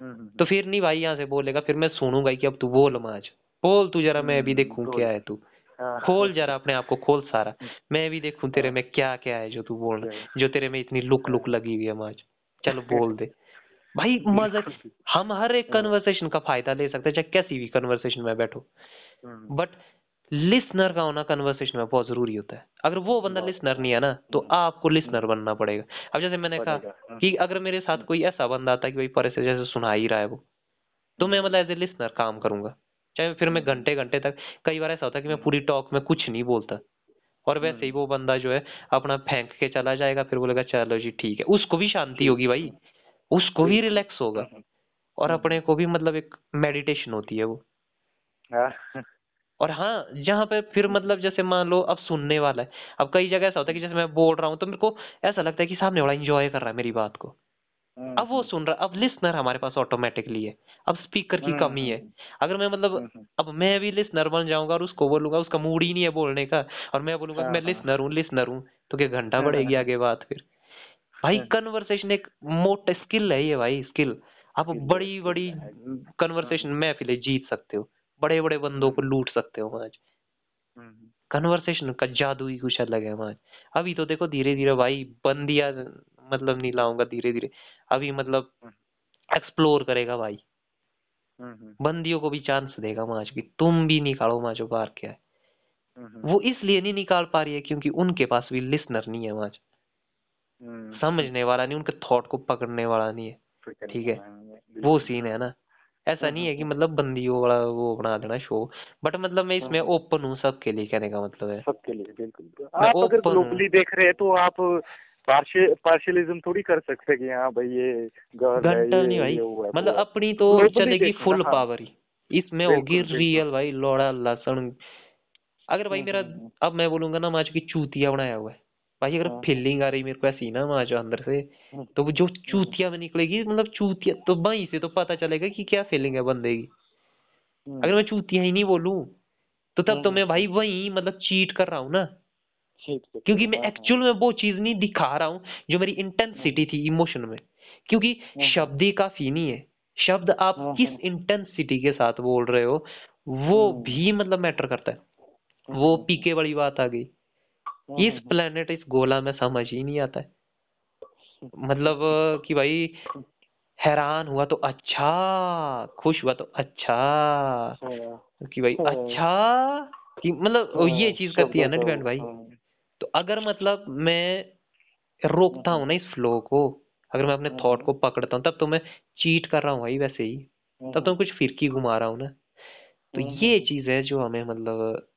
हम्म। तो फिर नहीं भाई यहाँ से बोलेगा फिर मैं सुनूँगा कि अब तू बोल माज बोल तू जरा मैं भी हम्म, देखूँ क्या है तू हाँ। खोल जरा अपने आप को खोल सारा मैं भी देखूँ तेरे हाँ। में क्या क्या है जो तू बोल रहा जो तेरे में इतनी लुक लुक हाँ। लगी हुई है माज चलो (laughs) बोल दे भाई मज़ा हम हर एक। कन्वर्सेशन का फ़ायदा ले सकते हैं चाहे कैसी भी कन्वर्सेशन में बैठो हम्म। बट लिसनर का होना कन्वर्सेशन में बहुत ज़रूरी होता है। अगर वो बंदा लिसनर नहीं है ना तो हम्म, आपको लिसनर हम्म, बनना पड़ेगा। अब जैसे मैंने कहा हम्म, कि अगर मेरे साथ कोई ऐसा बंदा आता है कि भाई परे जैसे सुना ही रहा है वो तो मैं मतलब एज ए लिसनर काम करूँगा। चाहे फिर मैं हम्म, घंटे घंटे तक कई बार ऐसा होता है कि मैं पूरी टॉक में कुछ नहीं बोलता। और वैसे ही वो बंदा जो है अपना फेंक के चला जाएगा फिर बोलेगा चलो जी ठीक है। उसको भी शांति होगी भाई। उसको भी रिलैक्स होगा। हम्म, और हम्म, अपने को भी मतलब एक मेडिटेशन होती है वो। हाँ, और हाँ जहाँ पे फिर मतलब जैसे मान लो अब सुनने वाला है अब कई जगह ऐसा होता है कि जैसे मैं बोल रहा हूँ तो मेरे को ऐसा लगता है कि सामने वाला एंजॉय कर रहा है मेरी बात को। हम्म, अब वो सुन रहा अब लिसनर हमारे पास ऑटोमेटिकली है अब स्पीकर की हम्म, कमी है। अगर मैं मतलब हम्म, अब मैं भी लिसनर बन जाऊँगा और उसको बोलूँगा उसका मूड ही नहीं है बोलने का और मैं बोलूँगा हाँ, मैं हाँ, लिसनर हूँ लिसनर हूँ तो क्या घंटा हाँ, बढ़ेगी हाँ, आगे बात फिर? भाई हाँ, कन्वर्सेशन एक मोटा स्किल है ये भाई स्किल आप बड़ी बड़ी है, कन्वर्सेशन महफिलें जीत सकते हो। बड़े बड़े बंदों को हम्म, लूट सकते हो आज हम्म, कन्वर्सेशन का जादू ही कुछ अलग है हमारे अभी तो देखो धीरे धीरे भाई बंदिया मतलब नहीं लाऊँगा धीरे धीरे अभी मतलब एक्सप्लोर करेगा भाई। हम्म, बंदियों को भी चांस देगा माज की तुम भी निकालो माजो बाहर क्या है। हम्म, वो इसलिए नहीं निकाल पा रही है क्योंकि उनके पास भी लिसनर नहीं है हम्म, समझने वाला नहीं उनके थॉट को पकड़ने वाला नहीं है। ठीक है? वो सीन है हाँ, ना? ऐसा नहीं है कि मतलब बंदियों वाला वो बना देना शो बट मतलब मैं इसमें हम्म, ओपन हूँ सबके लिए कहने का मतलब है। सबके लिए बिल्कुल। आप अगर ग्लोबली देख रहे हैं तो आप पार्शियलिज्म थोड़ी कर सकते कि हाँ भाई ये घंटा नहीं भाई। है मतलब अपनी तो चलेगी फुल हाँ पावर ही। इसमें होगी रियल भाई लोड़ा लहसुन अगर भाई हम्म, मेरा हम्म, अब मैं बोलूँगा ना माज की चूतिया बनाया हुआ है। भाई अगर फीलिंग आ रही मेरे को ऐसी ना माज अंदर से हम्म, तो वो जो चूतिया में निकलेगी मतलब चूतिया तो वहीं से तो पता चलेगा कि क्या फीलिंग है बंदे की। हम्म, अगर मैं चूतिया ही नहीं बोलूँ तो तब तो हम्म, मैं भाई वही मतलब चीट कर रहा हूँ ना। क्योंकि मैं हाँ हाँ। एक्चुअल में वो चीज़ नहीं दिखा रहा हूँ जो मेरी इंटेंसिटी थी इमोशन में। क्योंकि शब्द ही काफ़ी नहीं है। शब्द आप किस इंटेंसिटी के साथ बोल रहे हो वो भी मतलब मैटर करता है। वो पीके वाली बात आ गई। इस हम्म, प्लेनेट इस गोला में समझ ही नहीं आता है। मतलब (laughs) कि भाई हैरान हुआ तो अच्छा खुश हुआ तो अच्छा। हाँ, कि भाई हाँ, अच्छा कि मतलब ये हाँ, चीज़ करती है ना डिपेंड भाई। हाँ, तो अगर मतलब मैं रोकता हूँ। ना इस फ्लो को अगर मैं अपने थॉट को पकड़ता हूँ तब तो मैं चीट कर रहा हूँ भाई वैसे ही। तब तो मैं कुछ फिरकी घुमा रहा हूँ ना। तो ये चीज़ है जो हमें मतलब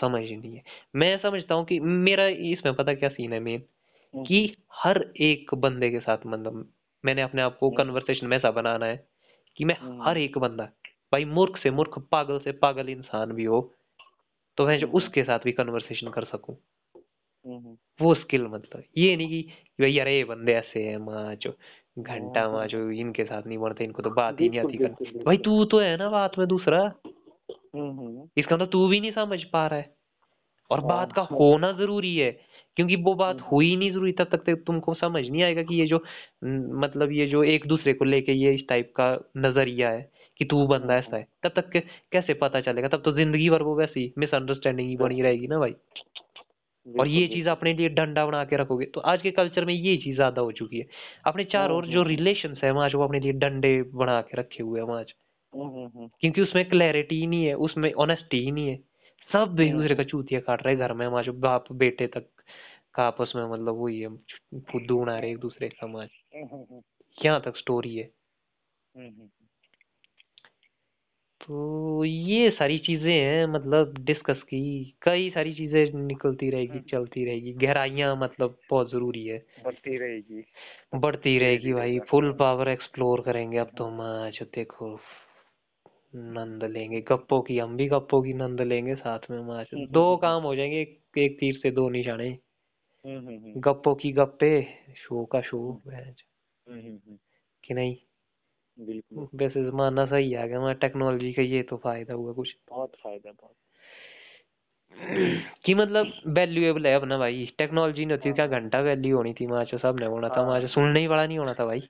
समझनी है। मैं समझता हूँ कि मेरा इसमें पता क्या सीन है मेन कि हम्म, हर एक बंदे के साथ मतलब मैंने अपने आप को हम्म, कन्वर्सेशन में ऐसा बनाना है कि मैं हर हम्म, एक बंदा भाई मूर्ख से मूर्ख पागल से पागल इंसान भी हो तो मैं जो हम्म, उसके साथ भी कन्वर्सेशन कर सकूँ। हम्म, वो स्किल मतलब ये नहीं कि कि भाई यार ये बंदे ऐसे हैं माँ जो हम्म, घंटा माँ हम्म, जो इनके साथ नहीं बढ़ते इनको तो बात ही नहीं आती करनी। भाई तू तो है ना बात में दूसरा? हम्म, हम्म, इसका मतलब तू भी नहीं समझ पा रहा है। और बात का हाँ, होना ज़रूरी है क्योंकि वो बात हुई नहीं ज़रूरी तब तक तक तुमको समझ नहीं आएगा कि ये जो मतलब ये जो एक दूसरे को लेके ये इस टाइप का नज़रिया है कि तू बंदा ऐसा है तब तक कैसे पता चलेगा? तब तो ज़िंदगी भर वो वैसी मिसअंडरस्टैंडिंग ही बनी रहेगी ना भाई। और ये चीज़ अपने लिए डंडा बना के रखोगे तो आज के कल्चर में ये चीज़ ज़्यादा हो चुकी है। अपने चार हम्म, और जो रिलेशन है हमारे वो अपने लिए डंडे बना के रखे हुए हैं आज। हम्म, क्योंकि उसमें क्लैरिटी ही नहीं है उसमें ऑनेस्टी ही नहीं है। सब एक दूसरे हम्म, का चूतिया काट रहे घर में हमारे बाप बेटे तक का आपस में मतलब वही है फुद्दू बना रहे एक दूसरे का समाज। हम्म, हम्म, यहाँ तक स्टोरी है। हम्म, तो ये सारी चीज़ें हैं मतलब डिस्कस की। कई सारी चीज़ें निकलती रहेगी हम्म। चलती रहेगी। गहराइयाँ मतलब बहुत ज़रूरी है। बढ़ती रहेगी। बढ़ती रहेगी भाई फुल पावर एक्सप्लोर करेंगे अब तो हम आज देखो। नंद लेंगे गप्पों की हम भी गप्पों की नंद लेंगे साथ में हम आज हम्म, दो हम्म, काम हो जाएँगे एक, एक तीर से दो निशाने। हम्म, हम्म, हम्म, गप्पों की गप्पे शो का शो हम्म, हम्म, हम्म, कि नहीं? बिल्कुल। वैसे जमाना सही आ गया हमारा टेक्नोलॉजी का ये तो फ़ायदा हुआ कुछ। बहुत फ़ायदा बहुत। कि मतलब वैल्यूएबल है अपना भाई टेक्नोलॉजी नहीं होती क्या। घंटा वैल्यू होनी थी जो सबने होना था। हाँ, जो सुनने ही बड़ा नहीं होना था भाई।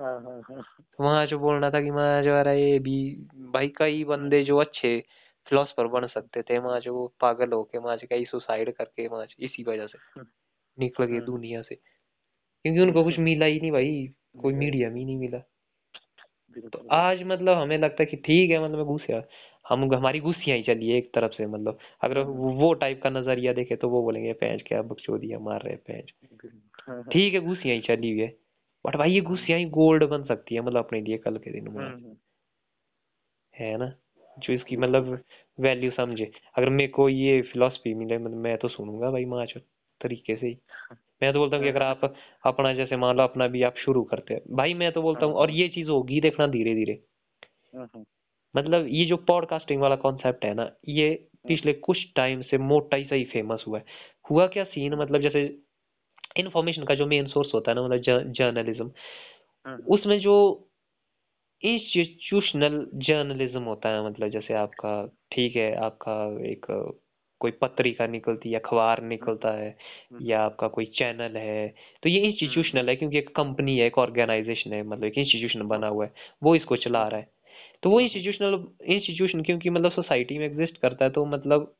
हाँ हाँ हाँ। वहाँ जो बोलना था कि वहाँ जो अरे ये भी भाई कई बंदे जो अच्छे फिलोसफर बन सकते थे वहाँ जो पागल होके वहाँ कई सुसाइड करके वहाँ इसी वजह से निकल गए हम्म, दुनिया से। क्योंकि उनको कुछ मिला ही नहीं भाई कोई मीडियम ही नहीं। मिला। तो आज मतलब हमें लगता है कि ठीक है मतलब घुसिया हम हमारी घुसियाँ ही चलिए एक तरफ़ से मतलब अगर हम्म, वो टाइप का नज़रिया देखे तो वो बोलेंगे पैंच क्या बकचोदियाँ मार रहे पैंच। हाँ, हाँ, ठीक है घुसियाँ ही चली हुई है बट भाई ये घुसियाँ ही गोल्ड बन सकती है मतलब अपने लिए कल के दिन में। हम्म, है ना? जो इसकी मतलब वैल्यू समझे। अगर मेरे को ये फिलॉसफी मिले मतलब मैं तो सुनूँगा भाई माच तरीके से ही। मैं तो बोलता हूँ कि अगर आप अपना जैसे मान लो अपना भी आप शुरू करते हैं। भाई मैं तो बोलता हाँ, हूँ और ये चीज़ होगी देखना धीरे धीरे हाँ, हाँ, मतलब ये जो पॉडकास्टिंग वाला कॉन्सेप्ट है ना ये पिछले कुछ टाइम से मोटा ही सही फ़ेमस हुआ है। हुआ क्या सीन मतलब जैसे इन्फॉर्मेशन का जो मेन सोर्स होता है ना मतलब जर्नलिज्म हाँ, उसमें जो इंस्टीट्यूशनल जर्नलिज्म होता है मतलब जैसे आपका ठीक है आपका एक कोई पत्रिका निकलती है अखबार निकलता है या आपका कोई चैनल है तो ये इंस्टीट्यूशनल है क्योंकि एक कंपनी है एक ऑर्गेनाइजेशन है मतलब एक इंस्टीट्यूशन बना हुआ है वो इसको चला रहा है। तो वो इंस्टीट्यूशनल इंस्टीट्यूशन क्योंकि मतलब सोसाइटी में एग्जिस्ट करता है तो मतलब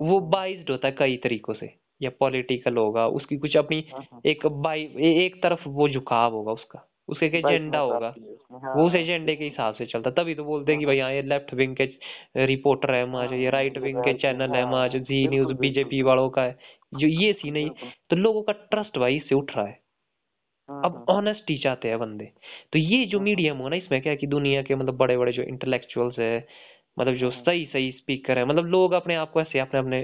वो बाइज्ड होता है कई तरीकों से। या पॉलिटिकल होगा उसकी कुछ अपनी हाँ, हाँ। एक बाई एक तरफ़ वो झुकाव होगा उसका उसका एक एजेंडा होगा। है वो उस एजेंडे के हिसाब से चलता तभी तो बोलते हैं कि भाई हाँ ये लेफ़्ट विंग के रिपोर्टर है वहाँ जो ये राइट विंग के चैनल है वहाँ जो न्यूज़ बीजेपी वालों का है जो ये सीन है बिल्कुल। तो लोगों का ट्रस्ट भाई इससे उठ रहा है। अब ऑनेस्टी चाहते हैं बंदे। तो ये जो मीडियम हो। ना इसमें क्या कि दुनिया के मतलब बड़े बड़े जो इंटेलेक्चुअल्स है मतलब जो सही सही स्पीकर है मतलब लोग अपने आप को ऐसे अपने अपने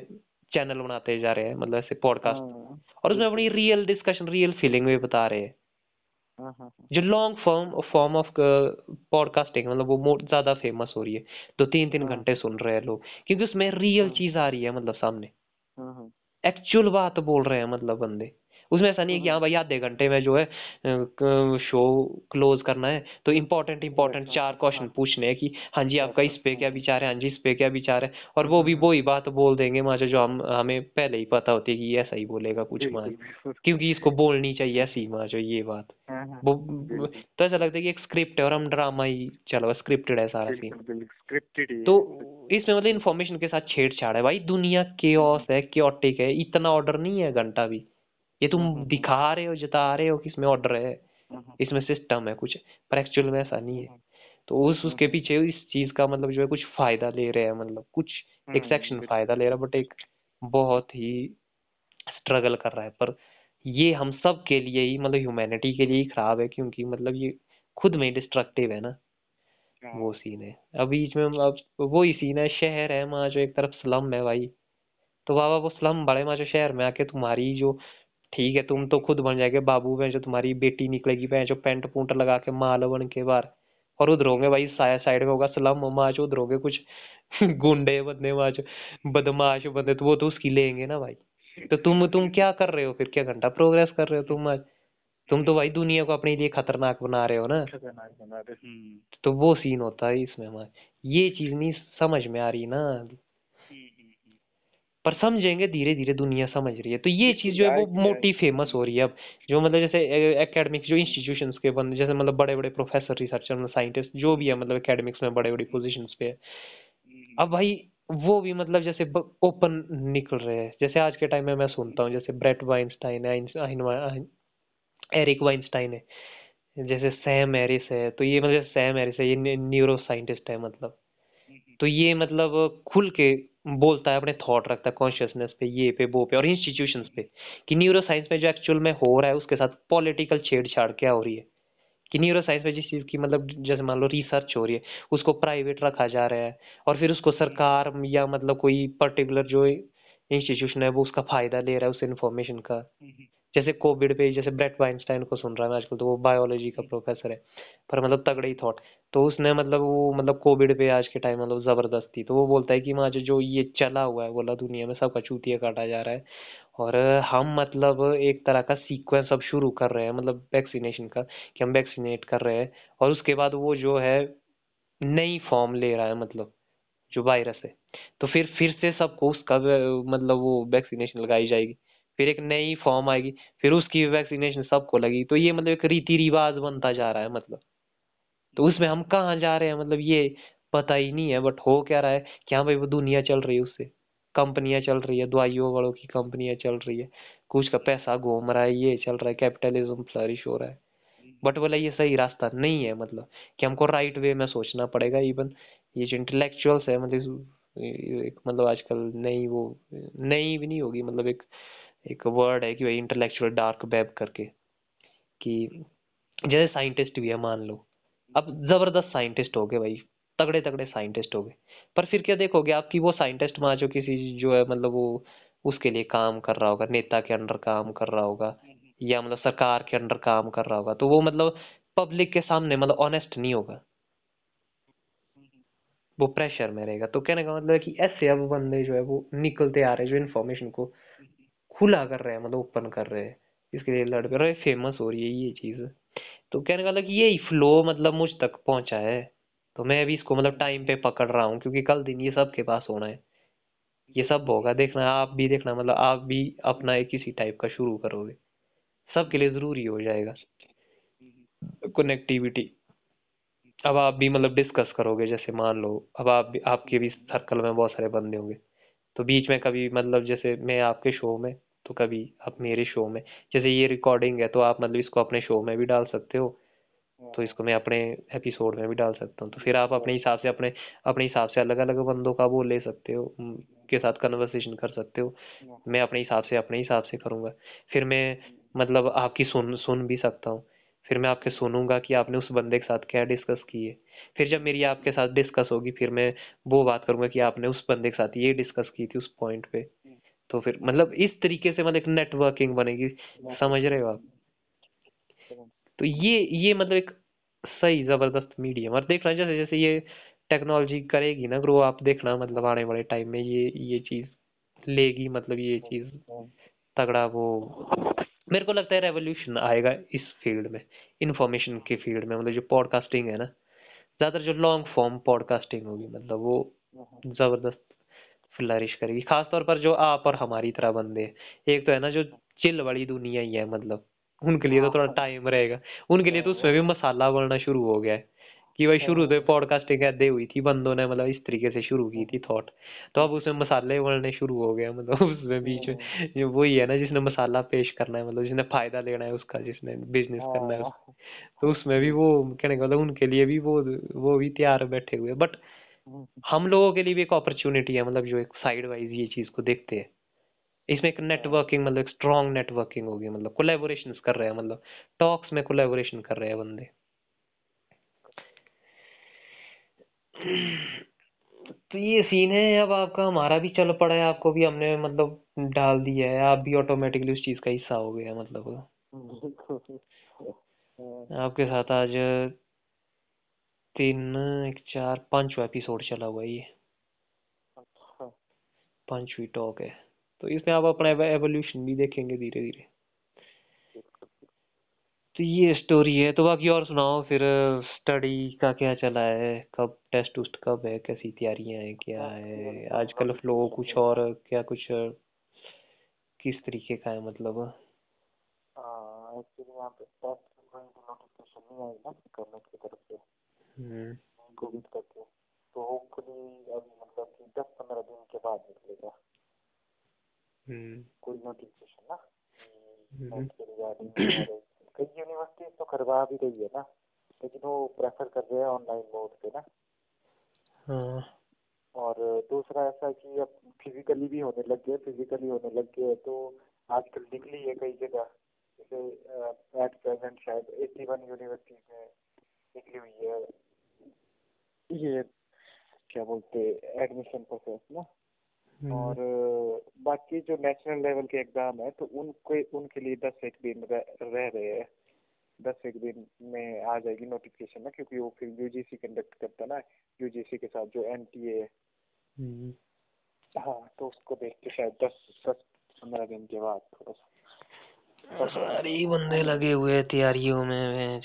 चैनल बनाते जा रहे हैं मतलब ऐसे पॉडकास्ट हाँ, और उसमें अपनी रियल डिस्कशन रियल फीलिंग भी बता रहे हैं। हाँ हाँ हाँ। जो long form form of podcasting मतलब वो मोर ज़्यादा फ़ेमस हो रही है। दो तीन तीन हाँ। घंटे सुन रहे हैं लोग क्योंकि उसमें रियल हाँ। चीज़ आ रही है मतलब सामने। हाँ हाँ। एक्चुअल बात बोल रहे हैं मतलब बंदे। उसमें ऐसा नहीं है कि हाँ हाँ, भाई आधे घंटे में जो है शो क्लोज करना है तो इम्पोर्टेंट इम्पोर्टेंट चार क्वेश्चन हाँ पूछने हैं कि हाँ जी आपका अच्छा इस पे क्या विचार है? हाँ जी इस पे क्या विचार है? और वो भी वो ही बात बोल देंगे माँ जो हम हमें पहले ही पता होती है कि ऐसा ही बोलेगा कुछ माँ क्योंकि इसको बोलनी चाहिए ऐसी माँ जो ये बात। हाँ हाँ वो तो ऐसा लगता है कि एक स्क्रिप्ट है और हम ड्रामा ही चलो स्क्रिप्टेड है सारा सीन तो इसमें मतलब इन्फॉर्मेशन के साथ छेड़छाड़ है भाई दुनिया केओस है क्योटिक है इतना ऑर्डर नहीं है घंटा भी। ये तुम हाँ हाँ हाँ दिखा रहे हो जता रहे हो कि इसमें ऑर्डर है हाँ हाँ इसमें सिस्टम है कुछ पर एक्चुअल में ऐसा नहीं है। हाँ तो उस हाँ उसके हाँ पीछे इस चीज़ का मतलब जो है कुछ फ़ायदा ले रहे हैं मतलब कुछ एक हाँ, सेक्शन फ़ायदा ले रहा है बट एक बहुत ही स्ट्रगल कर रहा है। पर ये हम सब के लिए ही मतलब ह्यूमैनिटी के लिए ही खराब है क्योंकि मतलब ये खुद में डिस्ट्रक्टिव है ना वो हाँ। सीन है। अब बीच में अब वो ही सीन है शहर है वहाँ जो एक तरफ़ स्लम है भाई। तो बाबा वो स्लम बड़े वहाँ जो शहर में आके तुम्हारी जो ठीक है तुम तो खुद बन जाएगे बाबू में जो तुम्हारी बेटी निकलेगी भैं जो पेंट पूंट लगा के माल बन के बाहर। और उधर होंगे भाई साया साइड में होगा सलाम माच उधर होंगे कुछ (laughs) गुंडे बंदे माच बदमाश बंदे तो वो तो उसकी लेंगे ना भाई। तो तुम तुम क्या कर रहे हो फिर? क्या घंटा प्रोग्रेस कर रहे हो तुम आज? तुम तो भाई दुनिया को अपने लिए खतरनाक बना रहे हो ना। खतरनाक बना रहे हम्म। तो वो सीन होता है इसमें ये चीज़ नहीं समझ में आ रही ना। पर समझेंगे धीरे धीरे दुनिया समझ रही है। तो ये चीज़ जो है वो मोटी फ़ेमस हो हम्म रही है अब। जो मतलब जैसे एकेडमिक जो इंस्टीट्यूशंस के बंदे जैसे मतलब बड़े बड़े प्रोफेसर रिसर्चर मतलब साइंटिस्ट जो भी है मतलब एकेडमिक्स में बड़े बड़ी पोजिशन पे है। हम्म, अब भाई वो भी मतलब जैसे ओपन निकल रहे हैं। जैसे आज के टाइम में मैं सुनता हूँ जैसे ब्रेट वाइंस्टाइन है एरिक वाइंस्टाइन है। जैसे सैम एरिस है तो ये मतलब सैम एरिस है ये न्यूरो साइंटिस्ट है मतलब। हम्म, तो ये मतलब खुल के बोलता है, अपने थॉट रखता है कॉन्शियसनेस पे, ये पे, वो पे और इंस्टीट्यूशंस पे कि न्यूरो साइंस में जो एक्चुअल में हो रहा है, उसके साथ पॉलिटिकल छेड़छाड़ क्या हो रही है? कि न्यूरो साइंस में जिस चीज़ की मतलब जैसे मान लो रिसर्च हो रही है, उसको प्राइवेट रखा जा रहा है और फिर उसको सरकार या मतलब कोई पर्टिकुलर जो इंस्टीट्यूशन है, वो उसका फ़ायदा ले रहा है उस इन्फॉर्मेशन का। जैसे कोविड पे, जैसे ब्रेट वाइंस्टाइन को सुन रहा है आजकल तो वो बायोलॉजी का प्रोफेसर है, पर मतलब तगड़े ही थॉट तो उसने मतलब वो मतलब कोविड पे आज के टाइम मतलब ज़बरदस्ती तो वो बोलता है कि वहाँ जो ये चला हुआ है बोला दुनिया में सबका चूतिया काटा जा रहा है। और हम मतलब एक तरह का सीक्वेंस अब शुरू कर रहे हैं मतलब वैक्सीनेशन का, कि हम वैक्सीनेट कर रहे हैं, और उसके बाद वो जो है नई फॉर्म ले रहा है मतलब जो वायरस है। तो फिर फिर से सबको उसका मतलब वो वैक्सीनेशन लगाई जाएगी। फिर एक नई फॉर्म आएगी फिर उसकी वैक्सीनेशन सबको लगी तो ये मतलब एक रीति रिवाज बनता जा रहा है मतलब। तो उसमें हम कहाँ जा रहे हैं मतलब ये पता ही नहीं है बट हो क्या रहा है कि हाँ भाई वो दुनिया चल रही है उससे। कंपनियाँ चल रही है दवाइयों वालों की कंपनियाँ चल रही है। कुछ का पैसा घूम रहा है ये चल रहा है कैपिटलिज्म फ्लरिश हो रहा है। बट बोला ये सही रास्ता नहीं है मतलब कि हमको राइट वे में सोचना पड़ेगा इवन ये जो इंटेलेक्चुअल्स है मतलब एक मतलब आजकल नई वो नई भी नहीं होगी मतलब एक एक वर्ड है कि भाई इंटेलेक्चुअल डार्क वेब करके कि जैसे साइंटिस्ट भी है मान लो। अब ज़बरदस्त साइंटिस्ट हो गए भाई तगड़े तगड़े साइंटिस्ट हो गए। पर फिर क्या देखोगे आपकी वो साइंटिस्ट वहाँ जो किसी जो है मतलब वो उसके लिए काम कर रहा होगा नेता के अंडर काम कर रहा होगा या मतलब सरकार के अंडर काम कर रहा होगा तो वो मतलब पब्लिक के सामने मतलब ऑनेस्ट नहीं होगा। वो प्रेशर में रहेगा। तो कहने का मतलब है कि ऐसे अब बंदे जो है वो निकलते आ रहे हैं जो इन्फॉर्मेशन को। खुला कर रहे हैं मतलब ओपन कर रहे हैं। इसके लिए लड़ रहे फ़ेमस हो रही है ये चीज़। तो कहने का मतलब कि यही फ्लो मतलब मुझ तक पहुँचा है। तो मैं अभी इसको मतलब टाइम पे पकड़ रहा हूँ, क्योंकि कल दिन ये सब के पास होना है। ये सब होगा, देखना, आप भी देखना मतलब आप भी अपना एक किसी टाइप का शुरू करोगे। सबके लिए ज़रूरी हो जाएगा। कनेक्टिविटी अब आप भी मतलब डिस्कस करोगे, जैसे मान लो, अब आप भी, आपके भी सर्कल में बहुत सारे बंदे होंगे। तो बीच में कभी मतलब जैसे मैं आपके शो में तो कभी आप मेरे शो में जैसे ये रिकॉर्डिंग है तो आप मतलब इसको अपने शो में भी डाल सकते हो। तो इसको मैं अपने एपिसोड में भी डाल सकता हूँ। तो फिर आप अपने हिसाब से अपने अपने हिसाब से अलग अलग बंदों का वो ले सकते हो के साथ कन्वर्सेशन कर सकते हो। मैं अपने हिसाब से अपने हिसाब से करूँगा। फिर मैं मतलब आपकी सुन सुन भी सकता हूँ। फिर मैं आपके सुनूँगा कि आपने उस बंदे के साथ क्या डिस्कस की है। फिर जब मेरी आपके साथ डिस्कस होगी फिर मैं वो बात करूँगा कि आपने उस बंदे के साथ ये डिस्कस की थी उस पॉइंट पे। तो फिर मतलब इस तरीके से मतलब एक नेटवर्किंग बनेगी। समझ रहे हो आप? तो ये ये मतलब एक सही ज़बरदस्त मीडियम और देखना जैसे जैसे ये टेक्नोलॉजी करेगी ना ग्रो आप देखना मतलब आने वाले टाइम में ये ये चीज़ लेगी मतलब ये चीज़ तगड़ा वो मेरे को लगता है रेवोल्यूशन आएगा इस फ़ील्ड में इंफॉर्मेशन के फ़ील्ड में मतलब जो पॉडकास्टिंग है ना ज़्यादातर जो लॉन्ग फॉर्म पॉडकास्टिंग होगी मतलब वो ज़बरदस्त फ्लरिश करेगी खासतौर पर जो आप और हमारी तरह बंदे एक तो है ना जो चिल वाली दुनिया ही है मतलब। उनके लिए तो थोड़ा टाइम रहेगा। उनके लिए तो उसमें भी मसाला बनना शुरू हो गया है कि भाई शुरू तो पॉडकास्टिंग ऐसे हुई थी बंदों ने मतलब इस तरीके से शुरू की थी थॉट तो अब उसमें मसाले बनने शुरू हो गए मतलब (laughs) उसमें बीच में जो वही है ना जिसने मसाला पेश करना है मतलब जिसने फ़ायदा लेना है उसका जिसने बिज़नेस करना है उसका। तो उसमें भी वो कहने का मतलब उनके लिए भी वो वो भी तैयार बैठे हुए बट हम लोगों के लिए भी एक अपॉर्चुनिटी है मतलब जो एक साइड वाइज ये चीज़ को देखते हैं। इसमें एक नेटवर्किंग मतलब स्ट्रॉन्ग नेटवर्किंग होगी मतलब कोलेबोरेशन कर रहे हैं मतलब टॉक्स में कोलेबोरेशन कर रहे हैं बंदे। तो ये सीन है अब आपका हमारा भी चल पड़ा है आपको भी हमने मतलब डाल दिया है आप भी ऑटोमेटिकली उस चीज़ का हिस्सा हो गया मतलब। आपके साथ आज तीन एक चार पांचवा एपिसोड चला हुआ ये। अच्छा। पांचवी टॉक है। तो इसमें आप अपना एवोल्यूशन भी देखेंगे धीरे धीरे तो ये स्टोरी है। तो बाकी और सुनाओ फिर स्टडी का क्या चला है? कब टेस्ट उस्ट कब है? कैसी तैयारियाँ हैं? क्या है? आजकल फ्लो कुछ और क्या कुछ किस तरीके का है मतलब? एक्चुअली यहाँ पे टेस्ट नोटिफिकेशन नहीं आएगा गवर्नमेंट की तरफ़ से। कोविड हम्म। करके तो होपफुली अभी मतलब कि दस पंद्रह दिन के बाद निकलेगा। हम्म। कोई नोटिफिकेशन ना हम्म। कई यूनिवर्सिटी तो करवा भी रही है ना लेकिन वो प्रेफर कर रहे हैं ऑनलाइन मोड पे ना। हाँ। और दूसरा ऐसा कि अब फिजिकली भी होने लग गए फिजिकली होने लग गए तो आजकल निकली है कई जगह। एट प्रेजेंट शायद एट्टी वन यूनिवर्सिटी में निकली हुई है। ये क्या बोलते एडमिशन प्रोसेस ना। हम्म। और बाकी जो नेशनल लेवल के एग्ज़ाम है तो उनके उनके लिए दस एक दिन रह, रह रहे हैं। दस एक दिन में आ जाएगी नोटिफिकेशन ना क्योंकि वो फिर यूजीसी कंडक्ट करता ना यूजीसी के साथ जो एन टी ए हाँ। तो उसको देख के शायद दस दस पंद्रह दिन के बाद थोड़ा सा। सारे बंदे लगे हुए तैयारियों में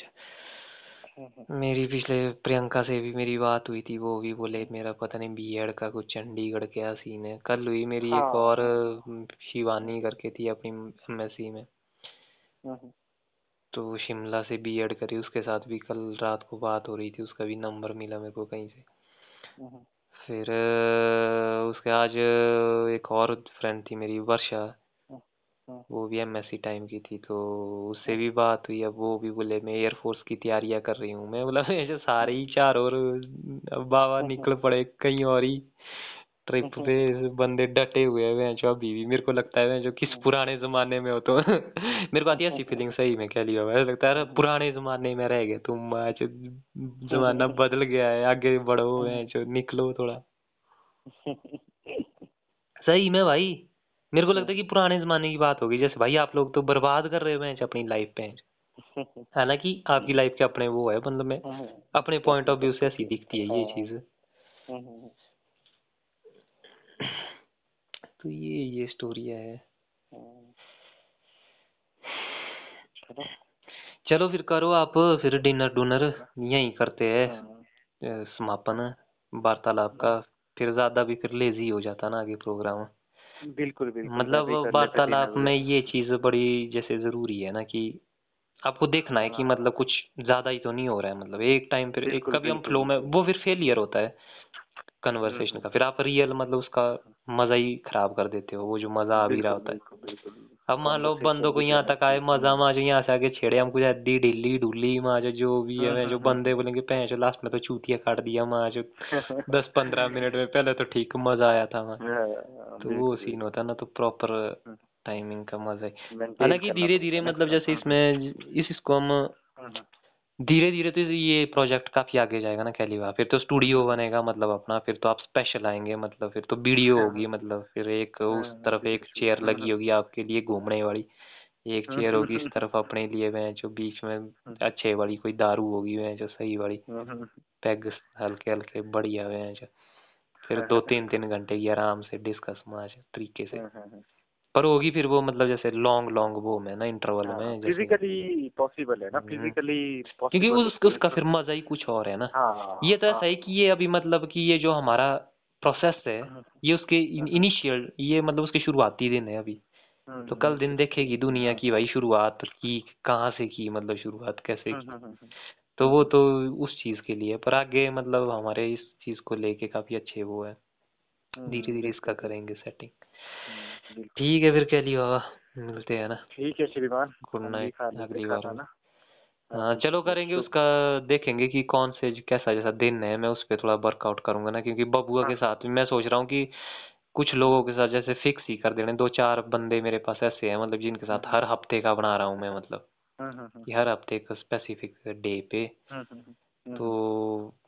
मेरी पिछले प्रियंका से भी मेरी बात हुई थी वो भी बोले मेरा पता नहीं बीएड का कुछ चंडीगढ़ क्या सीन है कल हुई मेरी हाँ, एक और शिवानी करके थी अपनी एमएससी में हम्म। तो शिमला से बीएड करी उसके साथ भी कल रात को बात हो रही थी उसका भी नंबर मिला मेरे को कहीं से हम्म। फिर उसके आज एक और फ्रेंड थी मेरी वर्षा हाँ। वो भी एमएससी टाइम की थी तो उससे हाँ। भी बात हुई। अब वो भी बोले मैं एयरफोर्स की तैयारियाँ कर रही हूँ। मैं बोला ऐसे सारे ही चार और बाबा निकल पड़े कहीं और ही ट्रिप पे बंदे डटे हुए हैं जो अभी भी मेरे को लगता है जो किस हाँ। पुराने जमाने में हो तो (laughs) मेरे को आती है ऐसी फीलिंग सही में कह लिया ऐसा लगता है पुराने जमाने में रह गए तुम आज जमाना बदल गया है आगे बढ़ो है। जो निकलो थोड़ा। (laughs) सही में भाई। मेरे को लगता है। कि पुराने जमाने की बात होगी जैसे भाई आप लोग तो बर्बाद कर रहे हो अपनी लाइफ पे। हालाँकि आपकी लाइफ के अपने वो है मतलब में अपने पॉइंट ऑफ़ व्यू से ऐसी दिखती है ये चीज़। (clears throat) तो ये ये स्टोरी है। चलो। फिर करो आप फिर डिनर डुनर यही करते हैं। समापन वार्तालाप का फिर ज़्यादा भी फिर लेजी हो जाता ना आगे प्रोग्राम बिल्कुल बिल्कुल। मतलब वार्तालाप में ये चीज़ बड़ी जैसे ज़रूरी है ना कि आपको देखना है कि हाँ। मतलब कुछ ज़्यादा ही तो नहीं हो रहा है मतलब। एक टाइम फिर एक कभी हम फ्लो में वो फिर फेलियर होता है कन्वर्सेशन हम्म। का। फिर आप रियल मतलब उसका मज़ा ही खराब कर देते हो वो जो मज़ा आ भी रहा होता है। अब मान लो बंदों को यहाँ तक आए मज़ा में आज यहाँ से आगे छेड़े हम कुछ दी ढिल्ली ढुल्ली माँ जो जो भी है जो बंदे बोलेंगे पैंच लास्ट में तो चूतिया काट दिया माँ जो (laughs) दस पंद्रह मिनट में पहले तो ठीक मज़ा आया था वहाँ हाँ, तो वो सीन होता ना तो प्रॉपर टाइमिंग का मज़ा है। हालाँकि धीरे धीरे मतलब जैसे इसमें इस इसको हम धीरे धीरे तो ये प्रोजेक्ट काफ़ी आगे जाएगा ना कैलिवा फिर तो स्टूडियो बनेगा मतलब अपना फिर तो आप स्पेशल आएँगे मतलब फिर तो वीडियो होगी मतलब फिर एक उस तरफ़ एक चेयर लगी होगी आपके लिए घूमने वाली। एक चेयर होगी इस तरफ़ अपने लिए वह जो बीच में अच्छे वाली कोई दारू होगी वह जो सही वाली पैग हल्के हल्के बढ़िया वह जो। फिर दो तीन तीन घंटे की आराम से डिस्कस माच तरीके से। पर होगी फिर वो मतलब जैसे लॉन्ग लॉन्ग वो में ना इंटरवल हाँ, में फिजिकली पॉसिबल है ना फिजिकली हम्म। क्योंकि उस, उसका फिर मज़ा ही कुछ और है ना। हाँ, ये तो ऐसा हाँ, है कि ये अभी मतलब कि ये जो हमारा प्रोसेस है हाँ, ये उसके इनिशियल ये मतलब उसके शुरुआती दिन है अभी। तो कल दिन देखेगी दुनिया की भाई शुरुआत की कहाँ से की मतलब शुरुआत कैसे की। तो वो तो उस चीज़ के लिए पर आगे मतलब हमारे इस चीज़ को लेके काफ़ी अच्छे वो है। धीरे धीरे इसका करेंगे सेटिंग ठीक है फिर कह लियो मिलते हैं ना? ठीक है श्रीमान। गुड नाइट अगली बार। हाँ चलो करेंगे उसका देखेंगे कि कौन से कैसा जैसा दिन है मैं उस पर थोड़ा वर्कआउट करूँगा ना क्योंकि बबुआ हाँ। के हाँ। साथ मैं सोच रहा हूँ कि कुछ लोगों के साथ जैसे फिक्स ही कर देने दो चार बंदे मेरे पास ऐसे हैं मतलब जिनके साथ हर हफ़्ते का बना रहा हूँ मैं मतलब। हाँ, कि हर हफ़्ते का स्पेसिफिक डे पे। तो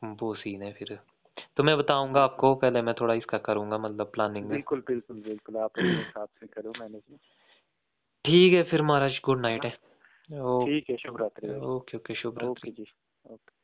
वो सीन है फिर। तो मैं बताऊँगा आपको पहले मैं थोड़ा इसका करूँगा मतलब प्लानिंग में। बिल्कुल बिल्कुल बिल्कुल। आप अपने हिसाब से करो मैनेजमेंट ठीक है फिर महाराज गुड नाइट है। ठीक है शुभ रात्रि। ओके ओके शुभ रात्रि। जी ओके।